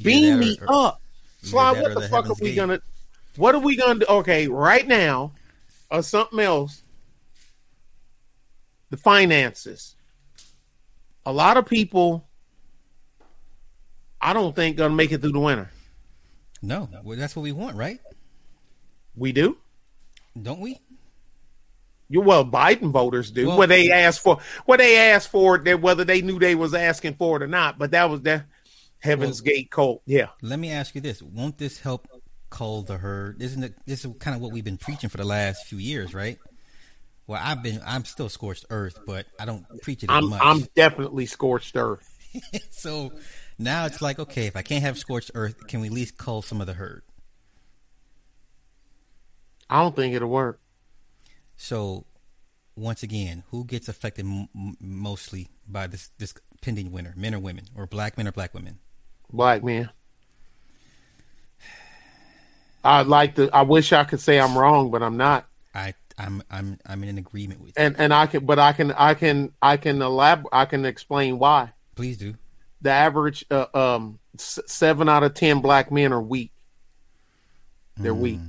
Beam me or, up. Slide. What the, the fuck are we gate. gonna? What are we gonna do? Okay, right now, or something else. The finances. A lot of people, I don't think, gonna make it through the winter. No, well, that's what we want, right? We do don't we? You well, Biden voters do. Well, what they asked for, what they asked for, that whether they knew they was asking for it or not. But that was the Heaven's well, Gate cult. Yeah. Let me ask you this: Won't this help cull the herd? Isn't it? This is kind of what we've been preaching for the last few years, right? Well, I've been, I'm still scorched earth, but I don't preach it I'm, much. I'm definitely scorched earth. so now it's like, okay, if I can't have scorched earth, can we at least cull some of the herd? I don't think it'll work. So, once again, who gets affected m- mostly by this this pending winner? Men or women, or black men or black women? Black men. I'd like to. I wish I could say I'm wrong, but I'm not. I I'm I'm I'm in agreement with you. And and I can, but I can I can I can elaborate. I can explain why. Please do. The average, uh, um, seven out of ten black men are weak. They're mm. weak.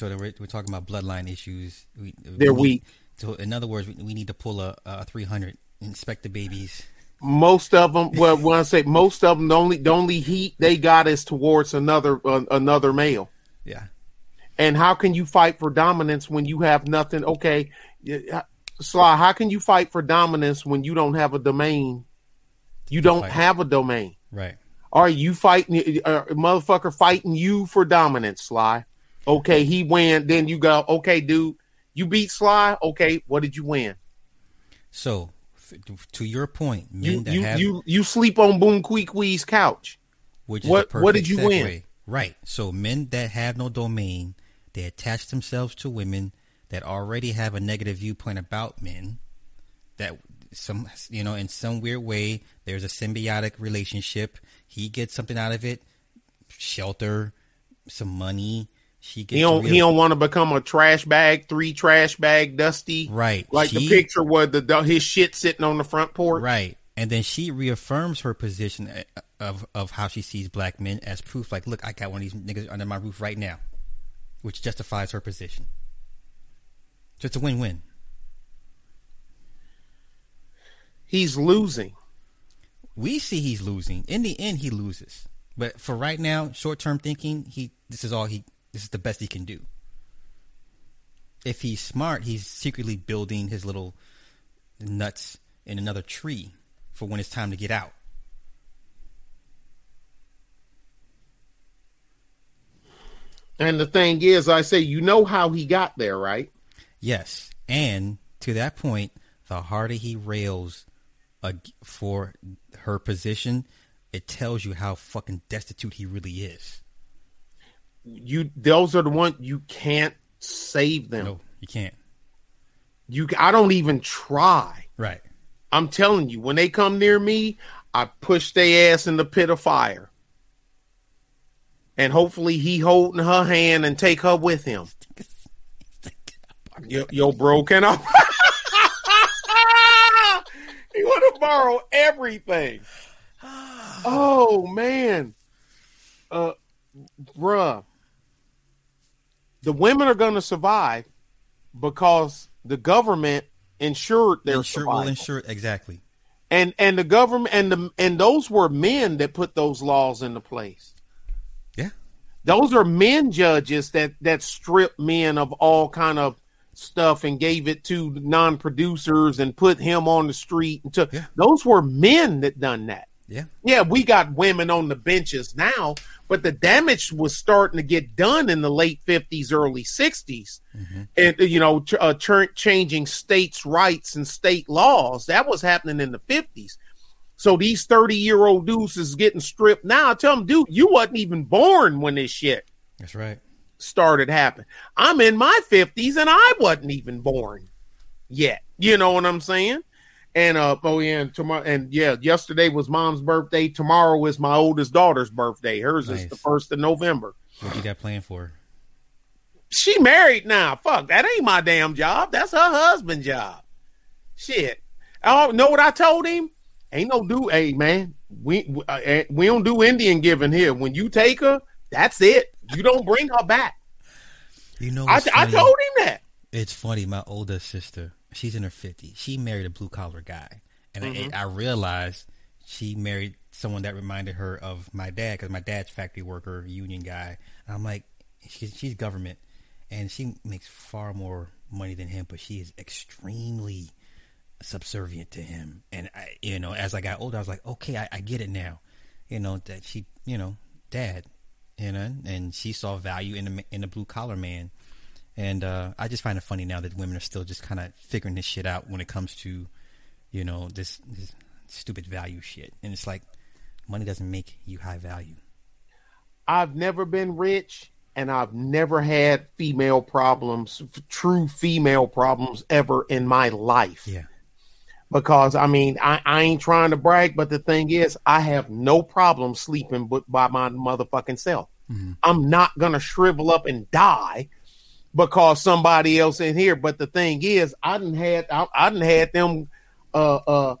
So we're, we're talking about bloodline issues. We, They're we weak. So in other words, we, we need to pull a, a 300, inspect the babies. Most of them, well, when I say most of them, the only the only heat they got is towards another uh, another male. Yeah. And how can you fight for dominance when you have nothing? Okay, Sly, how can you fight for dominance when you don't have a domain? You don't have a domain. Right. Are you fighting, uh, motherfucker, fighting you for dominance, Sly? Okay, he win. Then you go, okay, dude, you beat Sly. Okay, what did you win? So, to your point, you you, have, you you sleep on Boom Queequeg's couch. Which what what did you segue. win? Right. So men that have no domain, they attach themselves to women that already have a negative viewpoint about men. That some you know in some weird way there's a symbiotic relationship. He gets something out of it, shelter, some money she he don't he don't want to become a trash bag, three trash bag, dusty, right? Like she, the picture where the his shit sitting on the front porch, right? And then she reaffirms her position uh, of of how she sees black men as proof. Like, look, I got one of these niggas under my roof right now, which justifies her position. Just a win win. He's losing. We see he's losing. In the end, he loses. But for right now, short term thinking, he this is all he this is the best he can do. If he's smart, he's secretly building his little nuts in another tree for when it's time to get out. And the thing is, I say, you know how he got there, right? Yes. And to that point, the harder he rails uh, for her position, it tells you how fucking destitute he really is you those are the ones you can't save them. No, you can't. You I don't even try. Right. I'm telling you, when they come near me, I push their ass in the pit of fire. And hopefully he holding her hand and take her with him. Yo, yo bro, can I? he want to borrow everything. Oh man, uh, bruh, the women are going to survive because the government insured their Insure, survival. will insure exactly. and and the government and the and those were men that put those laws into place. Yeah. Those are men judges that that stripped men of all kind of stuff and gave it to non-producers and put him on the street and took Yeah. those were men that done that. Yeah. Yeah, we got women on the benches now, but the damage was starting to get done in the late 50s, early 60s. And, you know, ch- uh, ch- changing states' rights and state laws. That was happening in the 50s. So these 30 year old dudes is getting stripped now. I tell them, dude, you wasn't even born when this shit That's right. started happening. I'm in my 50s and I wasn't even born yet. You know what I'm saying? And uh oh yeah, and tomorrow and yeah, yesterday was mom's birthday. Tomorrow is my oldest daughter's birthday. Hers is the first of November. What you got planned for? She married now. Fuck, that ain't my damn job. That's her husband's job. Shit. Oh, know what I told him? Ain't no do. Hey man, we we, uh, eh, we don't do Indian giving here. When you take her, that's it. You don't bring her back. You know, I, I told him that. It's funny. My older sister, she's in her 50s. She married a blue collar guy, and Mm-hmm. I, I realized she married someone that reminded her of my dad because my dad's factory worker, union guy. And I'm like, she's, she's government, and she makes far more money than him, but she is extremely subservient to him. And I, you know, as I got older, I was like, okay, I, I get it now. You know that she, you know, dad, you know, and she saw value in the in the blue collar man. And uh, I just find it funny now that women are still just kind of figuring this shit out when it comes to, you know, this, this stupid value shit. And it's like, money doesn't make you high value. I've never been rich and I've never had female problems, f- true female problems ever in my life. Yeah. Because I mean, I, I ain't trying to brag, but the thing is, I have no problem sleeping but by my motherfucking self. I'm not gonna shrivel up and die because somebody else in here. But the thing is, I didn't had I, I didn't had them. Uh, uh,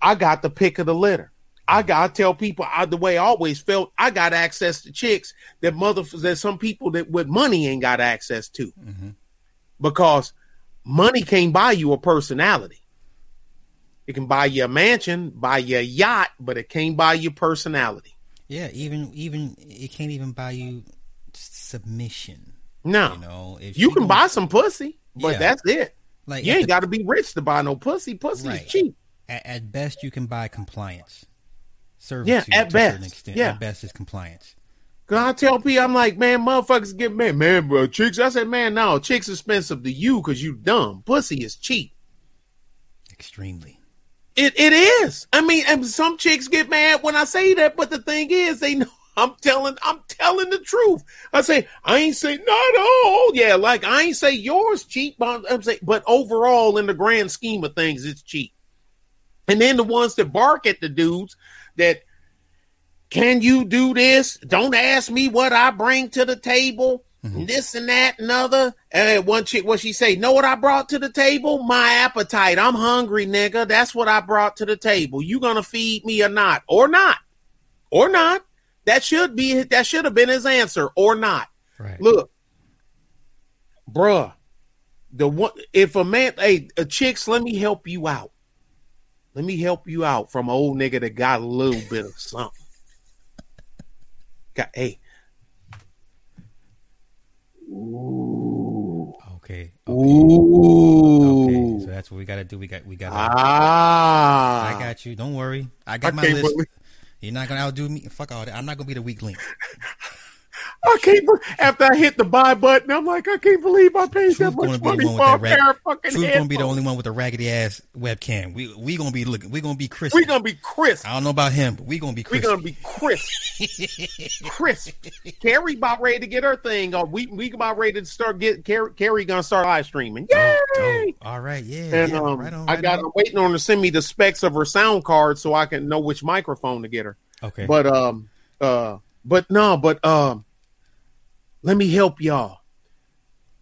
I got the pick of the litter. I got I tell people I, the way I always felt. I got access to chicks that mother that some people that with money ain't got access to, because money can't buy you a personality. It can buy you a mansion, buy you a yacht, but it can't buy you personality. Yeah. Even, even, it can't even buy you submission. No, You know, if you can buy some pussy, but Yeah. that's it. like, You ain't got to be rich to buy no pussy. Pussy Right. is cheap. at, at best you can buy compliance. Servitude Yeah, at to a certain best. extent. Yeah. At best is compliance. Cause I tell people, I'm like, man, motherfuckers get mad, man, bro, chicks. I said, man, no, chicks expensive to you because you dumb. Pussy is cheap. Extremely. It it is. I mean, and some chicks get mad when I say that, but the thing is, they know I'm telling I'm telling the truth. I say I ain't say not all. Yeah, like I ain't say yours cheap, but I'm saying, but overall, in the grand scheme of things, it's cheap. And then the ones that bark at the dudes that can you do this? Don't ask me what I bring to the table. and This and that and other. And one chick, what she say? Know what I brought to the table? My appetite. I'm hungry, nigga. That's what I brought to the table. You gonna feed me or not? Or not? Or not? That should be. That should have been his answer. Or not? Right. Look, bruh. The one. If a man, hey, a chicks, let me help you out. Let me help you out from an old nigga that got a little bit of something. Got hey. Ooh. Okay. Okay. Ooh. Okay. So that's what we gotta do. We got we gotta Ah. I got you. Don't worry. I got I my list. believe- You're not gonna outdo me. Fuck all that. I'm not gonna be the weak link. I can't. After I hit the buy button, I'm like, I can't believe I paid that much money for a pair of fucking Truth gonna be the only one with a raggedy ass webcam. We we gonna be looking. We gonna be crisp. We gonna be crisp. I don't know about him, but we gonna be crisp. We gonna be crisp. crisp. Carrie about ready to get her thing. On. We we about ready to start get Carrie. Carrie gonna start live streaming. Yay! Oh, oh, all right, yeah. And yeah, um, right on, I got on. her waiting on her to send me the specs of her sound card so I can know which microphone to get her. Okay, But um uh but no, but um let me help y'all.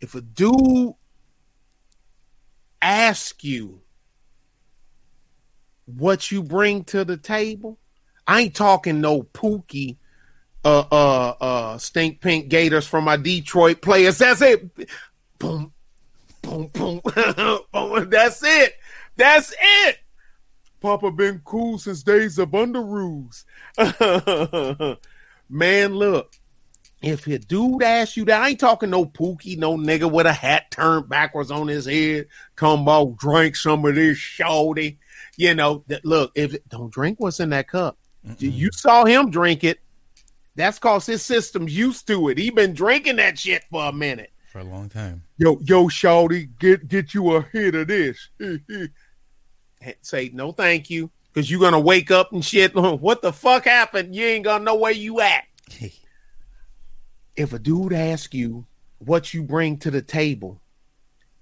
If a dude ask you what you bring to the table, I ain't talking no pookie uh uh uh stink pink gators from my Detroit players. That's it. Boom, boom, boom. boom. That's it. That's it. Papa been cool since days of Underoos. Man, look. If your dude asks you that, I ain't talking no pookie, no nigga with a hat turned backwards on his head. Come about, drink some of this shawty. You know, that look, if don't drink what's in that cup. Mm-mm. You saw him drink it. That's cause his system's used to it. He been drinking that shit for a minute. for a long time. Yo, yo, shawty, get get you a hit of this. Say no, thank you, because you're gonna wake up and shit. What the fuck happened? You ain't gonna know where you at. If a dude asks you what you bring to the table,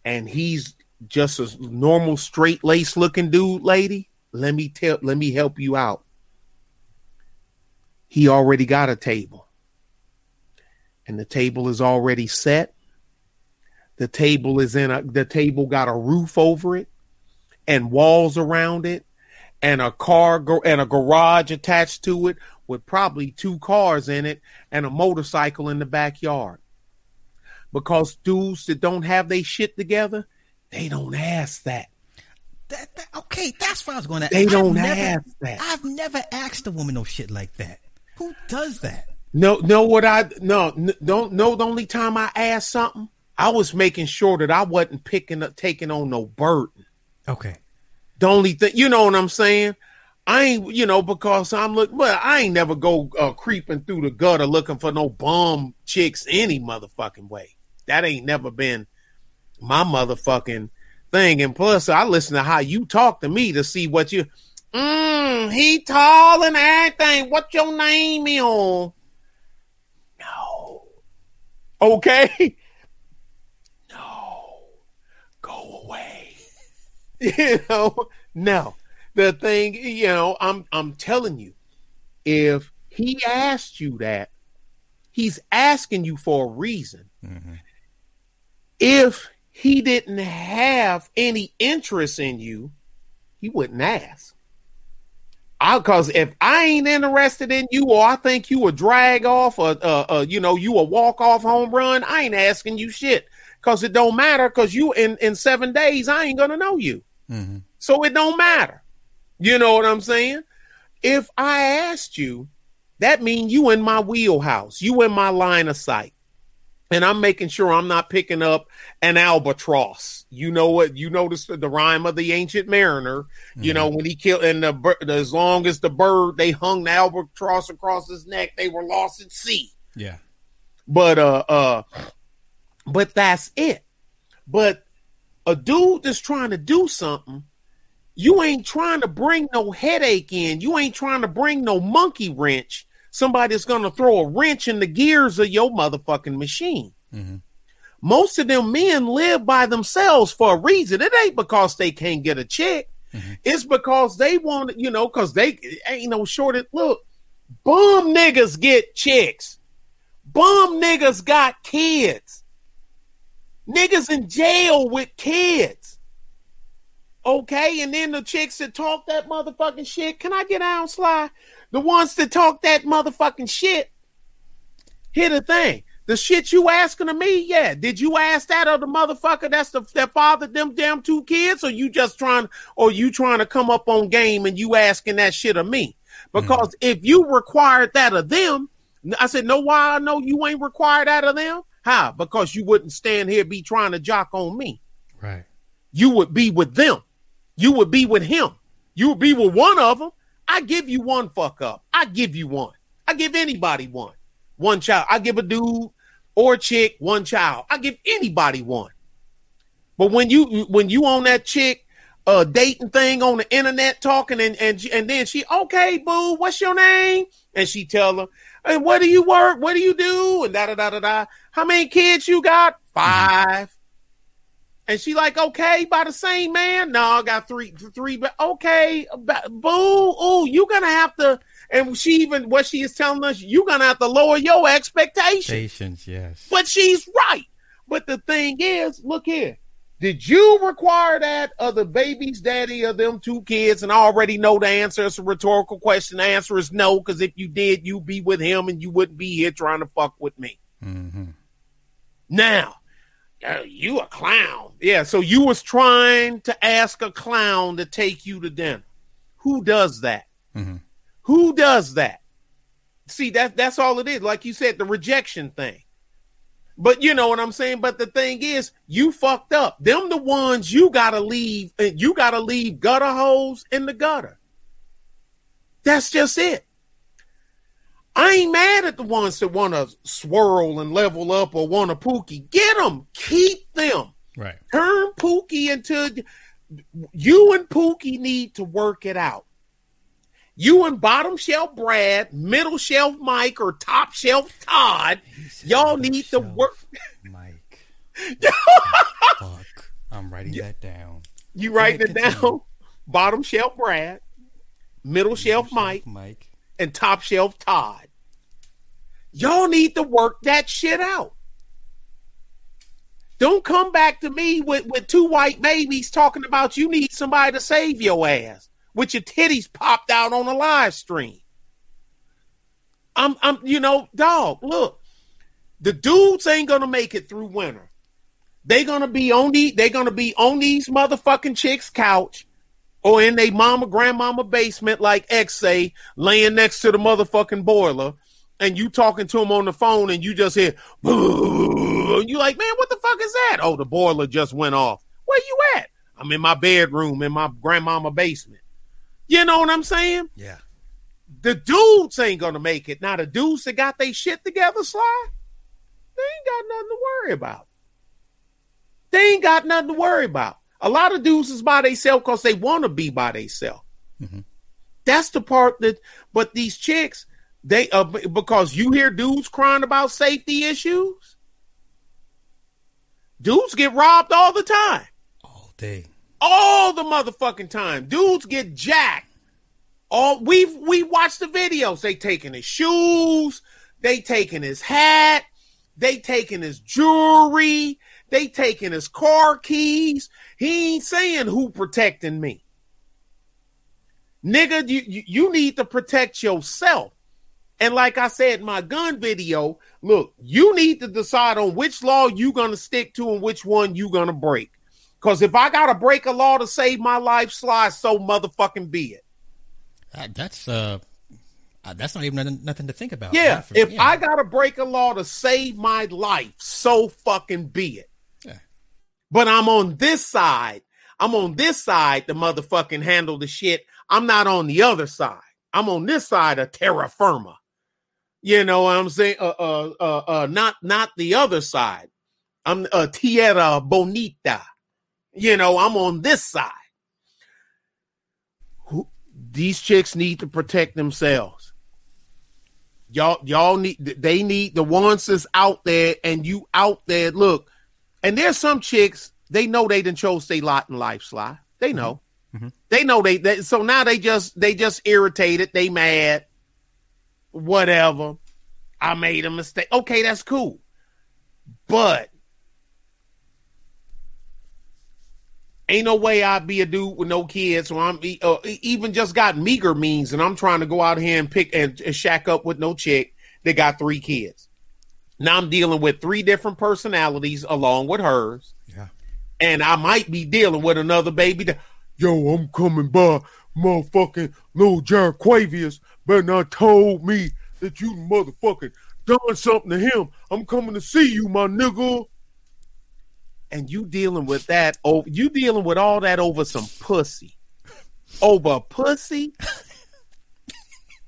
and he's just a normal straight lace looking dude, lady, let me tell, let me help you out. He already got a table, and the table is already set. The table is in a the table got a roof over it and walls around it and a car and a garage attached to it with probably two cars in it and a motorcycle in the backyard. Because dudes that don't have their shit together, they don't ask that. That, that, okay, that's what I was going to. They don't I've never, ask that. I've never asked a woman no shit like that. Who does that? No, no, what I no, don't know. The only time I asked something, I was making sure that I wasn't picking up, taking on no burden. Okay. The only thing, you know what I'm saying? I ain't, you know, because I'm look, but I ain't never go uh, creeping through the gutter looking for no bum chicks any motherfucking way. That ain't never been my motherfucking thing. And plus, I listen to how you talk to me to see what you. Mm, he tall and everything. What your name is? No. Okay. No. Go away. you know, no. The thing, you know, I'm I'm telling you, if he asked you that, he's asking you for a reason. Mm-hmm. If he didn't have any interest in you, he wouldn't ask. I because if I ain't interested in you, or I think you a drag off, or uh, uh, you know, you a walk off home run, I ain't asking you shit because it don't matter. Because you in in seven days, I ain't gonna know you, Mm-hmm. so it don't matter. You know what I'm saying? If I asked you, that mean you in my wheelhouse, you in my line of sight, and I'm making sure I'm not picking up an albatross. You know what? You notice the, the rime of the ancient mariner. You know when he killed and the bird, as long as the bird they hung the albatross across his neck, they were lost at sea. Yeah. But uh uh, but that's it. But a dude that's trying to do something, you ain't trying to bring no headache in. You ain't trying to bring no monkey wrench. Somebody's gonna throw a wrench in the gears of your motherfucking machine. Mm-hmm. Most of them men live by themselves for a reason. It ain't because they can't get a chick. Mhm. It's because they want, it, you know, because they ain't no shortage. Look, bum niggas get chicks. Bum niggas got kids. Niggas in jail with kids. Okay, and then the chicks that talk that motherfucking shit. Can I get down, Sly? The ones that talk that motherfucking shit. Here the thing. The shit you asking of me, yeah. Did you ask that of the motherfucker that's the that fathered them damn two kids, or you just trying, or you trying to come up on game and you asking that shit of me? Because mm-hmm. if you required that of them, I said, No, why I know you ain't required that of them? How? Because you wouldn't stand here be trying to jock on me. Right. You would be with them. You would be with him. You would be with one of them. I give you one fuck up. I give you one. I give anybody one. one child. I give a dude or a chick one child. I give anybody one. But when you when you on that chick uh dating thing on the internet talking and and and then she okay boo what's your name and she tell her and what do you work? What do you do? And da da da da da. How many kids you got? 5 mm-hmm. and she like okay by the same man? No I got three three but okay boo oh you gonna have to and she even what she is telling us you gonna have to lower your expectations. Expectations, yes. But she's right. But the thing is look here did you require that of the baby's daddy of them two kids? And I already know the answer. It's a rhetorical question. The answer is no, because if you did, you'd be with him and you wouldn't be here trying to fuck with me. Mm-hmm. Now, uh, you a clown. Yeah, so you was trying to ask a clown to take you to dinner. Who does that? Mm-hmm. Who does that? See, that that's all it is. Like you said, the rejection thing. But you know what I'm saying? But the thing is, you fucked up. Them the ones you gotta leave, and you gotta leave gutter holes in the gutter. That's just it. I ain't mad at the ones that want to swirl and level up or want to Pookie. Get them, keep them. Right. Turn Pookie into you and Pookie need to work it out. You and bottom shelf Brad, middle shelf Mike, or top shelf Todd, y'all need to work. Mike. Fuck. I'm writing that down. You writing it down? Bottom shelf Brad, middle shelf Mike, Mike, and top shelf Todd. Y'all need to work that shit out. Don't come back to me with, with two white babies talking about you need somebody to save your ass with your titties popped out on a live stream. I'm, I'm, you know, dog. Look, the dudes ain't gonna make it through winter. They gonna be on the, they gonna be on these motherfucking chicks' couch or in their mama, grandmama basement, like X say, laying next to the motherfucking boiler, and you talking to them on the phone, and you just hear, you like, man, what the fuck is that? Oh, the boiler just went off. Where you at? I'm in my bedroom in my grandmama basement. You know what I'm saying? Yeah. The dudes ain't gonna make it. Now the dudes that got their shit together, Sly, they ain't got nothing to worry about. They ain't got nothing to worry about. A lot of dudes is by themselves because they want to be by themselves. Mm-hmm. That's the part that. But these chicks, they uh, because you hear dudes crying about safety issues. Dudes get robbed all the time. All day all the motherfucking time. Dudes get jacked. All we've we watched the videos. They taking his shoes, they taking his hat, they taking his jewelry, they taking his car keys. He ain't saying who protecting me. Nigga, you, you, you need to protect yourself. And like I said my gun video, look, you need to decide on which law you gonna stick to and which one you gonna break. Because if I gotta break a law to save my life, slide, so motherfucking be it. Uh, that's uh, uh, that's not even nothing to think about. Yeah, for, if yeah. I gotta break a law to save my life, so fucking be it. Yeah. But I'm on this side. I'm on this side to motherfucking handle the shit. I'm not on the other side. I'm on this side of terra firma. You know what I'm saying? Uh, uh, uh, uh not not the other side. I'm a uh, tierra bonita. You know, I'm on this side. Who, these chicks need to protect themselves. Y'all, y'all need they need the ones that's out there and you out there. Look, and there's some chicks, they know they didn't chose their lot in life, Sly. They know. Mm-hmm. They know they, they so now they just they just irritated, they mad, whatever. I made a mistake. Okay, that's cool. But Ain't no way I'd be a dude with no kids, or I'm uh, even just got meager means, and I'm trying to go out here and pick and, and shack up with no chick that got three kids. Now I'm dealing with three different personalities along with hers. Yeah. And I might be dealing with another baby that, yo, I'm coming by motherfucking little Quavius, but not told me that you motherfucking done something to him. I'm coming to see you, my nigga and you dealing with that oh you dealing with all that over some pussy over pussy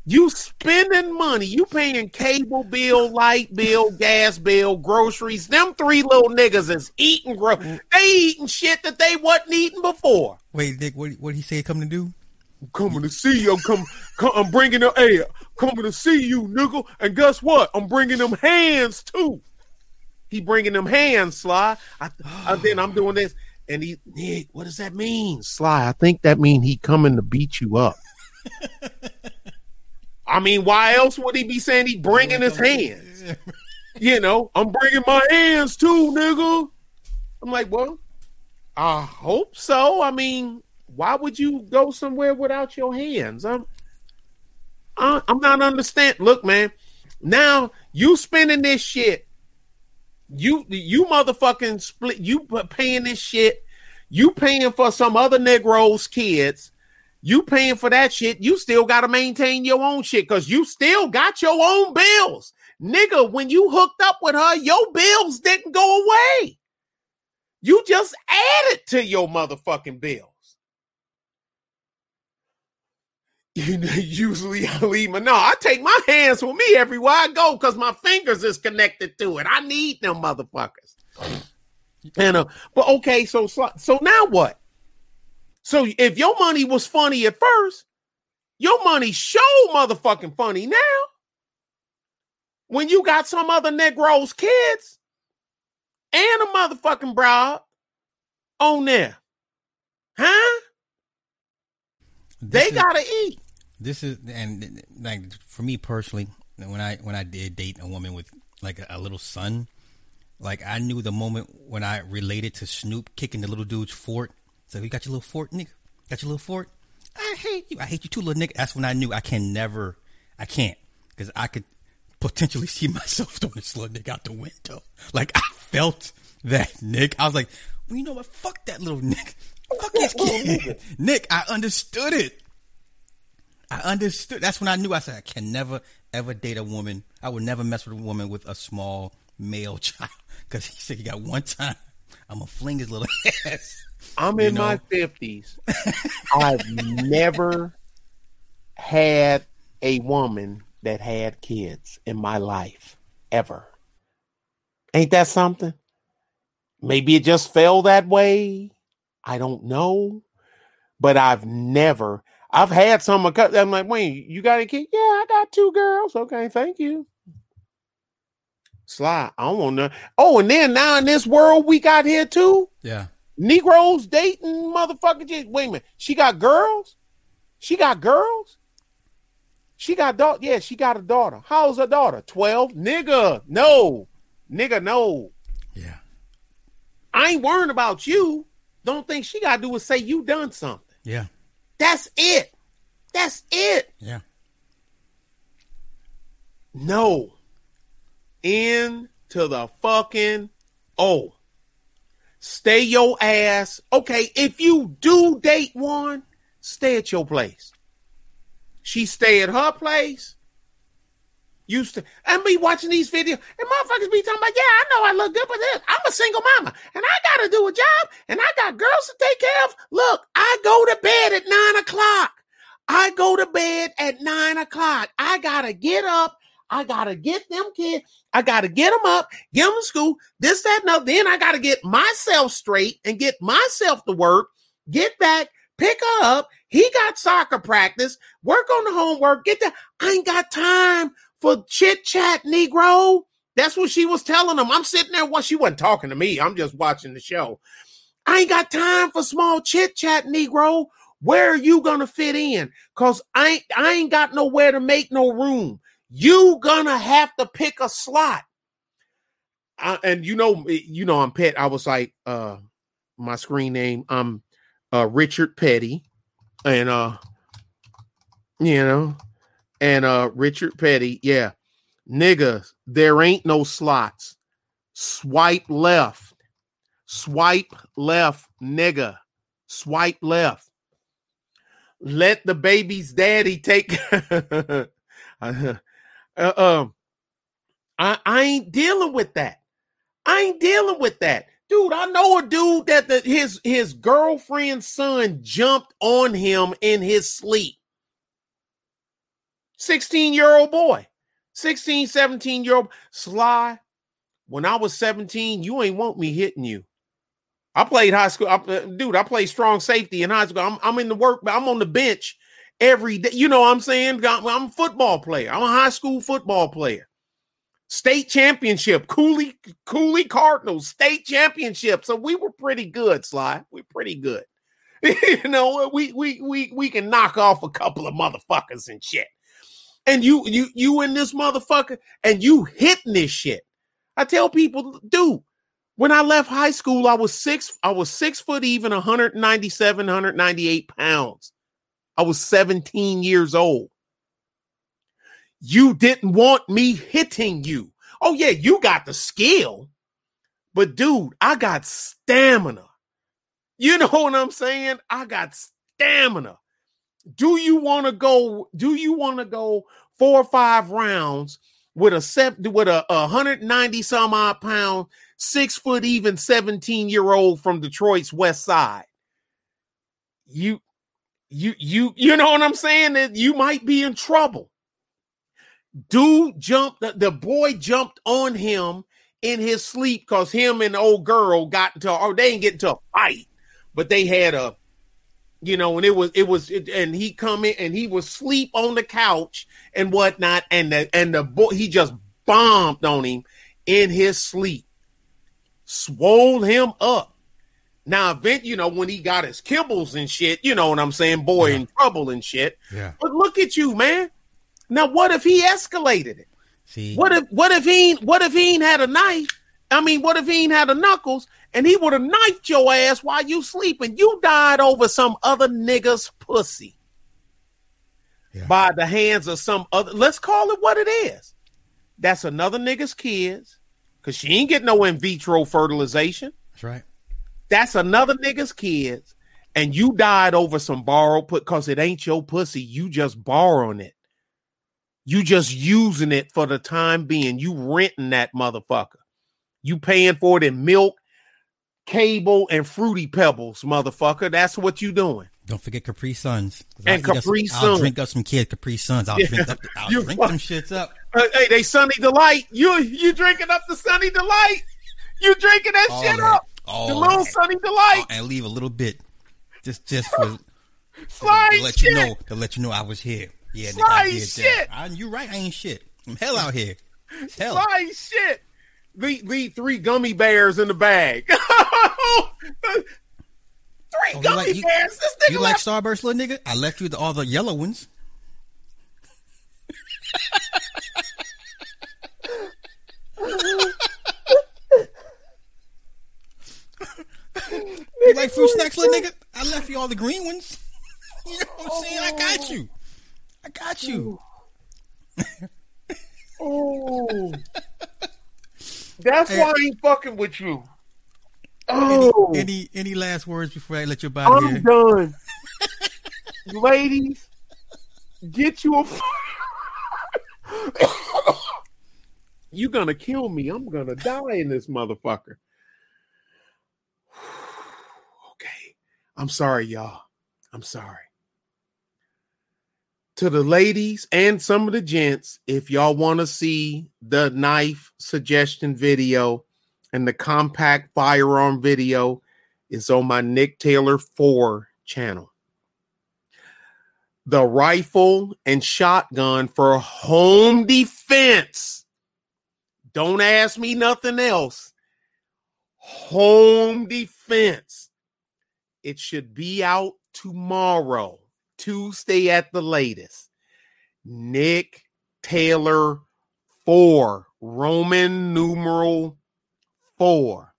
You spending money. You paying cable bill, light bill, gas bill, groceries. Them three little niggas is eating gro- They eating shit that they wasn't eating before. Wait, Nick, what what he say coming to do? I'm coming to see you. I'm come, come I'm bringing the hey, coming to see you, nigga. And guess what? I'm bringing them hands too. He bringing them hands, Sly. I, I, then I'm doing this, and he Nick, what does that mean, Sly? I think that mean he coming to beat you up. I mean, why else would he be saying he bringing his hands? You know, I'm bringing my hands too, nigga. I'm like, well, I hope so. I mean, why would you go somewhere without your hands? I'm, I, I'm not understand. Look, man, now you spending this shit. You you motherfucking split. You paying this shit. You paying for some other Negroes' kids. You paying for that shit. You still got to maintain your own shit because you still got your own bills, nigga. When you hooked up with her, your bills didn't go away. You just added to your motherfucking bills. You know, usually I leave my no, I take my hands with me everywhere I go because my fingers is connected to it. I need them motherfuckers. And uh, but okay, so so now what? So if your money was funny at first, your money show motherfucking funny now. When you got some other Negroes kids and a motherfucking broad on there, huh? They gotta eat. This is and like for me personally, when I when I did date a woman with like a, a little son, like I knew the moment when I related to Snoop kicking the little dude's fort. So you got your little fort, nigga. Got your little fort. I hate you. I hate you too, little nigga. That's when I knew I can never. I can't because I could potentially see myself throwing this little nigga out the window. Like I felt that, Nick. I was like, well, you know what? Fuck that little nigga. Fuck his kid. Nick, I understood it. I understood. That's when I knew. I said I can never ever date a woman. I would never mess with a woman with a small male child because he said he got one time. I'm gonna fling his little ass. I'm in know? my fifties. I've never had a woman that had kids in my life ever. Ain't that something? Maybe it just fell that way. I don't know. But I've never, I've had some, I'm like, wait, you got a kid? Yeah, I got two girls. Okay, thank you. Sly, I don't want to. Oh, and then now in this world we got here too. Yeah. Negroes dating motherfucker. Wait a minute. She got girls? She got girls? She got daughter. Yeah, she got a daughter. How's her daughter? 12? Nigga, no. Nigga, no. Yeah. I ain't worrying about you. Don't think she gotta do is say you done something. Yeah. That's it. That's it. Yeah. No. Into the fucking oh. Stay your ass. Okay, if you do date one, stay at your place. She stay at her place used to and be watching these videos and motherfuckers be talking about, yeah, I know I look good, but this, I'm a single mama and I gotta do a job and I got girls to take care of. Look, I go to bed at nine o'clock. I go to bed at nine o'clock. I gotta get up. I gotta get them kids. I gotta get them up, get them to school, this, that, no. Then I gotta get myself straight and get myself to work, get back, pick her up. He got soccer practice, work on the homework, get that. I ain't got time for chit chat, Negro. That's what she was telling him. I'm sitting there while she wasn't talking to me. I'm just watching the show. I ain't got time for small chit chat, Negro. Where are you gonna fit in? Cause I ain't, I ain't got nowhere to make no room. You gonna have to pick a slot. I, and you know, you know, I'm pet. I was like, uh, my screen name. I'm uh Richard Petty, and uh, you know, and uh Richard Petty, yeah. Niggas, there ain't no slots. Swipe left. Swipe left, nigga. Swipe left. Let the baby's daddy take uh, uh, um I, I ain't dealing with that. I ain't dealing with that. Dude, I know a dude that the, his his girlfriend's son jumped on him in his sleep 16 year old boy, 16, 17 year old. Sly, when I was 17, you ain't want me hitting you. I played high school. I, uh, dude, I played strong safety in high school. I'm, I'm in the work, but I'm on the bench every day. You know what I'm saying? I'm a football player. I'm a high school football player. State championship, Cooley, Cooley Cardinals, state championship. So we were pretty good, Sly. We're pretty good. you know, we we we we can knock off a couple of motherfuckers and shit. And you you you in this motherfucker and you hitting this shit. I tell people, dude, when I left high school, I was six, I was six foot even, 197, 198 pounds. I was 17 years old. You didn't want me hitting you. Oh, yeah, you got the skill. But dude, I got stamina. You know what I'm saying? I got stamina. Do you want to go? Do you want to go four or five rounds with a seven with a, a 190 some odd pound six foot even 17 year old from Detroit's west side. You, you, you, you know what I'm saying? That you might be in trouble. Dude jumped, the, the boy jumped on him in his sleep because him and the old girl got into, or they didn't get into a fight, but they had a, you know, and it was, it was, it, and he come in and he was sleep on the couch and whatnot. And the, and the boy, he just bombed on him in his sleep swole him up. Now, event, you know, when he got his kibbles and shit, you know what I'm saying, boy yeah. in trouble and shit. Yeah. But look at you, man. Now, what if he escalated it? See, what if what if he what if he ain't had a knife? I mean, what if he ain't had a knuckles and he would have knifed your ass while you sleeping? You died over some other nigga's pussy yeah. by the hands of some other. Let's call it what it is. That's another nigga's kids because she ain't getting no in vitro fertilization. That's right. That's another nigga's kids, and you died over some borrowed put because it ain't your pussy. You just borrowing it. You just using it for the time being. You renting that motherfucker. You paying for it in milk, cable, and fruity pebbles, motherfucker. That's what you doing. Don't forget Capri Suns. And Capri Suns. I'll drink up some kid Capri Suns. I'll yeah. drink up. I'll you drink them shits up. Uh, hey, they Sunny Delight. You you drinking up the Sunny Delight? You drinking that All shit that. up? All the little that. Sunny Delight. and leave a little bit, just just for to let shit. you know to let you know I was here. Yeah, nigga, shit. I, you right. I ain't shit. I'm hell out here. Hell. Slide shit. Leave, leave three gummy bears in the bag. three oh, gummy like, you, bears. This nigga you like Starburst, little nigga? I left you the, all the yellow ones. you like fruit snacks, little nigga? I left you all the green ones. You know what I'm saying? I got oh. you. I got you. Oh. That's hey, why I ain't fucking with you. Oh. Any, any, any last words before I let your body I'm here? done. Ladies, get you a you gonna kill me. I'm gonna die in this motherfucker. okay. I'm sorry, y'all. I'm sorry. To the ladies and some of the gents, if y'all want to see the knife suggestion video and the compact firearm video, is on my Nick Taylor 4 channel the rifle and shotgun for home defense. Don't ask me nothing else. Home defense. It should be out tomorrow, Tuesday at the latest. Nick Taylor 4, Roman numeral 4.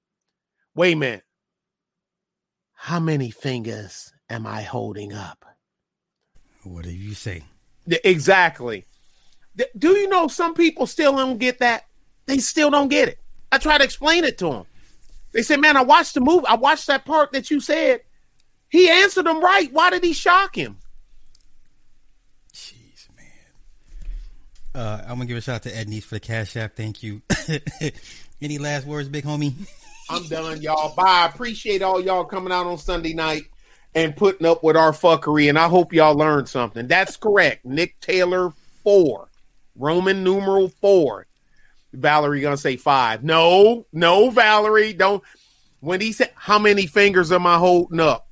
Wait a minute. How many fingers am I holding up? What do you say? Exactly. Do you know some people still don't get that? They still don't get it. I try to explain it to them. They say, "Man, I watched the movie. I watched that part that you said." He answered them right. Why did he shock him? Jeez, man. Uh, I'm gonna give a shout out to Ed Neese for the cash app. Thank you. Any last words, big homie? I'm done, y'all. Bye. I appreciate all y'all coming out on Sunday night and putting up with our fuckery. And I hope y'all learned something. That's correct. Nick Taylor four. Roman numeral four. Valerie gonna say five. No, no, Valerie, don't. When he said, "How many fingers am I holding up?"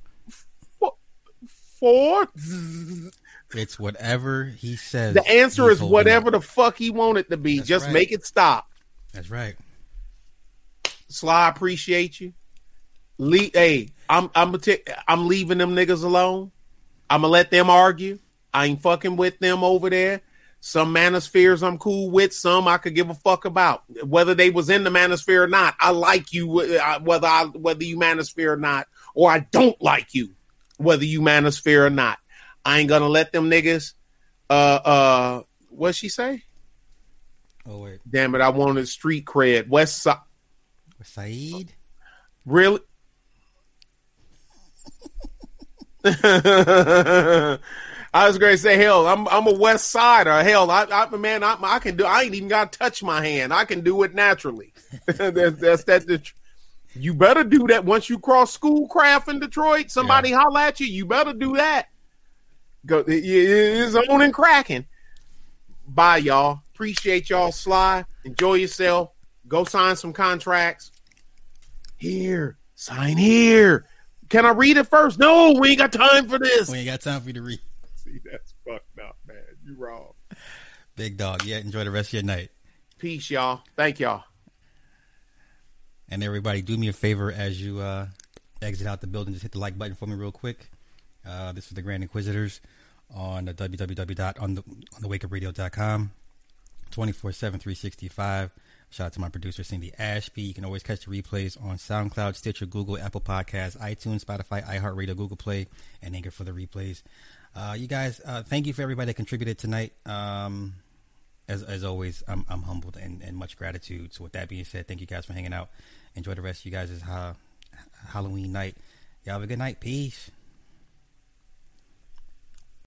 Four. It's whatever he says. The answer is whatever up. the fuck he want it to be. That's Just right. make it stop. That's right. Sly, appreciate you. Le- hey, I'm I'm t- I'm leaving them niggas alone. I'm gonna let them argue. I ain't fucking with them over there. Some manospheres I'm cool with. Some I could give a fuck about. Whether they was in the manosphere or not, I like you. Whether I whether you manosphere or not, or I don't like you. Whether you manosphere or not, I ain't gonna let them niggas. Uh uh, what she say? Oh wait, Damn it! I wanted street cred. West side. Saeed. Really? I was going to say, hell, I'm I'm a West Sider. Hell, I, I man, I, I can do. I ain't even got to touch my hand. I can do it naturally. that's, that's that. The, tr- you better do that once you cross Schoolcraft in Detroit. Somebody holler at you. You better do that. Go, it- it's on and cracking. Bye, y'all. Appreciate y'all. Sly. Enjoy yourself. Go sign some contracts. Here, sign here. Can I read it first? No, we ain't got time for this. We ain't got time for you to read. See, that's fucked up, man. You wrong. Big dog. Yeah, enjoy the rest of your night. Peace, y'all. Thank y'all. And everybody, do me a favor as you uh, exit out the building. Just hit the like button for me real quick. Uh, this is the Grand Inquisitors on the www on the on the wakeupradio.com. 24 7 365 shout out to my producer cindy ashby. You can always catch the replays on soundcloud stitcher google apple podcasts itunes spotify iheartradio google play and anchor for the replays. Uh, you guys uh, thank you for everybody that contributed tonight. Um, as, as always i'm, I'm humbled and, and much gratitude. So with that being said thank you guys for hanging out. Enjoy the rest of you guys' ha- halloween night. Y'all have a good night. Peace